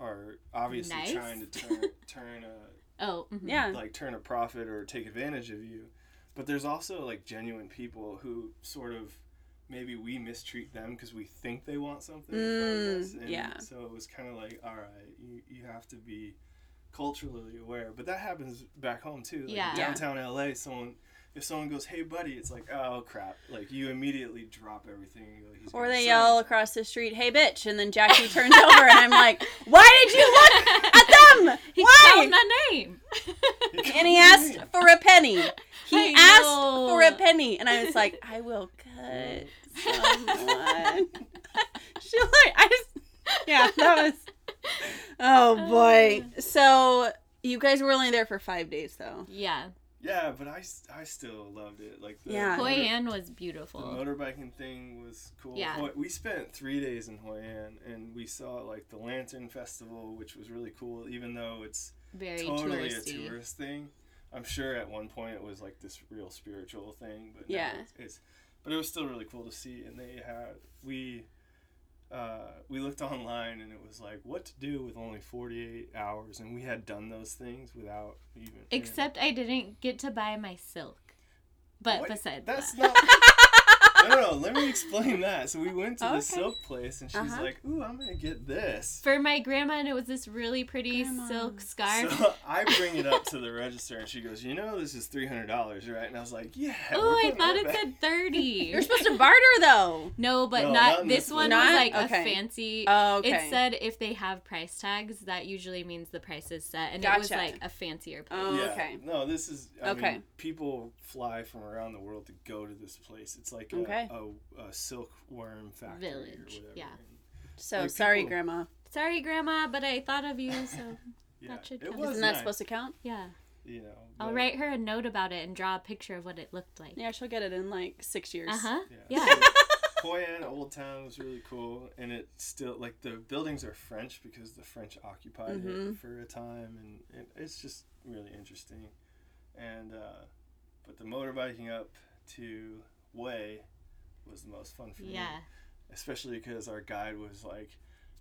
Speaker 2: are obviously
Speaker 3: Nice.
Speaker 2: trying to turn <laughs> turn a
Speaker 3: oh, mhm.
Speaker 1: Yeah.
Speaker 2: like turn a profit or take advantage of you. But there's also like genuine people who sort of maybe we mistreat them because we think they want something
Speaker 1: Mm,
Speaker 2: from us. And
Speaker 1: yeah.
Speaker 2: So it was kind of like, all right, you, you have to be culturally aware. But that happens back home too. Like
Speaker 3: Yeah.
Speaker 2: Downtown LA, someone. If someone goes, "Hey, buddy," it's like, "Oh crap!" Like you immediately drop everything. like, "He's
Speaker 1: Or they yell
Speaker 2: it."
Speaker 1: across the street, "Hey, bitch!" And then Jacque turns <laughs> over, and I'm like, "Why did you look at them? <laughs>
Speaker 3: he
Speaker 1: Why?"
Speaker 3: called my name. <laughs>
Speaker 1: and he asked for a penny. He
Speaker 3: I
Speaker 1: asked
Speaker 3: know.
Speaker 1: for a penny, and I was like, "I will cut someone." she like, I just, yeah, that was. Oh, <laughs> oh boy! So you guys were only there for five days, though.
Speaker 3: yeah,
Speaker 2: Yeah, but I, I still loved it. Like the
Speaker 1: Yeah.
Speaker 3: Hoi An was beautiful.
Speaker 2: The motorbiking thing was cool.
Speaker 3: Yeah.
Speaker 2: We spent three days in Hoi An and we saw like the Lantern Festival, which was really cool, even though it's
Speaker 3: Very
Speaker 2: totally
Speaker 3: touristy.
Speaker 2: a tourist thing. I'm sure at one point it was like this real spiritual thing, but
Speaker 1: Yeah.
Speaker 2: it's, it's but it was still really cool to see. And they had we uh, we looked online and it was like what to do with only 48 hours, and we had done those things without even.
Speaker 3: Except I didn't get to buy my silk. But
Speaker 2: What?
Speaker 3: besides
Speaker 2: That's
Speaker 3: that.
Speaker 2: not. <laughs> no, no, no, let me explain that. So we went to
Speaker 1: Okay.
Speaker 2: the silk place, and she's
Speaker 1: Uh-huh.
Speaker 2: like, "Ooh, I'm gonna get this."
Speaker 3: for my grandma, and it was this really pretty
Speaker 1: Grandma.
Speaker 3: silk scarf.
Speaker 2: So <laughs> I bring it up to the register, and she goes, "You know, this is three hundred dollars, right?" And I was like, "Yeah."
Speaker 3: oh, I thought it
Speaker 2: back."
Speaker 3: said 30. <laughs>
Speaker 1: You're supposed to barter though.
Speaker 3: No, but
Speaker 2: No,
Speaker 3: not,
Speaker 2: not
Speaker 3: this
Speaker 2: this
Speaker 3: one
Speaker 2: one.
Speaker 3: was like
Speaker 1: Okay.
Speaker 3: a fancy.
Speaker 1: Oh, okay.
Speaker 3: It said if they have price tags, that usually means the price is set, and it was like a fancier place.
Speaker 1: Oh,
Speaker 2: Yeah.
Speaker 1: okay.
Speaker 2: No, this is. I
Speaker 1: Okay.
Speaker 2: Mean, people fly from around the world to go to this place. It's like a,
Speaker 1: Okay.
Speaker 2: A, a silkworm factory or
Speaker 3: Village,
Speaker 2: whatever.
Speaker 3: yeah.
Speaker 2: And,
Speaker 1: So
Speaker 2: Like,
Speaker 1: sorry,
Speaker 2: people-
Speaker 1: Grandma.
Speaker 3: Sorry, Grandma, but I thought of you, so <laughs>
Speaker 2: yeah,
Speaker 3: That should
Speaker 2: it
Speaker 3: count.
Speaker 2: was
Speaker 1: Isn't that supposed to count?
Speaker 3: yeah.
Speaker 2: You know.
Speaker 3: I'll write her a note about it and draw a picture of what it looked like.
Speaker 1: Yeah, she'll get it in like six years.
Speaker 3: Uh huh.
Speaker 2: Yeah.
Speaker 3: Yeah.
Speaker 2: So, Hoi An Old Town was really cool, and it still like the buildings are French because the French occupied
Speaker 1: Mhm.
Speaker 2: it for a time, and it, it's just really interesting. And uh, but the motorbiking up to Way was the most fun for me,
Speaker 3: Yeah.
Speaker 2: especially because our guide was like.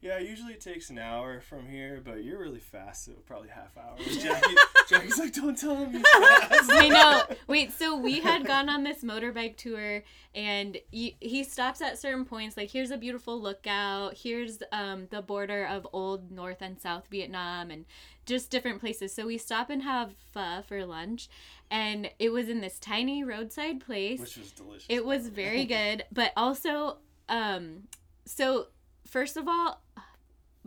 Speaker 2: Yeah, usually it takes an hour from here, but you're really fast, so probably half hour. <laughs> Jacque, Jacque's like, don't tell him he's <laughs> fast.
Speaker 3: I know. Wait, so we had gone on this motorbike tour, and he, he stops at certain points. Like, here's a beautiful lookout. Here's um, the border of old North and South Vietnam, and just different places. So we stop and have pho for lunch, and it was in this tiny roadside place.
Speaker 2: Which was delicious.
Speaker 3: It was very good, but also, um, so first of all,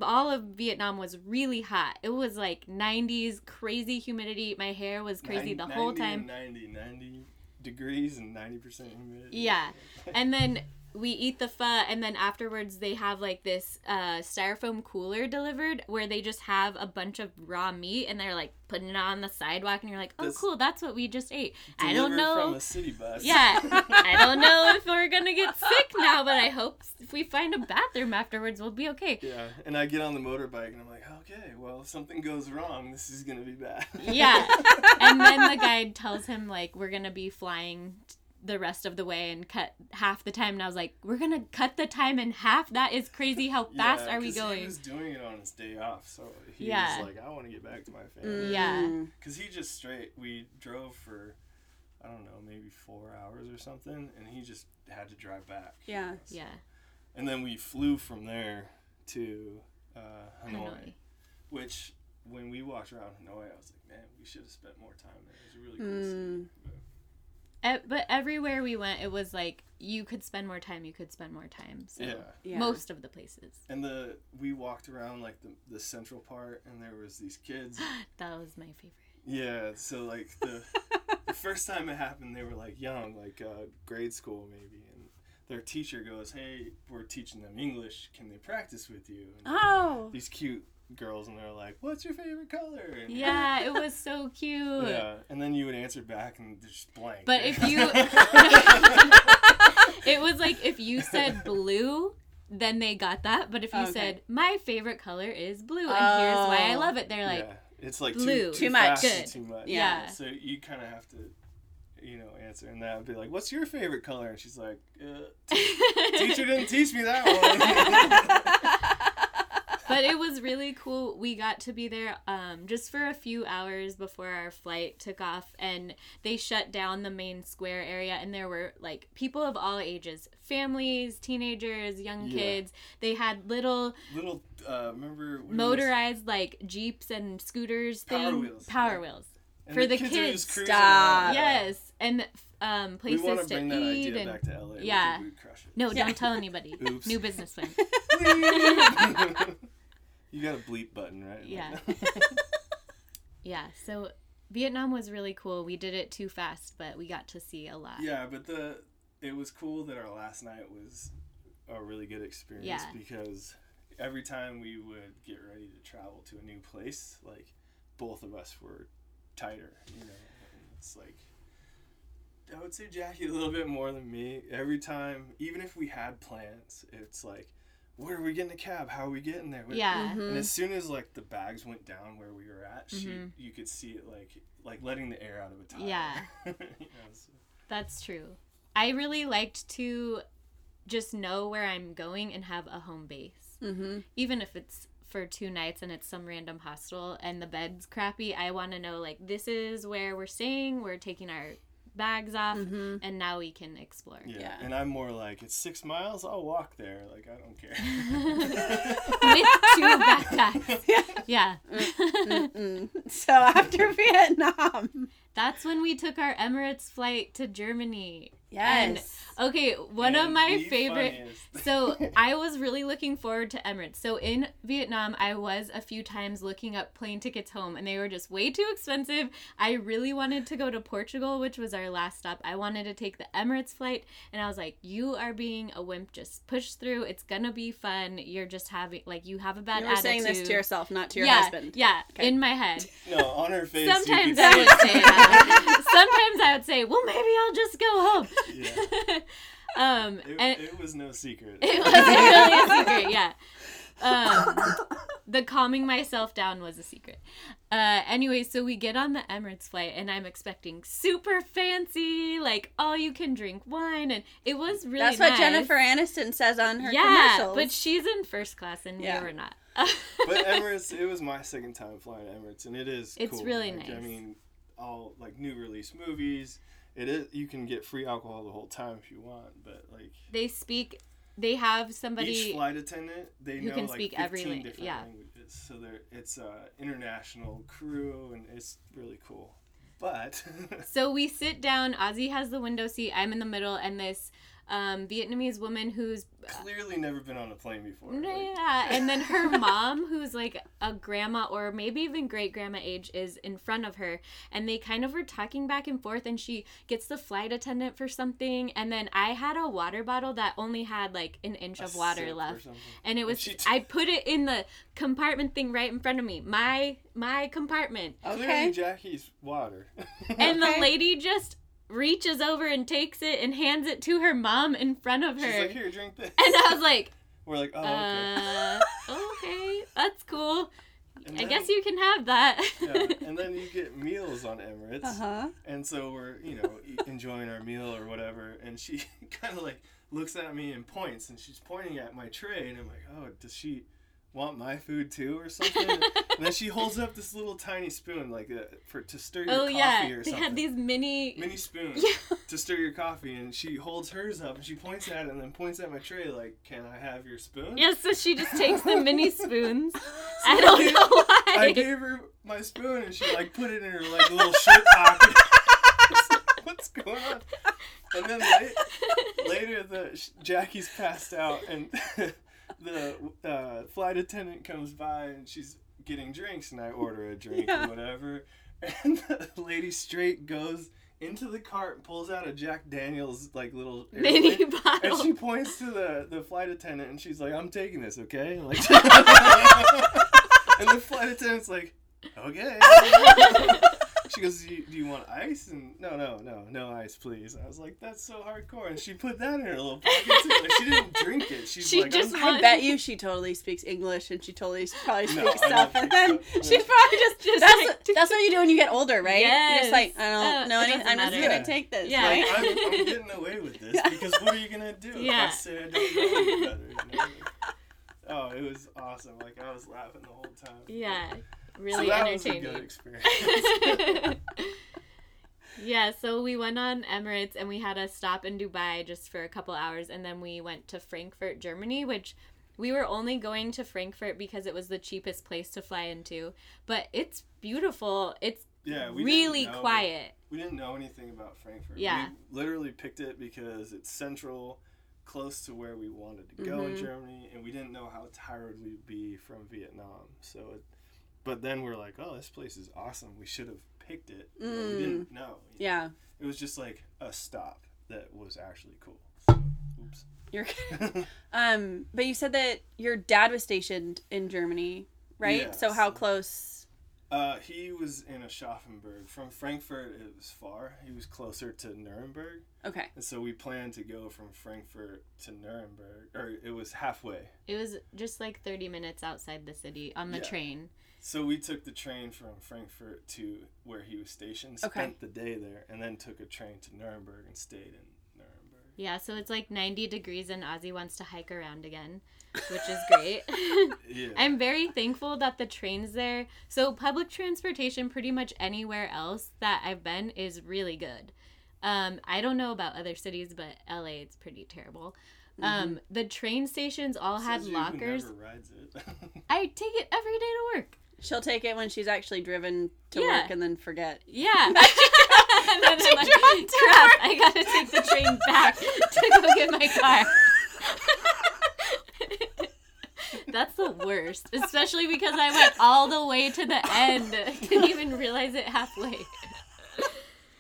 Speaker 3: all of Vietnam was really hot. It was like 90s, crazy humidity. My hair was crazy the whole
Speaker 2: 90
Speaker 3: time.
Speaker 2: and 90, 90 degrees and 90% humidity.
Speaker 3: Yeah. And then we eat the pho, and then afterwards they have like this uh, styrofoam cooler delivered where they just have a bunch of raw meat and they're like putting it on the sidewalk, and you're like, oh,
Speaker 2: This-
Speaker 3: cool, that's what we just ate. I don't know.
Speaker 2: From a city bus.
Speaker 3: Yeah, <laughs> I don't know if we're gonna get sick now, but I hope if we find a bathroom afterwards, we'll be okay.
Speaker 2: Yeah, and I get on the motorbike and I'm like, okay, well, if something goes wrong, this is gonna be bad.
Speaker 3: Yeah, <laughs> and then the guide tells him like we're gonna be flying t- the rest of the way and cut half the time, and I was like, we're gonna cut the time in half. That is crazy. How <laughs> fast
Speaker 2: Yeah,
Speaker 3: are we
Speaker 2: 'cause He
Speaker 3: going?
Speaker 2: was doing it on his day off, so he
Speaker 3: Yeah.
Speaker 2: was like, I want to get back to my family.
Speaker 3: Yeah.
Speaker 1: Mm.
Speaker 2: Because he just straight, we drove for, I don't know, maybe four hours or something, and he just had to drive back.
Speaker 1: Yeah.
Speaker 3: Yeah,
Speaker 2: And then we flew from there to uh, Hanoi,
Speaker 3: Hanoi.
Speaker 2: which when we walked around Hanoi, I was like, man, we should have spent more time there. It was a really cool city.
Speaker 1: Mm.
Speaker 2: But-
Speaker 3: everywhere we went, it was like you could spend more time. You could spend more time. So
Speaker 2: yeah.
Speaker 1: Yeah.
Speaker 3: most of the places.
Speaker 2: And the we walked around like the, the central part, and there was these kids. <gasps>
Speaker 3: That was my favorite.
Speaker 2: Yeah, so like the <laughs> the first time it happened, they were like young, like uh, grade school maybe, and their teacher goes, "Hey, we're teaching them English. Can they practice with you?" And
Speaker 1: Oh.
Speaker 2: these cute girls, and they're like, "What's your favorite color?" And,
Speaker 3: Yeah, it was so <laughs> cute.
Speaker 2: yeah, and then you would answer back, and just blank.
Speaker 3: But if you- <laughs> It was like if you said blue, then they got that. But if you
Speaker 1: Okay.
Speaker 3: said my favorite color is blue, and here's why I
Speaker 1: Oh.
Speaker 3: love it, they're like,
Speaker 2: yeah, it's like
Speaker 3: blue.
Speaker 2: too,
Speaker 1: Too much.
Speaker 2: fast and
Speaker 3: Good.
Speaker 2: too much.
Speaker 3: Yeah.
Speaker 2: So you kind of have to, you know, answer, and that would be like, "What's your favorite color?" And she's like, uh, <laughs> "Teacher didn't teach me that one."
Speaker 3: But it was really cool. We got to be there um, just for a few hours before our flight took off, and they shut down the main square area, and there were like people of all ages, families, teenagers, young
Speaker 2: Yeah.
Speaker 3: kids. They had little
Speaker 2: Little, uh, remember what it was?
Speaker 3: motorized like jeeps and scooters
Speaker 2: Power
Speaker 3: thing,
Speaker 2: wheels,
Speaker 3: power
Speaker 2: yeah.
Speaker 3: wheels.
Speaker 2: And
Speaker 3: for the
Speaker 2: are just
Speaker 3: kids.
Speaker 1: Stop.
Speaker 3: Yes, and um,
Speaker 2: We
Speaker 3: places
Speaker 2: want to
Speaker 3: to
Speaker 2: bring that
Speaker 3: eat
Speaker 2: idea
Speaker 3: and
Speaker 2: back to LA.
Speaker 3: Yeah.
Speaker 2: we'd crush it.
Speaker 3: no,
Speaker 1: Yeah.
Speaker 3: don't tell anybody. <laughs>
Speaker 2: Oops.
Speaker 3: New business plan. <laughs> <laughs>
Speaker 2: you got a bleep button, right?
Speaker 3: Yeah. <laughs> <laughs> Yeah, so Vietnam was really cool. We did it too fast, but we got to see a lot.
Speaker 2: yeah, but the it was cool that our last night was a really good experience
Speaker 3: Yeah.
Speaker 2: because every time we would get ready to travel to a new place, like both of us were tighter, you know. And it's like I would say Jacque a little bit more than me. Every time, even if we had plans, it's like, where are we getting a cab? How are we getting there?
Speaker 3: Yeah.
Speaker 2: And
Speaker 1: Mhm.
Speaker 2: as soon as like the bags went down where we were at, she
Speaker 3: Mhm.
Speaker 2: you could see it like like letting the air out of a tire.
Speaker 3: Yeah. <laughs>
Speaker 2: You know, so-
Speaker 3: That's true. I really liked to just know where I'm going and have a home base.
Speaker 1: Mm-hmm.
Speaker 3: Even if it's for two nights and it's some random hostel and the bed's crappy, I want to know like this is where we're staying. We're taking our bags off,
Speaker 1: Mm-hmm.
Speaker 3: and now we can explore.
Speaker 2: Yeah.
Speaker 1: Yeah.
Speaker 2: And I'm more like, it's six miles, I'll walk there. Like, I don't care. <laughs>
Speaker 3: With two backpacks. <laughs> Yeah.
Speaker 1: Mm-mm. <laughs> So after Vietnam,
Speaker 3: That's when we took our Emirates flight to Germany.
Speaker 1: Yes.
Speaker 3: Okay, one of my favorite.
Speaker 2: funniest- <laughs>
Speaker 3: So <laughs> I was really looking forward to Emirates. So in Vietnam, I was a few times looking up plane tickets home, and they were just way too expensive. I really wanted to go to Portugal, which was our last stop. I wanted to take the Emirates flight, and I was like, "You are being a wimp. Just push through. It's gonna be fun. You're just having like you have a bad
Speaker 1: you were
Speaker 3: attitude."
Speaker 1: saying this to yourself, not to your
Speaker 3: yeah,
Speaker 1: husband.
Speaker 3: Yeah,
Speaker 1: Okay.
Speaker 3: in my head. <laughs>
Speaker 2: no, on her face. you
Speaker 3: Sometimes
Speaker 2: could
Speaker 3: I
Speaker 2: see
Speaker 3: would
Speaker 2: it.
Speaker 3: say that. Sometimes I would say, "Well, maybe I'll just go home."
Speaker 2: Yeah. <laughs>
Speaker 3: um,
Speaker 2: It,
Speaker 3: and
Speaker 2: it was no secret.
Speaker 3: it <laughs> wasn't really a secret, yeah. Um, the calming myself down was a secret. Uh, anyway, so we get on the Emirates flight, and I'm expecting super fancy, like all you can drink wine, and it was really nice.
Speaker 1: That's what
Speaker 3: nice.
Speaker 1: Jennifer Aniston says on her
Speaker 3: yeah,
Speaker 1: commercials.
Speaker 3: but she's in first class, and
Speaker 1: Yeah.
Speaker 3: we were not.
Speaker 2: but <laughs> Emirates, it was my second time flying Emirates, and it is.
Speaker 3: It's
Speaker 2: cool.
Speaker 3: really
Speaker 2: Like, I mean, all like new release movies. It is. You can get free alcohol the whole time if you want, but like
Speaker 3: they speak. They have somebody.
Speaker 2: each flight attendant, they
Speaker 3: who
Speaker 2: know
Speaker 3: can
Speaker 2: like
Speaker 3: speak
Speaker 2: 15
Speaker 3: every
Speaker 2: different
Speaker 3: yeah.
Speaker 2: languages. So they're it's a international crew, and it's really cool. But <laughs>
Speaker 3: So we sit down. Ozzie has the window seat. I'm in the middle, and this um, Vietnamese woman who's
Speaker 2: clearly never been on a plane before. like-
Speaker 3: yeah, and then her <laughs> mom, who's like a grandma or maybe even great grandma age, is in front of her, and they kind of were talking back and forth. And she gets the flight attendant for something, and then I had a water bottle that only had like an inch
Speaker 2: a
Speaker 3: of water left. And it was
Speaker 2: she t-
Speaker 3: I put it in the compartment thing right in front of me. My my compartment.
Speaker 2: Clearly
Speaker 1: okay.
Speaker 2: Jacque's water.
Speaker 3: And
Speaker 1: Okay.
Speaker 3: the lady just reaches over and takes it and hands it to her mom in front of her.
Speaker 2: She's like, here, drink this.
Speaker 3: and I was like, <laughs>
Speaker 2: We're like, oh, okay.
Speaker 3: uh, okay, that's cool.
Speaker 2: And
Speaker 3: I
Speaker 2: then-
Speaker 3: guess you can have that.
Speaker 2: yeah, and <laughs> then you get meals on Emirates.
Speaker 1: Uh huh.
Speaker 2: And so we're, you know, e- enjoying our meal or whatever. And she <laughs> kind of like looks at me and points, and she's pointing at my tray. And I'm like, oh, does she want my food too or something? and <laughs> then she holds up this little tiny spoon, like uh, for to stir your
Speaker 3: oh
Speaker 2: coffee
Speaker 3: yeah,
Speaker 2: or
Speaker 3: they
Speaker 2: something.
Speaker 3: had these mini.
Speaker 2: Mini spoon
Speaker 3: Yeah. <laughs>
Speaker 2: to stir your coffee, and she holds hers up and she points at it and then points at my tray, like, "Can I have your spoon?"
Speaker 3: Yeah, so she just takes the mini <laughs> spoons. I don't know why.
Speaker 2: I gave her my spoon and she like put it in her like little shirt pocket. What's going on? And then la- later, the Jacque's passed out and the uh, flight attendant comes by and she's getting drinks and I order a drink
Speaker 1: Yeah.
Speaker 2: or whatever. And the lady straight goes into the cart and pulls out a Jack Daniels like little
Speaker 3: mini
Speaker 2: airplane. And she points to the, the flight attendant and she's like, I'm taking this, okay? Like, <laughs> <laughs> and the flight attendant's like, okay. <laughs> she goes, do you, do you want ice? And no, no, no, no ice, please. I was like, that's so hardcore. And she put that in her little pocket too. Like, she didn't drink it. She's
Speaker 3: She
Speaker 2: like,
Speaker 3: just
Speaker 2: I'm,
Speaker 1: I bet you she totally speaks English and she totally probably speaks
Speaker 2: I don't
Speaker 1: stuff. And then
Speaker 2: so.
Speaker 1: she's probably just,
Speaker 3: Just
Speaker 1: that's,
Speaker 3: like-
Speaker 1: that's what you do when you get older, right? You're
Speaker 3: Yes.
Speaker 1: just like, I
Speaker 3: Uh,
Speaker 1: don't know anything.
Speaker 3: doesn't
Speaker 1: I'm just
Speaker 3: matter.
Speaker 1: going
Speaker 2: Yeah.
Speaker 1: to take this,
Speaker 3: Yeah.
Speaker 1: right?
Speaker 2: like, I'm, I'm getting away with this <laughs> because what are you going to do if I
Speaker 3: Yeah.
Speaker 2: say I don't know any better? You know? <laughs> Oh, it was awesome. Like, I was laughing the whole time.
Speaker 3: yeah,
Speaker 2: So
Speaker 3: really
Speaker 2: that was a
Speaker 3: entertaining.
Speaker 2: good experience. <laughs>
Speaker 3: yeah, so we went on Emirates and we had a stop in Dubai just for a couple hours and then we went to Frankfurt, Germany, which we were only going to Frankfurt because it was the cheapest place to fly into. But it's beautiful. It's
Speaker 2: yeah, we
Speaker 3: really
Speaker 2: know-
Speaker 3: quiet.
Speaker 2: We didn't know anything about Frankfurt.
Speaker 3: Yeah.
Speaker 2: We literally picked it because it's central, close to where we wanted to go in
Speaker 1: Mhm.
Speaker 2: Germany, and we didn't know how tired we'd be from Vietnam. So, it, but then we're like, oh, this place is awesome. We should have picked it. But
Speaker 1: Mm.
Speaker 2: we didn't know.
Speaker 1: Yeah.
Speaker 2: It was just like a stop that was actually cool. So, oops.
Speaker 1: You're <laughs> um but you said that your dad was stationed in Germany, right?
Speaker 2: Yeah,
Speaker 1: so how
Speaker 2: so-
Speaker 1: close
Speaker 2: Uh, he was in Aschaffenburg. From Frankfurt, it was far. He was closer to Nuremberg.
Speaker 1: Okay.
Speaker 2: And so we planned to go from Frankfurt to Nuremberg, or it was halfway.
Speaker 3: It was just like 30 minutes outside the city on the
Speaker 2: Yeah.
Speaker 3: train.
Speaker 2: So we took the train from Frankfurt to where he was stationed, spent
Speaker 1: Okay.
Speaker 2: the day there, and then took a train to Nuremberg and stayed in Nuremberg.
Speaker 3: Yeah, so it's like 90 degrees and Ozzie wants to hike around again, which is great. <laughs>
Speaker 2: Yeah. <laughs>
Speaker 3: I'm very thankful that the trains there. So public transportation, pretty much anywhere else that I've been, is really good. Um, I don't know about other cities, but LA it's pretty terrible. Um, the train stations all had
Speaker 2: Says you who
Speaker 3: lockers.
Speaker 2: never rides it. <laughs>
Speaker 3: I take it every day to work.
Speaker 1: She'll take it when she's actually driven to
Speaker 3: Yeah.
Speaker 1: work and then forget.
Speaker 3: Yeah. <laughs> <laughs> and then I'm like, crap, I gotta take the train back <laughs> to go get my car. That's the worst, especially because I went all the way to the end. Didn't even realize it halfway.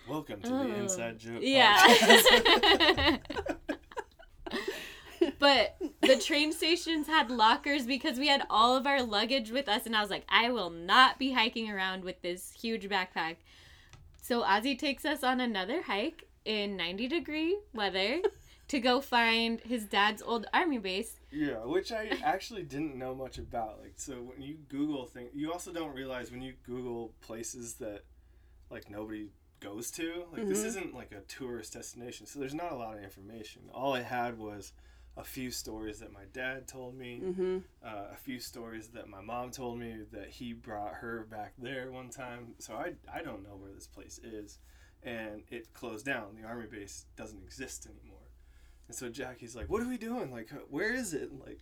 Speaker 2: Welcome to the
Speaker 3: Oh.
Speaker 2: inside joke.
Speaker 3: Yeah. but the train stations had lockers because we had all of our luggage with us, and I was like, I will not be hiking around with this huge backpack. So Ozzie takes us on another hike in 90 degree weather <laughs> to go find his dad's old army base.
Speaker 2: Yeah, which I actually didn't know much about. Like, so when you Google things, you also don't realize when you Google places that like nobody goes to. Like, this
Speaker 1: Mhm.
Speaker 2: isn't like a tourist destination, so there's not a lot of information. All I had was a few stories that my dad told me,
Speaker 1: Mm-hmm.
Speaker 2: uh, a few stories that my mom told me that he brought her back there one time. So I I don't know where this place is, and it closed down. The army base doesn't exist anymore. And so Jacque's like, "What are we doing? Like, where is it? Like,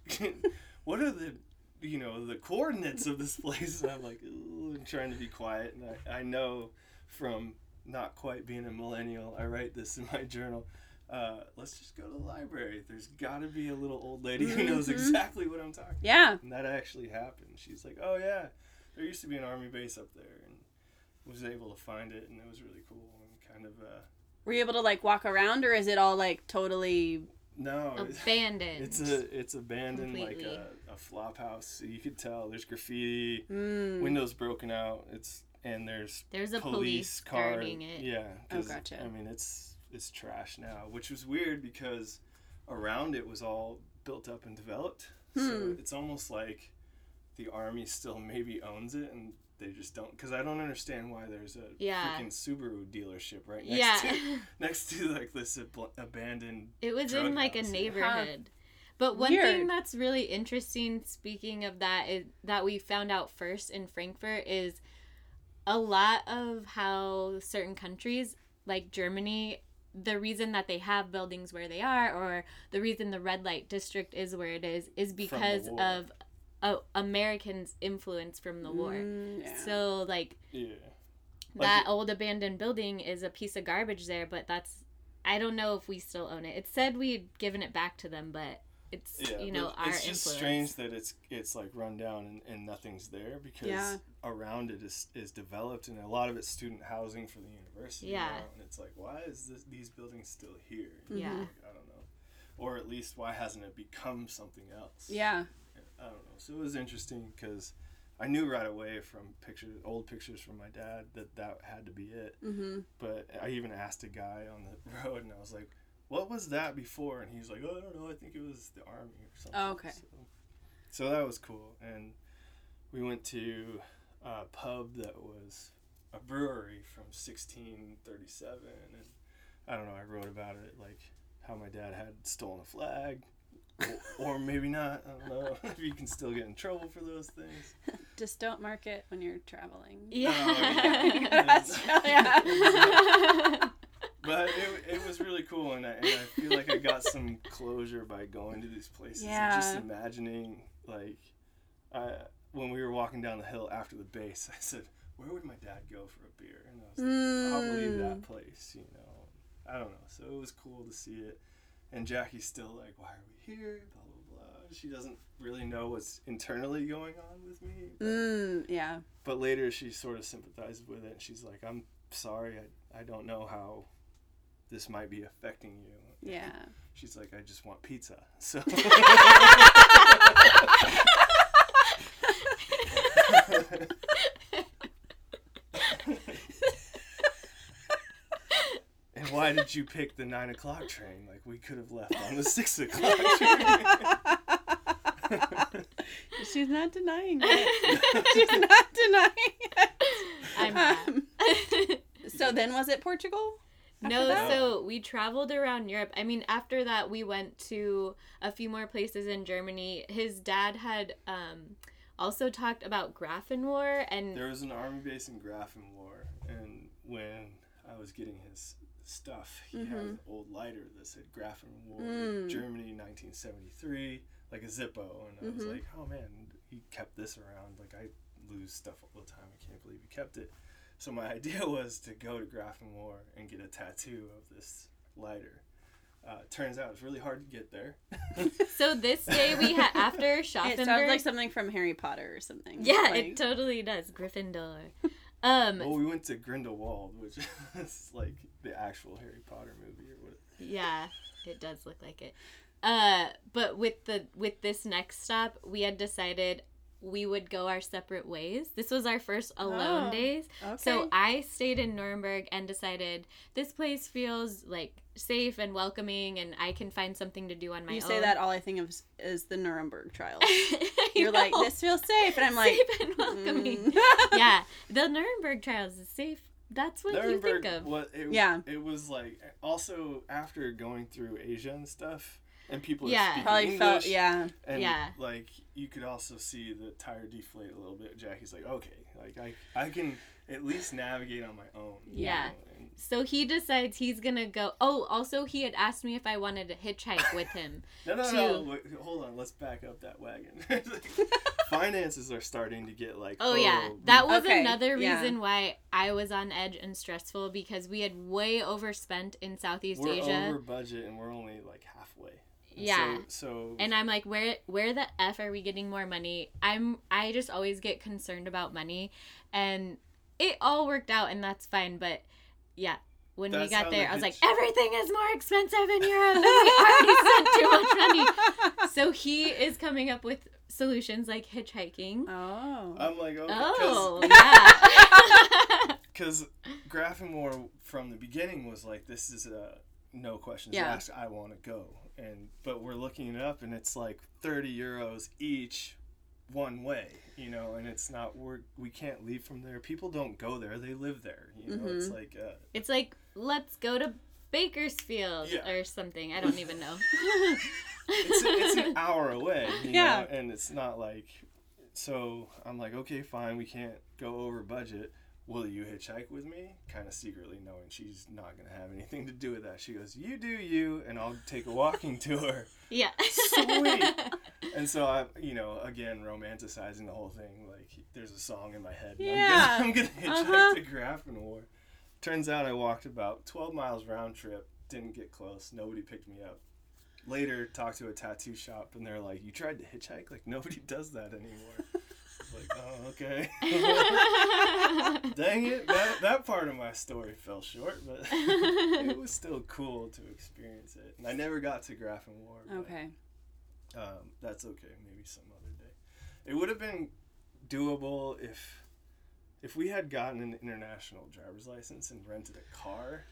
Speaker 2: <laughs> what are the, you know, the coordinates of this <laughs> place?" And I'm like, I'm trying to be quiet, and I, I know from not quite being a millennial, I write this in my journal. Uh, let's just go to the library. There's got to be a little old lady who knows
Speaker 1: Mhm.
Speaker 2: exactly what I'm talking.
Speaker 1: Yeah.
Speaker 2: And that actually happened. She's like, "Oh yeah, there used to be an army base up there," and was able to find it, and it was really cool and kind of uh,
Speaker 1: Were you able to like walk around, or is it all like totally?
Speaker 2: no, it's-
Speaker 3: Abandoned.
Speaker 2: It's a it's abandoned like a, a flop house. So you could tell there's graffiti,
Speaker 1: Mm.
Speaker 2: windows broken out. It's and there's
Speaker 3: There's a
Speaker 2: police,
Speaker 3: police
Speaker 2: car.
Speaker 3: it.
Speaker 2: Yeah,
Speaker 1: Oh,
Speaker 2: 'cause,
Speaker 1: gotcha.
Speaker 2: I mean, it's it's trash now, which was weird because around it was all built up and developed. So
Speaker 1: Hmm.
Speaker 2: it's almost like the army still maybe owns it and they just don't. Because I don't understand why there's a
Speaker 3: Yeah.
Speaker 2: freaking Subaru dealership right next
Speaker 3: yeah.
Speaker 2: to <laughs> next to like this ab- abandoned.
Speaker 3: It was
Speaker 2: drug
Speaker 3: in like a
Speaker 2: house.
Speaker 3: neighborhood. But one
Speaker 1: Weird.
Speaker 3: thing that's really interesting, speaking of that, is that we found out first in Frankfurt is a lot of how certain countries, like Germany, the reason that they have buildings where they are, or the reason the red light district is where it is, is because of uh, Americans' influence from the war.
Speaker 1: Mm, yeah.
Speaker 3: So, like,
Speaker 2: Yeah. Like
Speaker 3: that
Speaker 2: it-
Speaker 3: old abandoned building is a piece of garbage there, but that's I don't know if we still own it. It said we'd given it back to them, but it's
Speaker 2: Yeah,
Speaker 3: you know
Speaker 2: but
Speaker 3: our
Speaker 2: it's just
Speaker 3: influence.
Speaker 2: strange that it's it's like run down and, and nothing's there because
Speaker 1: Yeah.
Speaker 2: around it is, is developed and a lot of it's student housing for the university.
Speaker 3: Yeah.
Speaker 2: now, and it's like why is this these buildings still here?
Speaker 3: Yeah.
Speaker 2: Like, I don't know, or at least why hasn't it become something else?
Speaker 1: yeah.
Speaker 2: I don't know. So it was interesting because I knew right away from pictures, old pictures from my dad, that that had to be it.
Speaker 1: Mm-hmm.
Speaker 2: But I even asked a guy on the <laughs> road, and I was like, "What was that before?" And he's like, "Oh, I don't know. I think it was the army or something."
Speaker 1: Oh, okay.
Speaker 2: So, so that was cool, and we went to a pub that was a brewery from 1637, and I don't know. I wrote about it like how my dad had stolen a flag. or, or maybe not. I don't know if <laughs> you can still get in trouble for those things. <laughs>
Speaker 1: Just don't mark it when you're traveling.
Speaker 3: Yeah.
Speaker 1: Oh, <laughs> Australia.
Speaker 2: But it, it was really cool, and I, and I feel like I got some closure by going to these places and just imagining, like, I, when we were walking down the hill after the base, I said, "Where would my dad go for a beer?" And I was like, "Probably
Speaker 1: Mm.
Speaker 2: that place," you know. I don't know. So it was cool to see it, and Jacque's still like, "Why are we here?" Blah blah blah. She doesn't really know what's internally going on with me. But,
Speaker 1: Mm, yeah.
Speaker 2: but later she sort of sympathizes with it, and she's like, "I'm sorry. I I don't know how." This might be affecting you.
Speaker 1: Yeah.
Speaker 2: She's like, I just want pizza. <laughs> So And why did you pick the nine o'clock train? Like we could have left on the six o'clock train. <laughs>
Speaker 1: She's not denying it. <laughs> She's not denying it.
Speaker 3: I'm not.
Speaker 1: Um, so then was it Portugal?
Speaker 3: No,
Speaker 1: that?
Speaker 3: so we traveled around Europe. I mean, after that, we went to a few more places in Germany. His dad had um, also talked about Grafenwöhr, and
Speaker 2: There was an army base in Grafenwöhr, and when I was getting his stuff, he had an old lighter that said Grafenwöhr,
Speaker 1: Mm.
Speaker 2: Germany, 1973, like a Zippo, and I was
Speaker 1: Mhm.
Speaker 2: like, oh man, he kept this around. Like I lose stuff all the time. I can't believe he kept it. So my <laughs> idea was to go to Grafenwöhr and get a tattoo of this lighter. Uh, turns out it's really hard to get there. <laughs>
Speaker 3: so this day we had <laughs> after
Speaker 1: Shopping.
Speaker 3: It
Speaker 1: sounds like something from Harry Potter or something.
Speaker 3: yeah,
Speaker 1: Like-
Speaker 3: it totally does. Gryffindor. Um,
Speaker 2: well, we went to Grindelwald, which is like the actual Harry Potter movie or what.
Speaker 3: Yeah, it does look like it. Uh, but with the with this next stop, we had decided we would go our separate ways. This was our first alone
Speaker 1: Oh,
Speaker 3: days.
Speaker 1: Okay.
Speaker 3: So I stayed in Nuremberg and decided this place feels like safe and welcoming and I can find something to do on my
Speaker 1: you
Speaker 3: own.
Speaker 1: You say that, all I think of is, is the Nuremberg trials. <laughs> You're like, this feels safe, and I'm like,
Speaker 3: safe and welcoming.
Speaker 1: mm. <laughs>
Speaker 3: yeah, <laughs> the Nuremberg trials is safe. That's what you think of.
Speaker 2: What it,
Speaker 1: Yeah.
Speaker 2: it was like also after going through Asia and stuff, and people are
Speaker 3: Yeah.
Speaker 2: speaking
Speaker 1: Probably
Speaker 2: English,
Speaker 1: felt, yeah.
Speaker 2: and
Speaker 3: Yeah.
Speaker 2: like you could also see the tire deflate a little bit. Jacque's like, okay, like I I can at least navigate on my own.
Speaker 3: Yeah.
Speaker 2: know, and
Speaker 3: So he decides he's gonna go. Oh, also he had asked me if I wanted to hitchhike with him. <laughs>
Speaker 2: no, no,
Speaker 3: To-
Speaker 2: no. Wait, hold on. Let's back up that wagon. <laughs> Finances are starting to get like.
Speaker 3: Oh yeah,
Speaker 2: oh,
Speaker 3: that was
Speaker 1: Okay,
Speaker 3: another
Speaker 1: yeah.
Speaker 3: reason why I was on edge and stressful because we had way overspent in Southeast
Speaker 2: we're
Speaker 3: Asia.
Speaker 2: over budget and we're only like halfway. And
Speaker 3: Yeah.
Speaker 2: So, so
Speaker 3: And I'm like, where where the f are we getting more money? I'm I just always get concerned about money, and it all worked out, and that's fine. But yeah, when we got there, I was like,
Speaker 2: hitch-
Speaker 3: everything is more expensive in Europe, and we already spent too much money. <laughs> So he is coming up with solutions like hitchhiking.
Speaker 1: Oh.
Speaker 2: I'm like, okay, 'cause-
Speaker 3: Oh <laughs> yeah.
Speaker 2: because Grafenwöhr from the beginning was like this is a no questions
Speaker 1: Yeah.
Speaker 2: asked I want to go and but we're looking it up and it's like 30 euros each one way you know and it's not we're we can't leave from there people don't go there they live there you know it's
Speaker 1: Mhm.
Speaker 2: like uh,
Speaker 3: It's like let's go to Bakersfield
Speaker 2: Yeah.
Speaker 3: or something. I don't even know. <laughs>
Speaker 2: it's, it's an hour away you
Speaker 1: Yeah.
Speaker 2: know and it's not like so i'm like okay fine we can't go over budget will you hitchhike with me kind of secretly knowing she's not going to have anything to do with that she goes you do you and i'll take a walking <laughs> tour
Speaker 3: yeah.
Speaker 2: Sweet. <laughs> and so i you know again romanticizing the whole thing like there's a song in my head
Speaker 1: Yeah. <laughs>
Speaker 2: i'm gonna, hitchhike
Speaker 1: Uh-huh.
Speaker 2: to grafenwöhr turns out i walked about 12 miles round trip didn't get close nobody picked me up later talked to a tattoo shop and they're like you tried to hitchhike like nobody does that anymore like oh okay <laughs> dang it that, that part of my story fell short but <laughs> it was still cool to experience it and i never got to grafenwöhr but,
Speaker 1: okay.
Speaker 2: um, that's okay maybe some other day it would have been doable if if we had gotten an international driver's license and rented a car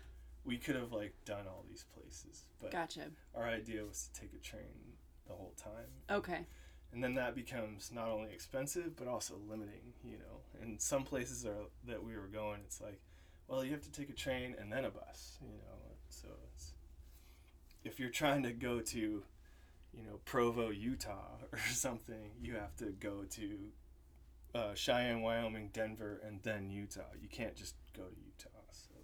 Speaker 2: we could have like done all these places but
Speaker 1: Gotcha.
Speaker 2: our idea was to take a train the whole time
Speaker 1: Okay.
Speaker 2: And then that becomes not only expensive but also limiting you know and some places are that we were going it's like well you have to take a train and then a bus you know so it's if you're trying to go to you know provo utah <laughs> or something you have to go to uh, cheyenne wyoming denver and then utah you can't just go to utah so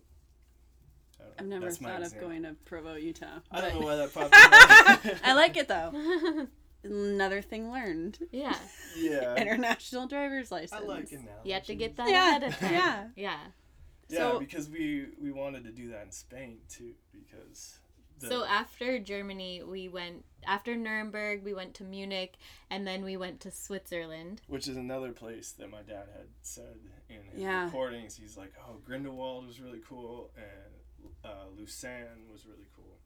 Speaker 2: I don't
Speaker 1: I've never thought of going to Provo, Utah.
Speaker 2: i don't know why that <laughs> popped in.
Speaker 1: I like it though. <laughs> Another thing learned.
Speaker 3: yeah. <laughs>
Speaker 2: yeah
Speaker 1: International driver's license.
Speaker 2: i like it now
Speaker 3: You have to get that
Speaker 1: Yeah,
Speaker 3: ahead of time.
Speaker 1: yeah.
Speaker 3: Yeah.
Speaker 2: Yeah,
Speaker 1: So-
Speaker 2: because we we wanted to do that in Spain too, because the,
Speaker 3: So after Germany, we went after Nuremberg, we went to Munich, and then we went to Switzerland.
Speaker 2: which is another place that my dad had said in his
Speaker 1: Yeah.
Speaker 2: recordings. He's like, "Oh, Grindelwald was really cool, and uh, Lucerne was really cool."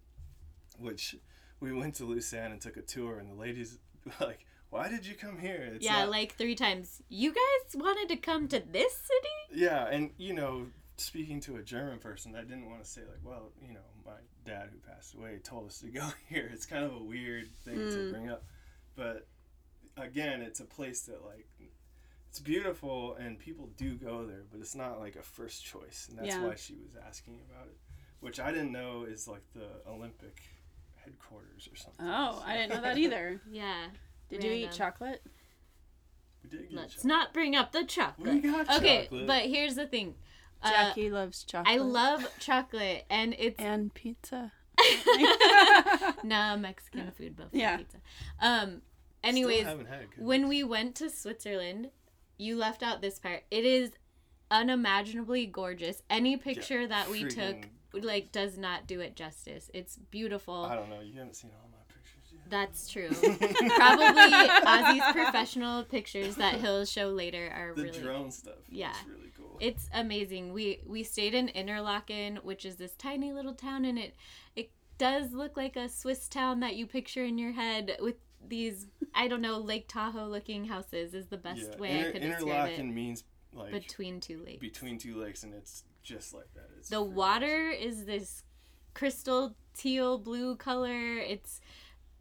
Speaker 2: Which we went to Lucerne and took a tour, and the ladies were like, "Why did you come here?" It's
Speaker 3: yeah,
Speaker 2: not-
Speaker 3: like three times. You guys wanted to come to this city?
Speaker 2: Yeah, and you know, speaking to a German person, I didn't want to say like, well, you know, my dad who passed away told us to go <laughs> here. It's kind of a weird thing to
Speaker 1: Mm.
Speaker 2: bring up, but again, it's a place that like it's beautiful and people do go there, but it's not like a first choice, and that's
Speaker 1: Yeah.
Speaker 2: why she was asking about it. which I didn't know is like the Olympic headquarters or something.
Speaker 1: Oh, I didn't know that either. <laughs>
Speaker 3: Yeah.
Speaker 1: Did you eat chocolate?
Speaker 2: We did get
Speaker 3: Let's
Speaker 2: chocolate.
Speaker 3: not bring up the chocolate.
Speaker 2: We got
Speaker 3: okay,
Speaker 2: chocolate.
Speaker 3: but here's the thing. Uh,
Speaker 1: Jackie loves chocolate.
Speaker 3: I love chocolate, and it's
Speaker 1: and pizza. <laughs> <laughs>
Speaker 3: nah Mexican food buffalo
Speaker 1: Yeah.
Speaker 3: pizza. Um. Anyways,
Speaker 2: haven't had good
Speaker 3: when we went to Switzerland, you left out this part. It is unimaginably gorgeous. Any picture that we took like does not do it justice. It's beautiful.
Speaker 2: I don't know. You haven't seen all my pictures yet.
Speaker 3: That's true. Probably Ozzie's professional pictures that he'll show later are really.
Speaker 2: the
Speaker 3: really
Speaker 2: drone stuff.
Speaker 3: Yeah.
Speaker 2: It's really cool.
Speaker 3: It's amazing. We we stayed in Interlaken, which is this tiny little town, and it it does look like a Swiss town that you picture in your head with these I don't know Lake Tahoe looking houses is the best
Speaker 2: yeah.
Speaker 3: way I
Speaker 2: Inter-
Speaker 3: could describe
Speaker 2: Interlaken means like
Speaker 3: Between two lakes.
Speaker 2: between two lakes, and it's just like that. It's
Speaker 3: the water is this crystal teal blue color. It's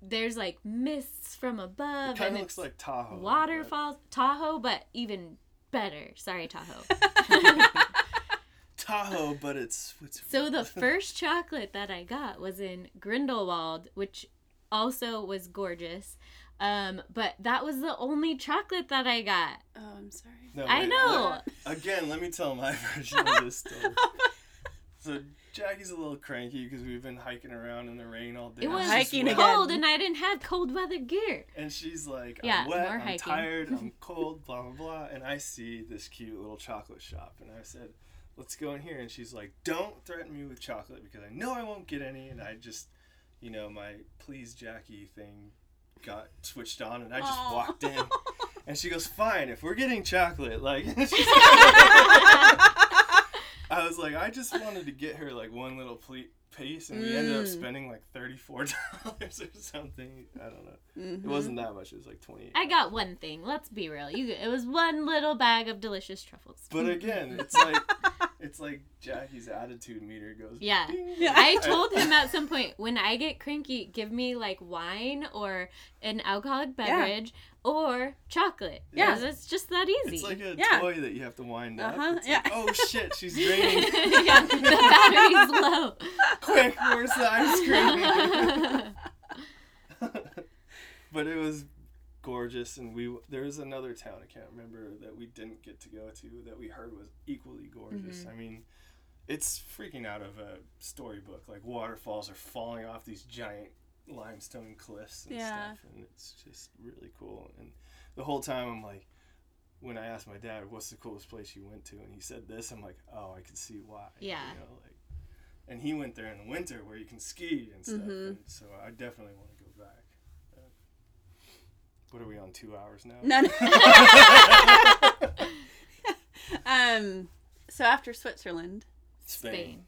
Speaker 3: there's like mists from above
Speaker 2: It kind of looks like Tahoe. but-
Speaker 3: waterfalls Tahoe, but even better. Sorry, Tahoe. <laughs>
Speaker 2: Tahoe, but it's Switzerland.
Speaker 3: So the <laughs> first chocolate that I got was in Grindelwald, which also was gorgeous. Um, but that was the only chocolate that I got.
Speaker 1: Oh, I'm sorry.
Speaker 2: No,
Speaker 3: I
Speaker 2: wait,
Speaker 3: know.
Speaker 2: let- again, let me tell my <laughs> version of this story. <laughs> So Jacque's a little cranky because we've been hiking around in the rain all day.
Speaker 3: It was
Speaker 2: She's
Speaker 1: Hiking
Speaker 2: wet.
Speaker 1: again.
Speaker 3: cold and I didn't have cold weather gear.
Speaker 2: And she's like,
Speaker 3: Yeah,
Speaker 2: I'm wet, I'm
Speaker 3: hiking.
Speaker 2: tired, I'm <laughs> cold, blah, blah, blah. And I see this cute little chocolate shop. And I said, let's go in here. And she's like, don't threaten me with chocolate because I know I won't get any. And I just, you know, my please Jacque thing got switched on. And I just
Speaker 1: Aw.
Speaker 2: walked in. <laughs> And she goes, fine, if we're getting chocolate, like, <laughs> <laughs> I was like, I just wanted to get her like one little ple- piece, and we ended up
Speaker 1: Mm.
Speaker 2: spending like thirty-four dollars or something. I don't know.
Speaker 1: Mhm.
Speaker 2: It wasn't that much. It was like twenty.
Speaker 3: I got one thing. Let's be real. You it was one little bag of delicious truffles.
Speaker 2: But again, it's like it's like Jacque's attitude meter goes.
Speaker 3: Yeah.
Speaker 1: Yeah.
Speaker 3: I told him at some point when I get cranky, give me like wine or an alcoholic
Speaker 1: Yeah.
Speaker 3: beverage or chocolate.
Speaker 2: Yeah.
Speaker 3: Because it's just that easy.
Speaker 2: It's like a
Speaker 1: Yeah.
Speaker 2: toy that you have to wind up.
Speaker 1: Uh-huh,
Speaker 2: It's
Speaker 1: yeah.
Speaker 2: like, oh shit, she's <laughs> draining.
Speaker 3: yeah, the battery's low.
Speaker 2: Quick, where's the ice cream? <laughs> <laughs> but it was gorgeous, and we there was another town I can't remember that we didn't get to go to that we heard was equally gorgeous.
Speaker 3: Mm-hmm.
Speaker 2: I mean, it's freaking out of a storybook. Like waterfalls are falling off these giant limestone cliffs and
Speaker 1: Yeah.
Speaker 2: stuff, and it's just really cool. And the whole time I'm like. When I asked my dad, "What's the coolest place you went to?" and he said this, I'm like, "Oh, I can see why."
Speaker 3: Yeah.
Speaker 2: You know, like, and he went there in the winter where you can ski and stuff.
Speaker 1: Mhm.
Speaker 2: And so I definitely want to what are we on? Two hours now.
Speaker 1: None. <laughs> um. So after Switzerland,
Speaker 2: Spain.
Speaker 3: Spain.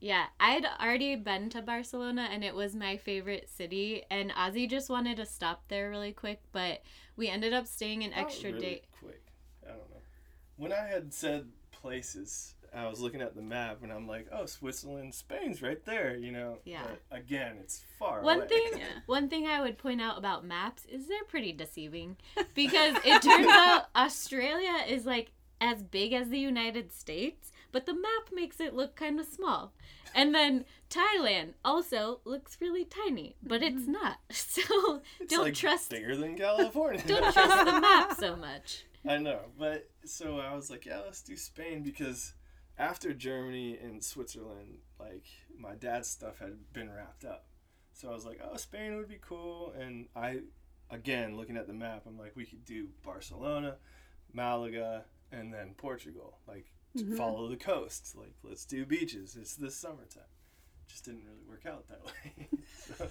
Speaker 3: Yeah, I'd already been to Barcelona and it was my favorite city. And Ozzie just wanted to stop there really quick, but we ended up staying an
Speaker 2: That was
Speaker 3: extra
Speaker 2: really
Speaker 3: day.
Speaker 2: Quick. I don't know. When I had said places, I was looking at the map and I'm like, oh, Switzerland, Spain's right there. You know.
Speaker 3: Yeah.
Speaker 2: But again, it's far
Speaker 3: One
Speaker 2: away.
Speaker 3: thing, <laughs>
Speaker 1: Yeah.
Speaker 3: one thing I would point out about maps is they're pretty deceiving <laughs> because it turns out Australia is like as big as the United States, but the map makes it look kind of small. And then Thailand also looks really tiny, but it's mm-hmm. not. <laughs> So
Speaker 2: It's
Speaker 3: don't
Speaker 2: like
Speaker 3: trust
Speaker 2: bigger than California.
Speaker 3: don't trust the map so much.
Speaker 2: I know, but so I was like, yeah, let's do Spain because after Germany and Switzerland, like my dad's stuff had been wrapped up. So I was like, oh, Spain would be cool. And I, again, looking at the map, I'm like, we could do Barcelona, Malaga, and then Portugal. Like,
Speaker 1: Mhm.
Speaker 2: follow the coast. Like, let's do beaches. It's the summertime. Just didn't really work out that <laughs> way. so,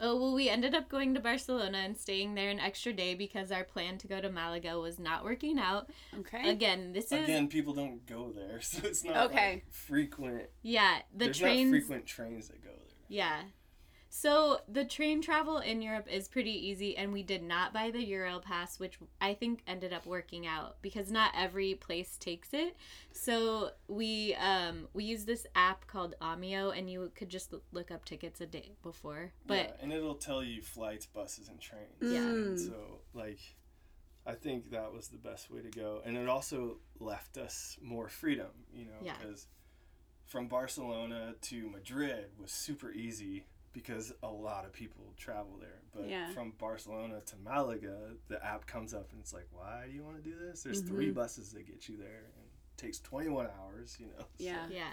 Speaker 3: Oh, well, we ended up going to Barcelona and staying there an extra day because our plan to go to Malaga was not working out.
Speaker 1: okay.
Speaker 3: Again, this is
Speaker 2: again, people don't go there, <laughs> so it's not
Speaker 1: Okay.
Speaker 2: like frequent.
Speaker 3: yeah, the
Speaker 2: There's
Speaker 3: trains
Speaker 2: not frequent trains that go there.
Speaker 3: Yeah. So the train travel in Europe is pretty easy, and we did not buy the Euro pass, which I think ended up working out because not every place takes it. So we um we use this app called Omio, and you could just look up tickets a day before. But
Speaker 2: yeah, and it'll tell you flights, buses, and trains.
Speaker 3: Yeah.
Speaker 1: Mm.
Speaker 2: so, like, I think that was the best way to go, and it also left us more freedom, you know,
Speaker 3: Yeah.
Speaker 2: because from Barcelona to Madrid was super easy because a lot of people travel there. But
Speaker 1: Yeah.
Speaker 2: from Barcelona to Malaga, the app comes up and it's like, why do you want to do this? There's three
Speaker 1: Mhm.
Speaker 2: buses that get you there and it takes 21 hours, you know. so- <laughs>
Speaker 1: Yeah.
Speaker 3: Yeah.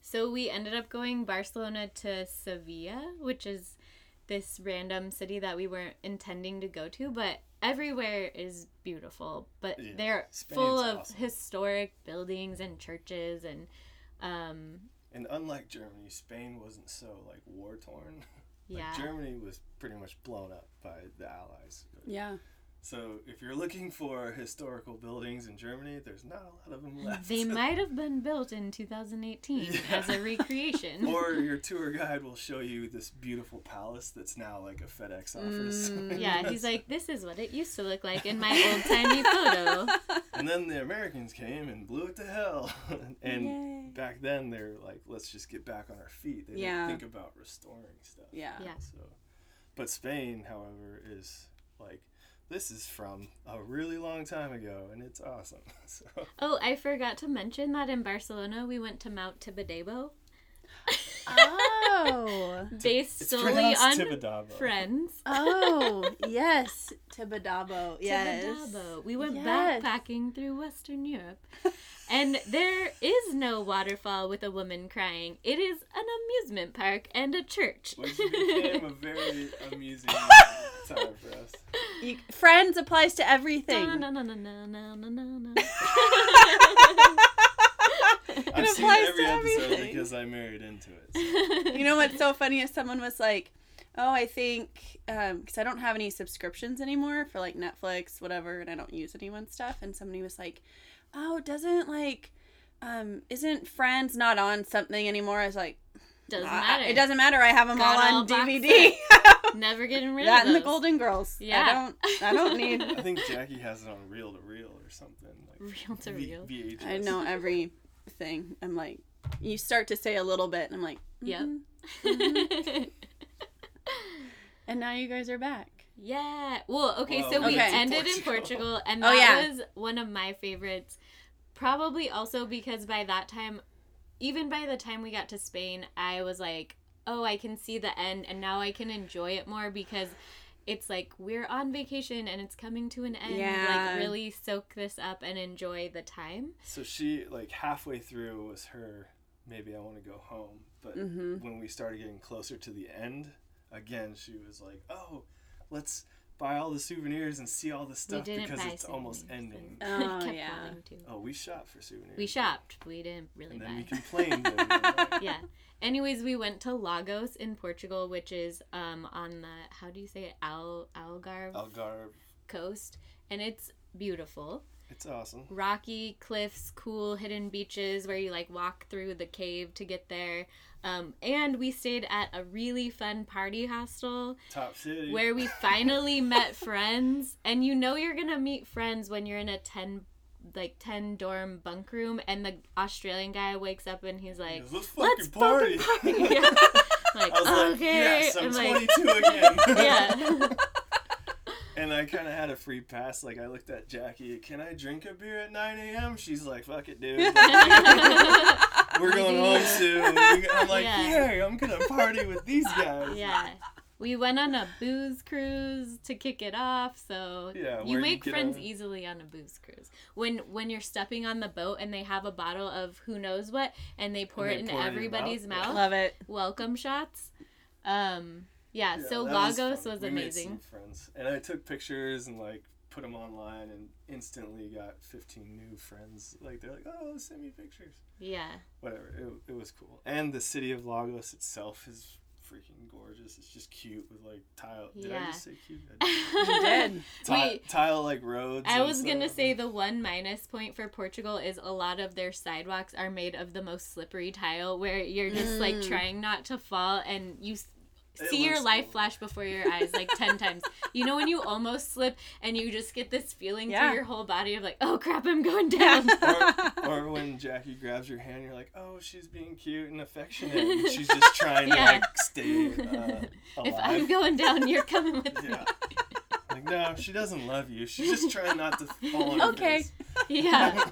Speaker 3: So we ended up going Barcelona to Sevilla, which is this random city that we weren't intending to go to, but everywhere is beautiful. But
Speaker 2: Yeah,
Speaker 3: they're
Speaker 2: Spain's
Speaker 3: full of
Speaker 2: awesome.
Speaker 3: historic buildings and churches and um
Speaker 2: And unlike Germany, Spain wasn't so like war torn. <laughs> Like
Speaker 3: yeah.
Speaker 2: Germany was pretty much blown up by the Allies.
Speaker 1: Yeah.
Speaker 2: So if you're looking for historical buildings in Germany, there's not a lot of them left.
Speaker 3: They <laughs> might have been built in 2018 as a recreation. <laughs>
Speaker 2: or your tour guide will show you this beautiful palace that's now like a FedEx office.
Speaker 1: Mm,
Speaker 3: yeah, he's like, this is what it used to look like in my old timey photo.
Speaker 2: and then the Americans came and blew it to hell. and
Speaker 1: Yay.
Speaker 2: Back then they're like, let's just get back on our feet. They
Speaker 1: Yeah.
Speaker 2: didn't think about restoring stuff.
Speaker 1: Yeah.
Speaker 3: Yeah.
Speaker 2: So, but Spain, however, is like this is from a really long time ago, and it's awesome. <laughs> So
Speaker 3: Oh, I forgot to mention that in Barcelona we went to Mount Tibidabo,
Speaker 1: Oh. <laughs>
Speaker 3: based
Speaker 2: it's
Speaker 3: solely on
Speaker 2: Tibidabo.
Speaker 3: friends.
Speaker 1: Oh, <laughs> yes. Tibidabo. Yes.
Speaker 3: Tibidabo. We went
Speaker 1: Yes.
Speaker 3: backpacking through Western Europe. And there is no waterfall with a woman crying. It is an amusement park and a church.
Speaker 2: Which became a very <laughs> amusing time for us.
Speaker 1: You, friends applies to everything. <laughs>
Speaker 2: I've seen
Speaker 1: applies
Speaker 2: every
Speaker 1: to
Speaker 2: episode
Speaker 1: everything.
Speaker 2: because I married into it. so- <laughs>
Speaker 1: You know what's so funny is someone was like, "Oh, I think because I don't have any subscriptions anymore for like Netflix, whatever, and I don't use anyone's stuff." And somebody was like, "Oh, doesn't like, um, isn't Friends not on something anymore?" I was like,
Speaker 3: Doesn't
Speaker 1: "I-
Speaker 3: matter.
Speaker 1: It doesn't matter. I have them
Speaker 3: Got
Speaker 1: all
Speaker 3: all
Speaker 1: on
Speaker 3: box
Speaker 1: DVD.
Speaker 3: Never getting rid
Speaker 1: that
Speaker 3: of
Speaker 1: and the. Golden Girls.
Speaker 3: Yeah.
Speaker 1: I don't. I don't <laughs> need.
Speaker 2: I think Jacque has it on reel to reel or something. Like
Speaker 3: Reel to
Speaker 2: V-
Speaker 3: reel.
Speaker 2: VHS.
Speaker 1: I know everything. I'm like, you start to say a little bit, and I'm like,
Speaker 3: Yep.
Speaker 1: "Mhm." <laughs> And now you guys are back.
Speaker 3: yeah. Well, okay,
Speaker 2: Well,
Speaker 3: so we
Speaker 1: we went to
Speaker 3: ended in
Speaker 2: Portugal.
Speaker 3: Portugal, and
Speaker 1: Oh,
Speaker 3: that
Speaker 1: yeah.
Speaker 3: was one of my favorites. Probably also because by that time, even by the time we got to Spain, I was like, oh, I can see the end, and now I can enjoy it more because it's like we're on vacation and it's coming to an end.
Speaker 1: Yeah.
Speaker 3: Like, really soak this up and enjoy the time.
Speaker 2: So she like halfway through was her. Maybe I want to go home, but
Speaker 1: Mm-hmm.
Speaker 2: when we started getting closer to the end, again she was like, "Oh, let's buy all the souvenirs and see all the stuff
Speaker 3: we didn't
Speaker 2: because
Speaker 3: buy
Speaker 2: it's almost ending."
Speaker 1: Oh, <laughs>
Speaker 3: kept
Speaker 1: yeah.
Speaker 2: Oh, we shopped for souvenirs.
Speaker 3: We shopped. We didn't really
Speaker 2: and
Speaker 3: buy.
Speaker 2: then we complained. that we didn't <laughs>
Speaker 3: yeah. Anyways, we went to Lagos in Portugal, which is um on the how do you say it Al Algarve
Speaker 2: Algarve,
Speaker 3: coast, and it's beautiful.
Speaker 2: it's awesome.
Speaker 3: Rocky cliffs, cool hidden beaches where you like walk through the cave to get there. Um, and we stayed at a really fun party hostel
Speaker 2: Top city.
Speaker 3: where we finally <laughs> met friends. And you know you're gonna meet friends when you're in a ten like 10 dorm bunk room and the australian guy wakes up and he's like
Speaker 2: let's
Speaker 3: let's
Speaker 2: party.
Speaker 3: fucking party. <laughs> Yeah. <laughs> like,
Speaker 2: I was like,
Speaker 3: okay.
Speaker 2: yes, I'm
Speaker 3: and like,
Speaker 2: 22 again. <laughs>
Speaker 3: yeah.
Speaker 2: And I kind of had a free pass. Like I looked at Jacque. Can I drink a beer at 9 a.m.? She's like, "Fuck it, dude. We're going home soon." I'm like,
Speaker 3: Yeah.
Speaker 2: "Yeah, I'm gonna party with these guys."
Speaker 3: yeah. We went on a booze cruise to kick it off, so
Speaker 2: Yeah,
Speaker 3: you
Speaker 2: where you
Speaker 3: make friends
Speaker 2: on-
Speaker 3: easily on a booze cruise. When when you're stepping on the boat and they have a bottle of who knows what and they pour
Speaker 2: they
Speaker 3: it in
Speaker 2: pour it in your
Speaker 3: everybody's
Speaker 2: mouth,
Speaker 3: mouth,
Speaker 1: Love it.
Speaker 3: welcome shots. Um yeah,
Speaker 2: Yeah,
Speaker 3: so Lagos
Speaker 2: fun.
Speaker 3: was,
Speaker 2: We made
Speaker 3: amazing.
Speaker 2: some friends, and I took pictures and like put them online, and instantly got 15 new friends. Like they're like, "Oh, send me pictures."
Speaker 3: Yeah.
Speaker 2: Whatever. It, it was cool. And the city of Lagos itself is freaking gorgeous. It's just cute with like tile. Did I just say cute? <laughs> Did.
Speaker 1: You did.
Speaker 2: Ti- <laughs>
Speaker 3: We-
Speaker 2: tile like roads.
Speaker 3: I was gonna say the one minus point for Portugal is a lot of their sidewalks are made of the most slippery tile where you're just like
Speaker 1: Mm.
Speaker 3: trying not to fall and you s-
Speaker 2: It
Speaker 3: see your
Speaker 2: looks
Speaker 3: life
Speaker 2: cool.
Speaker 3: flash before your eyes like 10 <laughs> times. You know when you almost slip and you just get this feeling
Speaker 1: Yeah.
Speaker 3: through your whole body of like, oh crap, I'm going down. <laughs>
Speaker 2: or, <laughs> or when Jacque grabs your hand, you're like, oh, she's being cute and affectionate. And she's just trying
Speaker 3: Yeah.
Speaker 2: to like stay uh, alive.
Speaker 3: if I'm going down, you're coming with me.
Speaker 2: yeah. Like, no, she doesn't love you. She's just trying not to fall on your
Speaker 1: Okay.
Speaker 3: Yeah.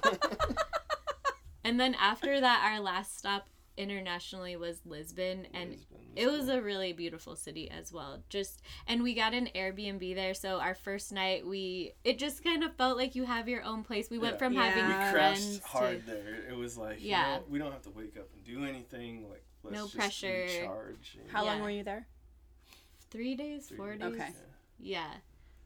Speaker 3: And then after that, our last stop internationally was Lisbon, and
Speaker 2: Lisbon
Speaker 3: it was
Speaker 2: cool.
Speaker 3: a really beautiful city as well. Just and we got an Airbnb there, so our first night we it just kind of felt like you have your own place. We went from
Speaker 1: Yeah.
Speaker 3: having
Speaker 2: we
Speaker 3: friends
Speaker 2: crashed hard
Speaker 3: to
Speaker 2: there. It was like,
Speaker 3: Yeah.
Speaker 2: yeah, we don't have to wake up and do anything. Like, let's
Speaker 3: No
Speaker 2: just
Speaker 3: pressure.
Speaker 2: recharge. and-
Speaker 1: How long were you there?
Speaker 3: three days,
Speaker 2: Three
Speaker 3: four
Speaker 2: days,
Speaker 3: days.
Speaker 1: Okay.
Speaker 3: Yeah.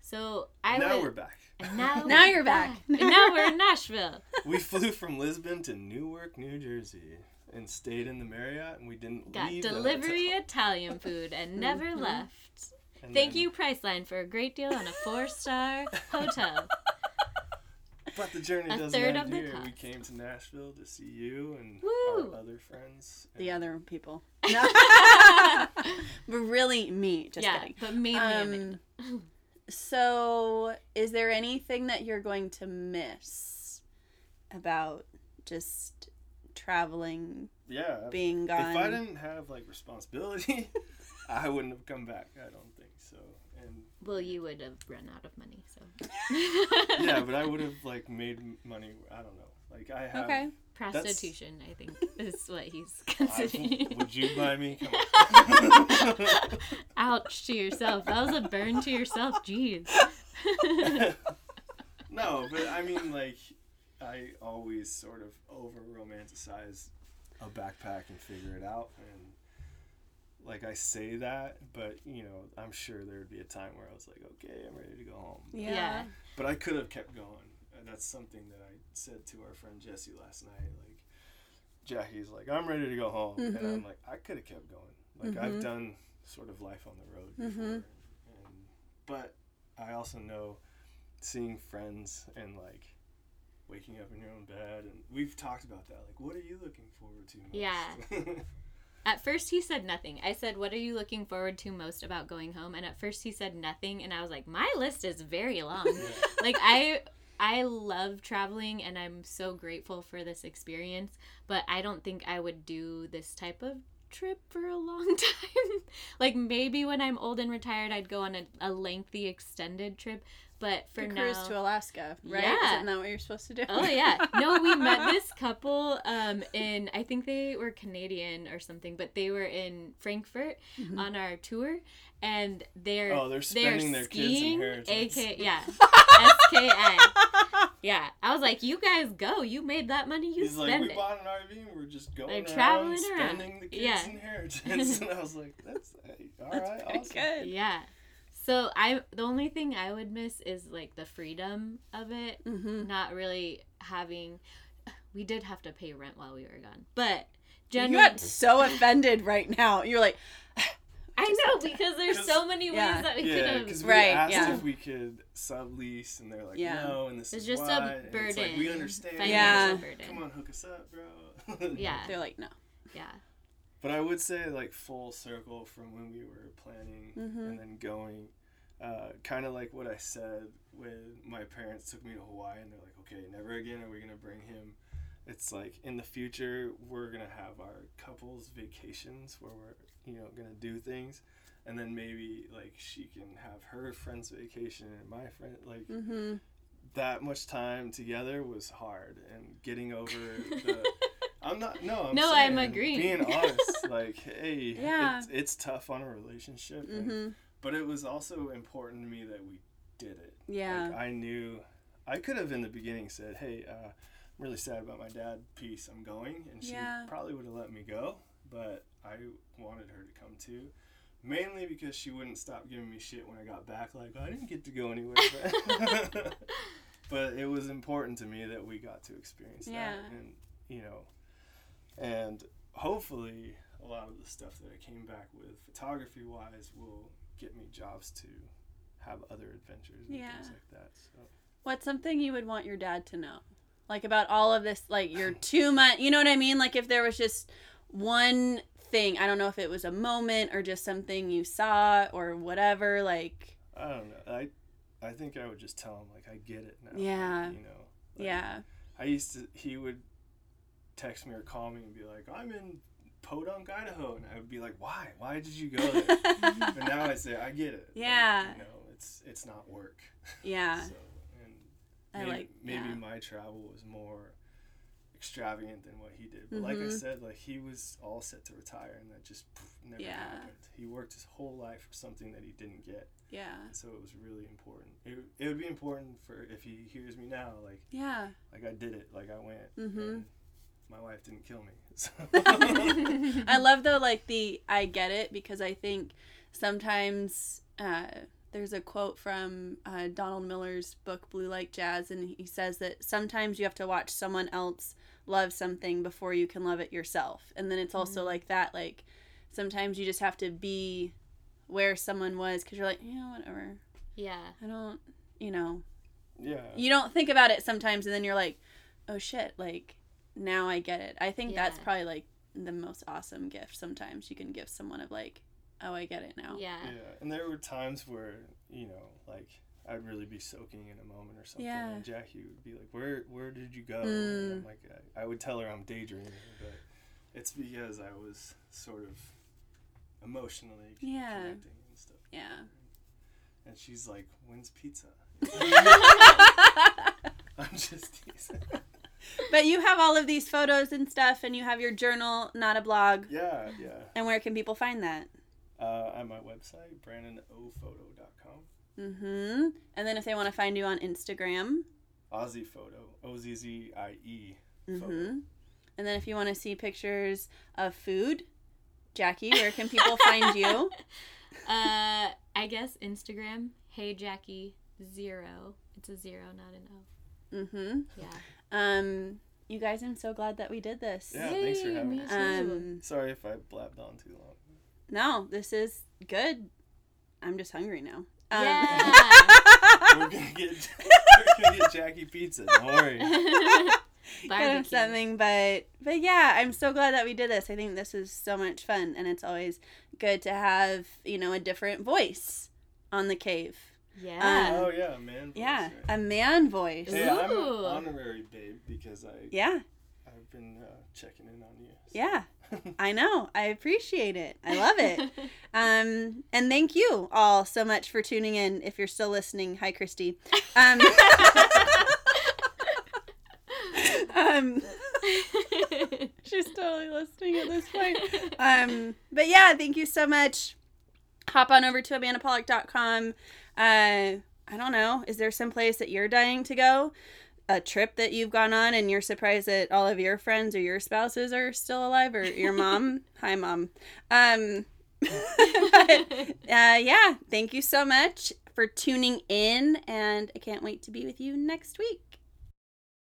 Speaker 3: So I
Speaker 2: now
Speaker 3: would,
Speaker 2: we're back.
Speaker 3: and now <laughs>
Speaker 1: Now
Speaker 3: we're
Speaker 1: you're back.
Speaker 3: and now we're in Nashville. <laughs>
Speaker 2: we flew from Lisbon to Newark, New Jersey, and stayed in the Marriott, and we didn't
Speaker 3: Got
Speaker 2: leave the
Speaker 3: delivery
Speaker 2: hotel.
Speaker 3: Italian food and <laughs> never
Speaker 1: Mhm.
Speaker 3: left.
Speaker 2: And
Speaker 3: Thank
Speaker 2: then-
Speaker 3: you, Priceline, for a great deal on a four star <laughs> hotel.
Speaker 2: But the journey
Speaker 3: A
Speaker 2: doesn't
Speaker 3: third
Speaker 2: end
Speaker 3: of the
Speaker 2: here. We came to Nashville to see you and
Speaker 3: Woo!
Speaker 2: our other friends.
Speaker 1: The other people. <laughs> No. but really me. Just
Speaker 3: yeah,
Speaker 1: kidding.
Speaker 3: but mainly Amanda.
Speaker 1: Um, so, is there anything that you're going to miss about just traveling,
Speaker 2: Yeah.
Speaker 1: being gone?
Speaker 2: If I didn't have like responsibility, <laughs> I wouldn't have come back. I don't think so. And
Speaker 3: Well, you would have run out of money, so. <laughs>
Speaker 2: yeah, but I <laughs> would have like made money. I don't know. Like I have.
Speaker 1: Okay.
Speaker 3: Prostitution, I think, is what he's
Speaker 2: I-
Speaker 3: considering.
Speaker 2: would you buy me? Come on.
Speaker 3: Ouch to yourself. That was a burn to yourself. Jeez.
Speaker 2: no, but I mean, like, I always sort of over romanticize a backpack and figure it out. And, like, I say that, but, you know, I'm sure there would be a time where I was like, okay, I'm ready to go home.
Speaker 1: yeah.
Speaker 3: Yeah.
Speaker 2: But I could have kept going. And that's something that I said to our friend Jesse last night. Like, Jacque's like, I'm ready to go home. And I'm like, I could have kept going. Like, I've
Speaker 1: Mhm.
Speaker 2: done sort of life on the road
Speaker 1: Mhm.
Speaker 2: before. And, but I also know seeing friends and like waking up in your own bed and we've talked about that like what are you looking forward to most?
Speaker 3: Yeah. <laughs> At first, he said nothing. I said, What are you looking forward to most about going home? And at first, he said nothing. And I was like, My list is very long.
Speaker 2: Yeah. <laughs>
Speaker 3: like, I. I love traveling and I'm so grateful for this experience, but I don't think I would do this type of trip for a long <laughs> time. like maybe when I'm old and retired I'd go on a, a lengthy extended trip, but for
Speaker 1: The
Speaker 3: now
Speaker 1: cruise to Alaska, right?
Speaker 3: Yeah.
Speaker 1: Isn't that what you're supposed to do?
Speaker 3: Oh yeah. No, we met <laughs> this couple um in I think they were Canadian or something, but they were in Frankfurt
Speaker 1: Mhm.
Speaker 3: on our tour and they're
Speaker 2: Oh, they're spending their kids'
Speaker 3: skiing,
Speaker 2: inheritance.
Speaker 3: AK yeah. <laughs> SKA. Yeah. I was like, You guys go, you made that money, you
Speaker 2: He's like, we
Speaker 3: it.
Speaker 2: bought an RV and we're just going
Speaker 3: Like,
Speaker 2: around
Speaker 3: traveling around.
Speaker 2: spending the kids'
Speaker 3: Yeah.
Speaker 2: inheritance. <laughs> and I was like, that's hey, all
Speaker 1: That's
Speaker 2: right, awesome.
Speaker 1: good.
Speaker 3: Yeah. So I the only thing I would miss is like the freedom of it
Speaker 1: Mm-hmm.
Speaker 3: not really having we did have to pay rent while we were gone but generally, You
Speaker 1: got so offended right now. You're like,
Speaker 3: i know because there's so many ways
Speaker 1: Yeah.
Speaker 3: that we could have
Speaker 1: Right,
Speaker 2: asked
Speaker 1: yeah.
Speaker 2: if we could sublease, and they're like,
Speaker 1: Yeah.
Speaker 2: no, and this
Speaker 3: it's
Speaker 2: is
Speaker 3: just
Speaker 2: why.
Speaker 3: a
Speaker 2: and it's like, we understand.
Speaker 1: Yeah.
Speaker 3: burden
Speaker 2: Come on, hook us up, bro. <laughs>
Speaker 3: yeah
Speaker 1: they're like, no.
Speaker 3: yeah
Speaker 2: But I would say like full circle from when we were planning
Speaker 1: Mhm.
Speaker 2: and then going, uh, kind of like what I said when my parents took me to Hawaii and they're like, okay, never again are we gonna bring him. It's like in the future we're gonna have our couples vacations where we're you know gonna do things, and then maybe like she can have her friend's vacation and my friend like
Speaker 1: Mm-hmm.
Speaker 2: that much time together was hard and getting over <laughs> the I'm not no I'm
Speaker 3: No, I'm agreeing.
Speaker 2: being honest like hey <laughs>
Speaker 1: Yeah.
Speaker 2: it's, it's tough on a relationship
Speaker 1: Mm-hmm.
Speaker 2: But it was also important to me that we did it
Speaker 1: Yeah.
Speaker 2: like, I knew I could have in the beginning said hey uh, I'm really sad about my dad Peace. I'm going and she
Speaker 1: Yeah.
Speaker 2: probably would have let me go but I wanted her to come too mainly because she wouldn't stop giving me shit when I got back like I didn't get to go anywhere but- <laughs> but it was important to me that we got to experience
Speaker 1: Yeah.
Speaker 2: that and you know and hopefully a lot of the stuff that I came back with photography wise will get me jobs to have other adventures and
Speaker 1: Yeah.
Speaker 2: things like that so
Speaker 1: What's something you would want your dad to know? Like about all of this, like your two month, you know what I mean? Like if there was just one thing, I don't know if it was a moment or just something you saw or whatever, like,
Speaker 2: I don't know I I think I would just tell him like I get it now
Speaker 1: Yeah.
Speaker 2: you know Like,
Speaker 1: yeah.
Speaker 2: I used to he would text me or call me and be like I'm in Podunk Idaho and I would be like why why did you go there <laughs> but now I say I get it Like,
Speaker 1: Yeah.
Speaker 2: you know it's it's not work
Speaker 1: yeah. <laughs>
Speaker 2: So, and
Speaker 1: I
Speaker 2: maybe,
Speaker 1: like,
Speaker 2: maybe
Speaker 1: yeah.
Speaker 2: my travel was more extravagant than what he did. But like I
Speaker 1: Mhm.
Speaker 2: said, like he was all set to retire, and that just poof, never
Speaker 1: Yeah.
Speaker 2: happened. He worked his whole life for something that he didn't get,
Speaker 1: Yeah.
Speaker 2: so it was really important. It, it would be important for if he hears me now, like
Speaker 1: Yeah.
Speaker 2: like I did it, like I went.
Speaker 1: Mhm.
Speaker 2: And My wife didn't kill me. <laughs> So. <laughs>
Speaker 1: I love though like the I get it because I think sometimes uh, there's a quote from uh, Donald Miller's book Blue Like Jazz and he says that sometimes you have to watch someone else love something before you can love it yourself. And then it's also
Speaker 3: Mhm.
Speaker 1: like that like sometimes you just have to be where someone was cuz you're like, yeah, whatever.
Speaker 3: Yeah.
Speaker 1: I don't, you know,
Speaker 2: yeah.
Speaker 1: you don't think about it sometimes and then you're like oh shit like now i get it i think that's probably like the most awesome gift sometimes you can give someone of like oh i get it now
Speaker 3: Yeah.
Speaker 2: Yeah, and there were times where you know, like I'd really be soaking in a moment or something,
Speaker 1: Yeah.
Speaker 2: and Jacque would be like, "Where, where did you go?"
Speaker 1: Mm.
Speaker 2: And I'm like, I, I would tell her I'm daydreaming, but it's because I was sort of emotionally
Speaker 1: Yeah.
Speaker 2: connecting and stuff.
Speaker 1: yeah
Speaker 2: And she's like, "When's pizza?" <laughs> <laughs> I'm just teasing. <laughs>
Speaker 1: but you have all of these photos and stuff and you have your journal not a blog
Speaker 2: yeah, yeah.
Speaker 1: and where can people find that
Speaker 2: Uh, on my website, brandonophoto.com.
Speaker 1: mm-hmm and then if they want to find you on instagram
Speaker 2: Ozzie Photo, O Z Z I E.
Speaker 1: mm-hmm and then if you want to see pictures of food Jacque where can people find you <laughs>
Speaker 3: Uh, I guess Instagram. Hey Jacque zero. It's a zero, not an O.
Speaker 1: mm-hmm
Speaker 3: Yeah.
Speaker 1: Um you guys i'm so glad that we did this
Speaker 2: Yeah, thanks for having
Speaker 3: me
Speaker 2: us.
Speaker 1: um
Speaker 2: Sorry if I blabbed on too long.
Speaker 1: No, this is good. I'm just hungry now. Um,
Speaker 3: Yeah. <laughs>
Speaker 2: We're gonna get <laughs> we're gonna get Jacque pizza. Don't worry. <laughs>
Speaker 1: Kind of something, but but yeah, I'm so glad that we did this. I think this is so much fun, and it's always good to have you know a different voice on the cave.
Speaker 3: Yeah.
Speaker 2: Oh yeah, man. voice,
Speaker 1: Yeah,
Speaker 2: right.
Speaker 1: a man voice.
Speaker 2: Hey, I'm an honorary babe because I
Speaker 1: Yeah,
Speaker 2: I've been uh, checking in on you. so.
Speaker 1: yeah, <laughs> I know. I appreciate it. I love it. <laughs> Um, and thank you all so much for tuning in. If you're still listening, hi, Christy. Um, <laughs> um, she's totally listening at this point. Um, but yeah, thank you so much. Hop on over to amandapolick.com. Uh, I don't know. Is there some place that you're dying to go? A trip that you've gone on and you're surprised that all of your friends or your spouses are still alive or your mom? <laughs> Hi, mom. Um, <laughs> but, uh, yeah, thank you so much for tuning in, and I can't wait to be with you next week.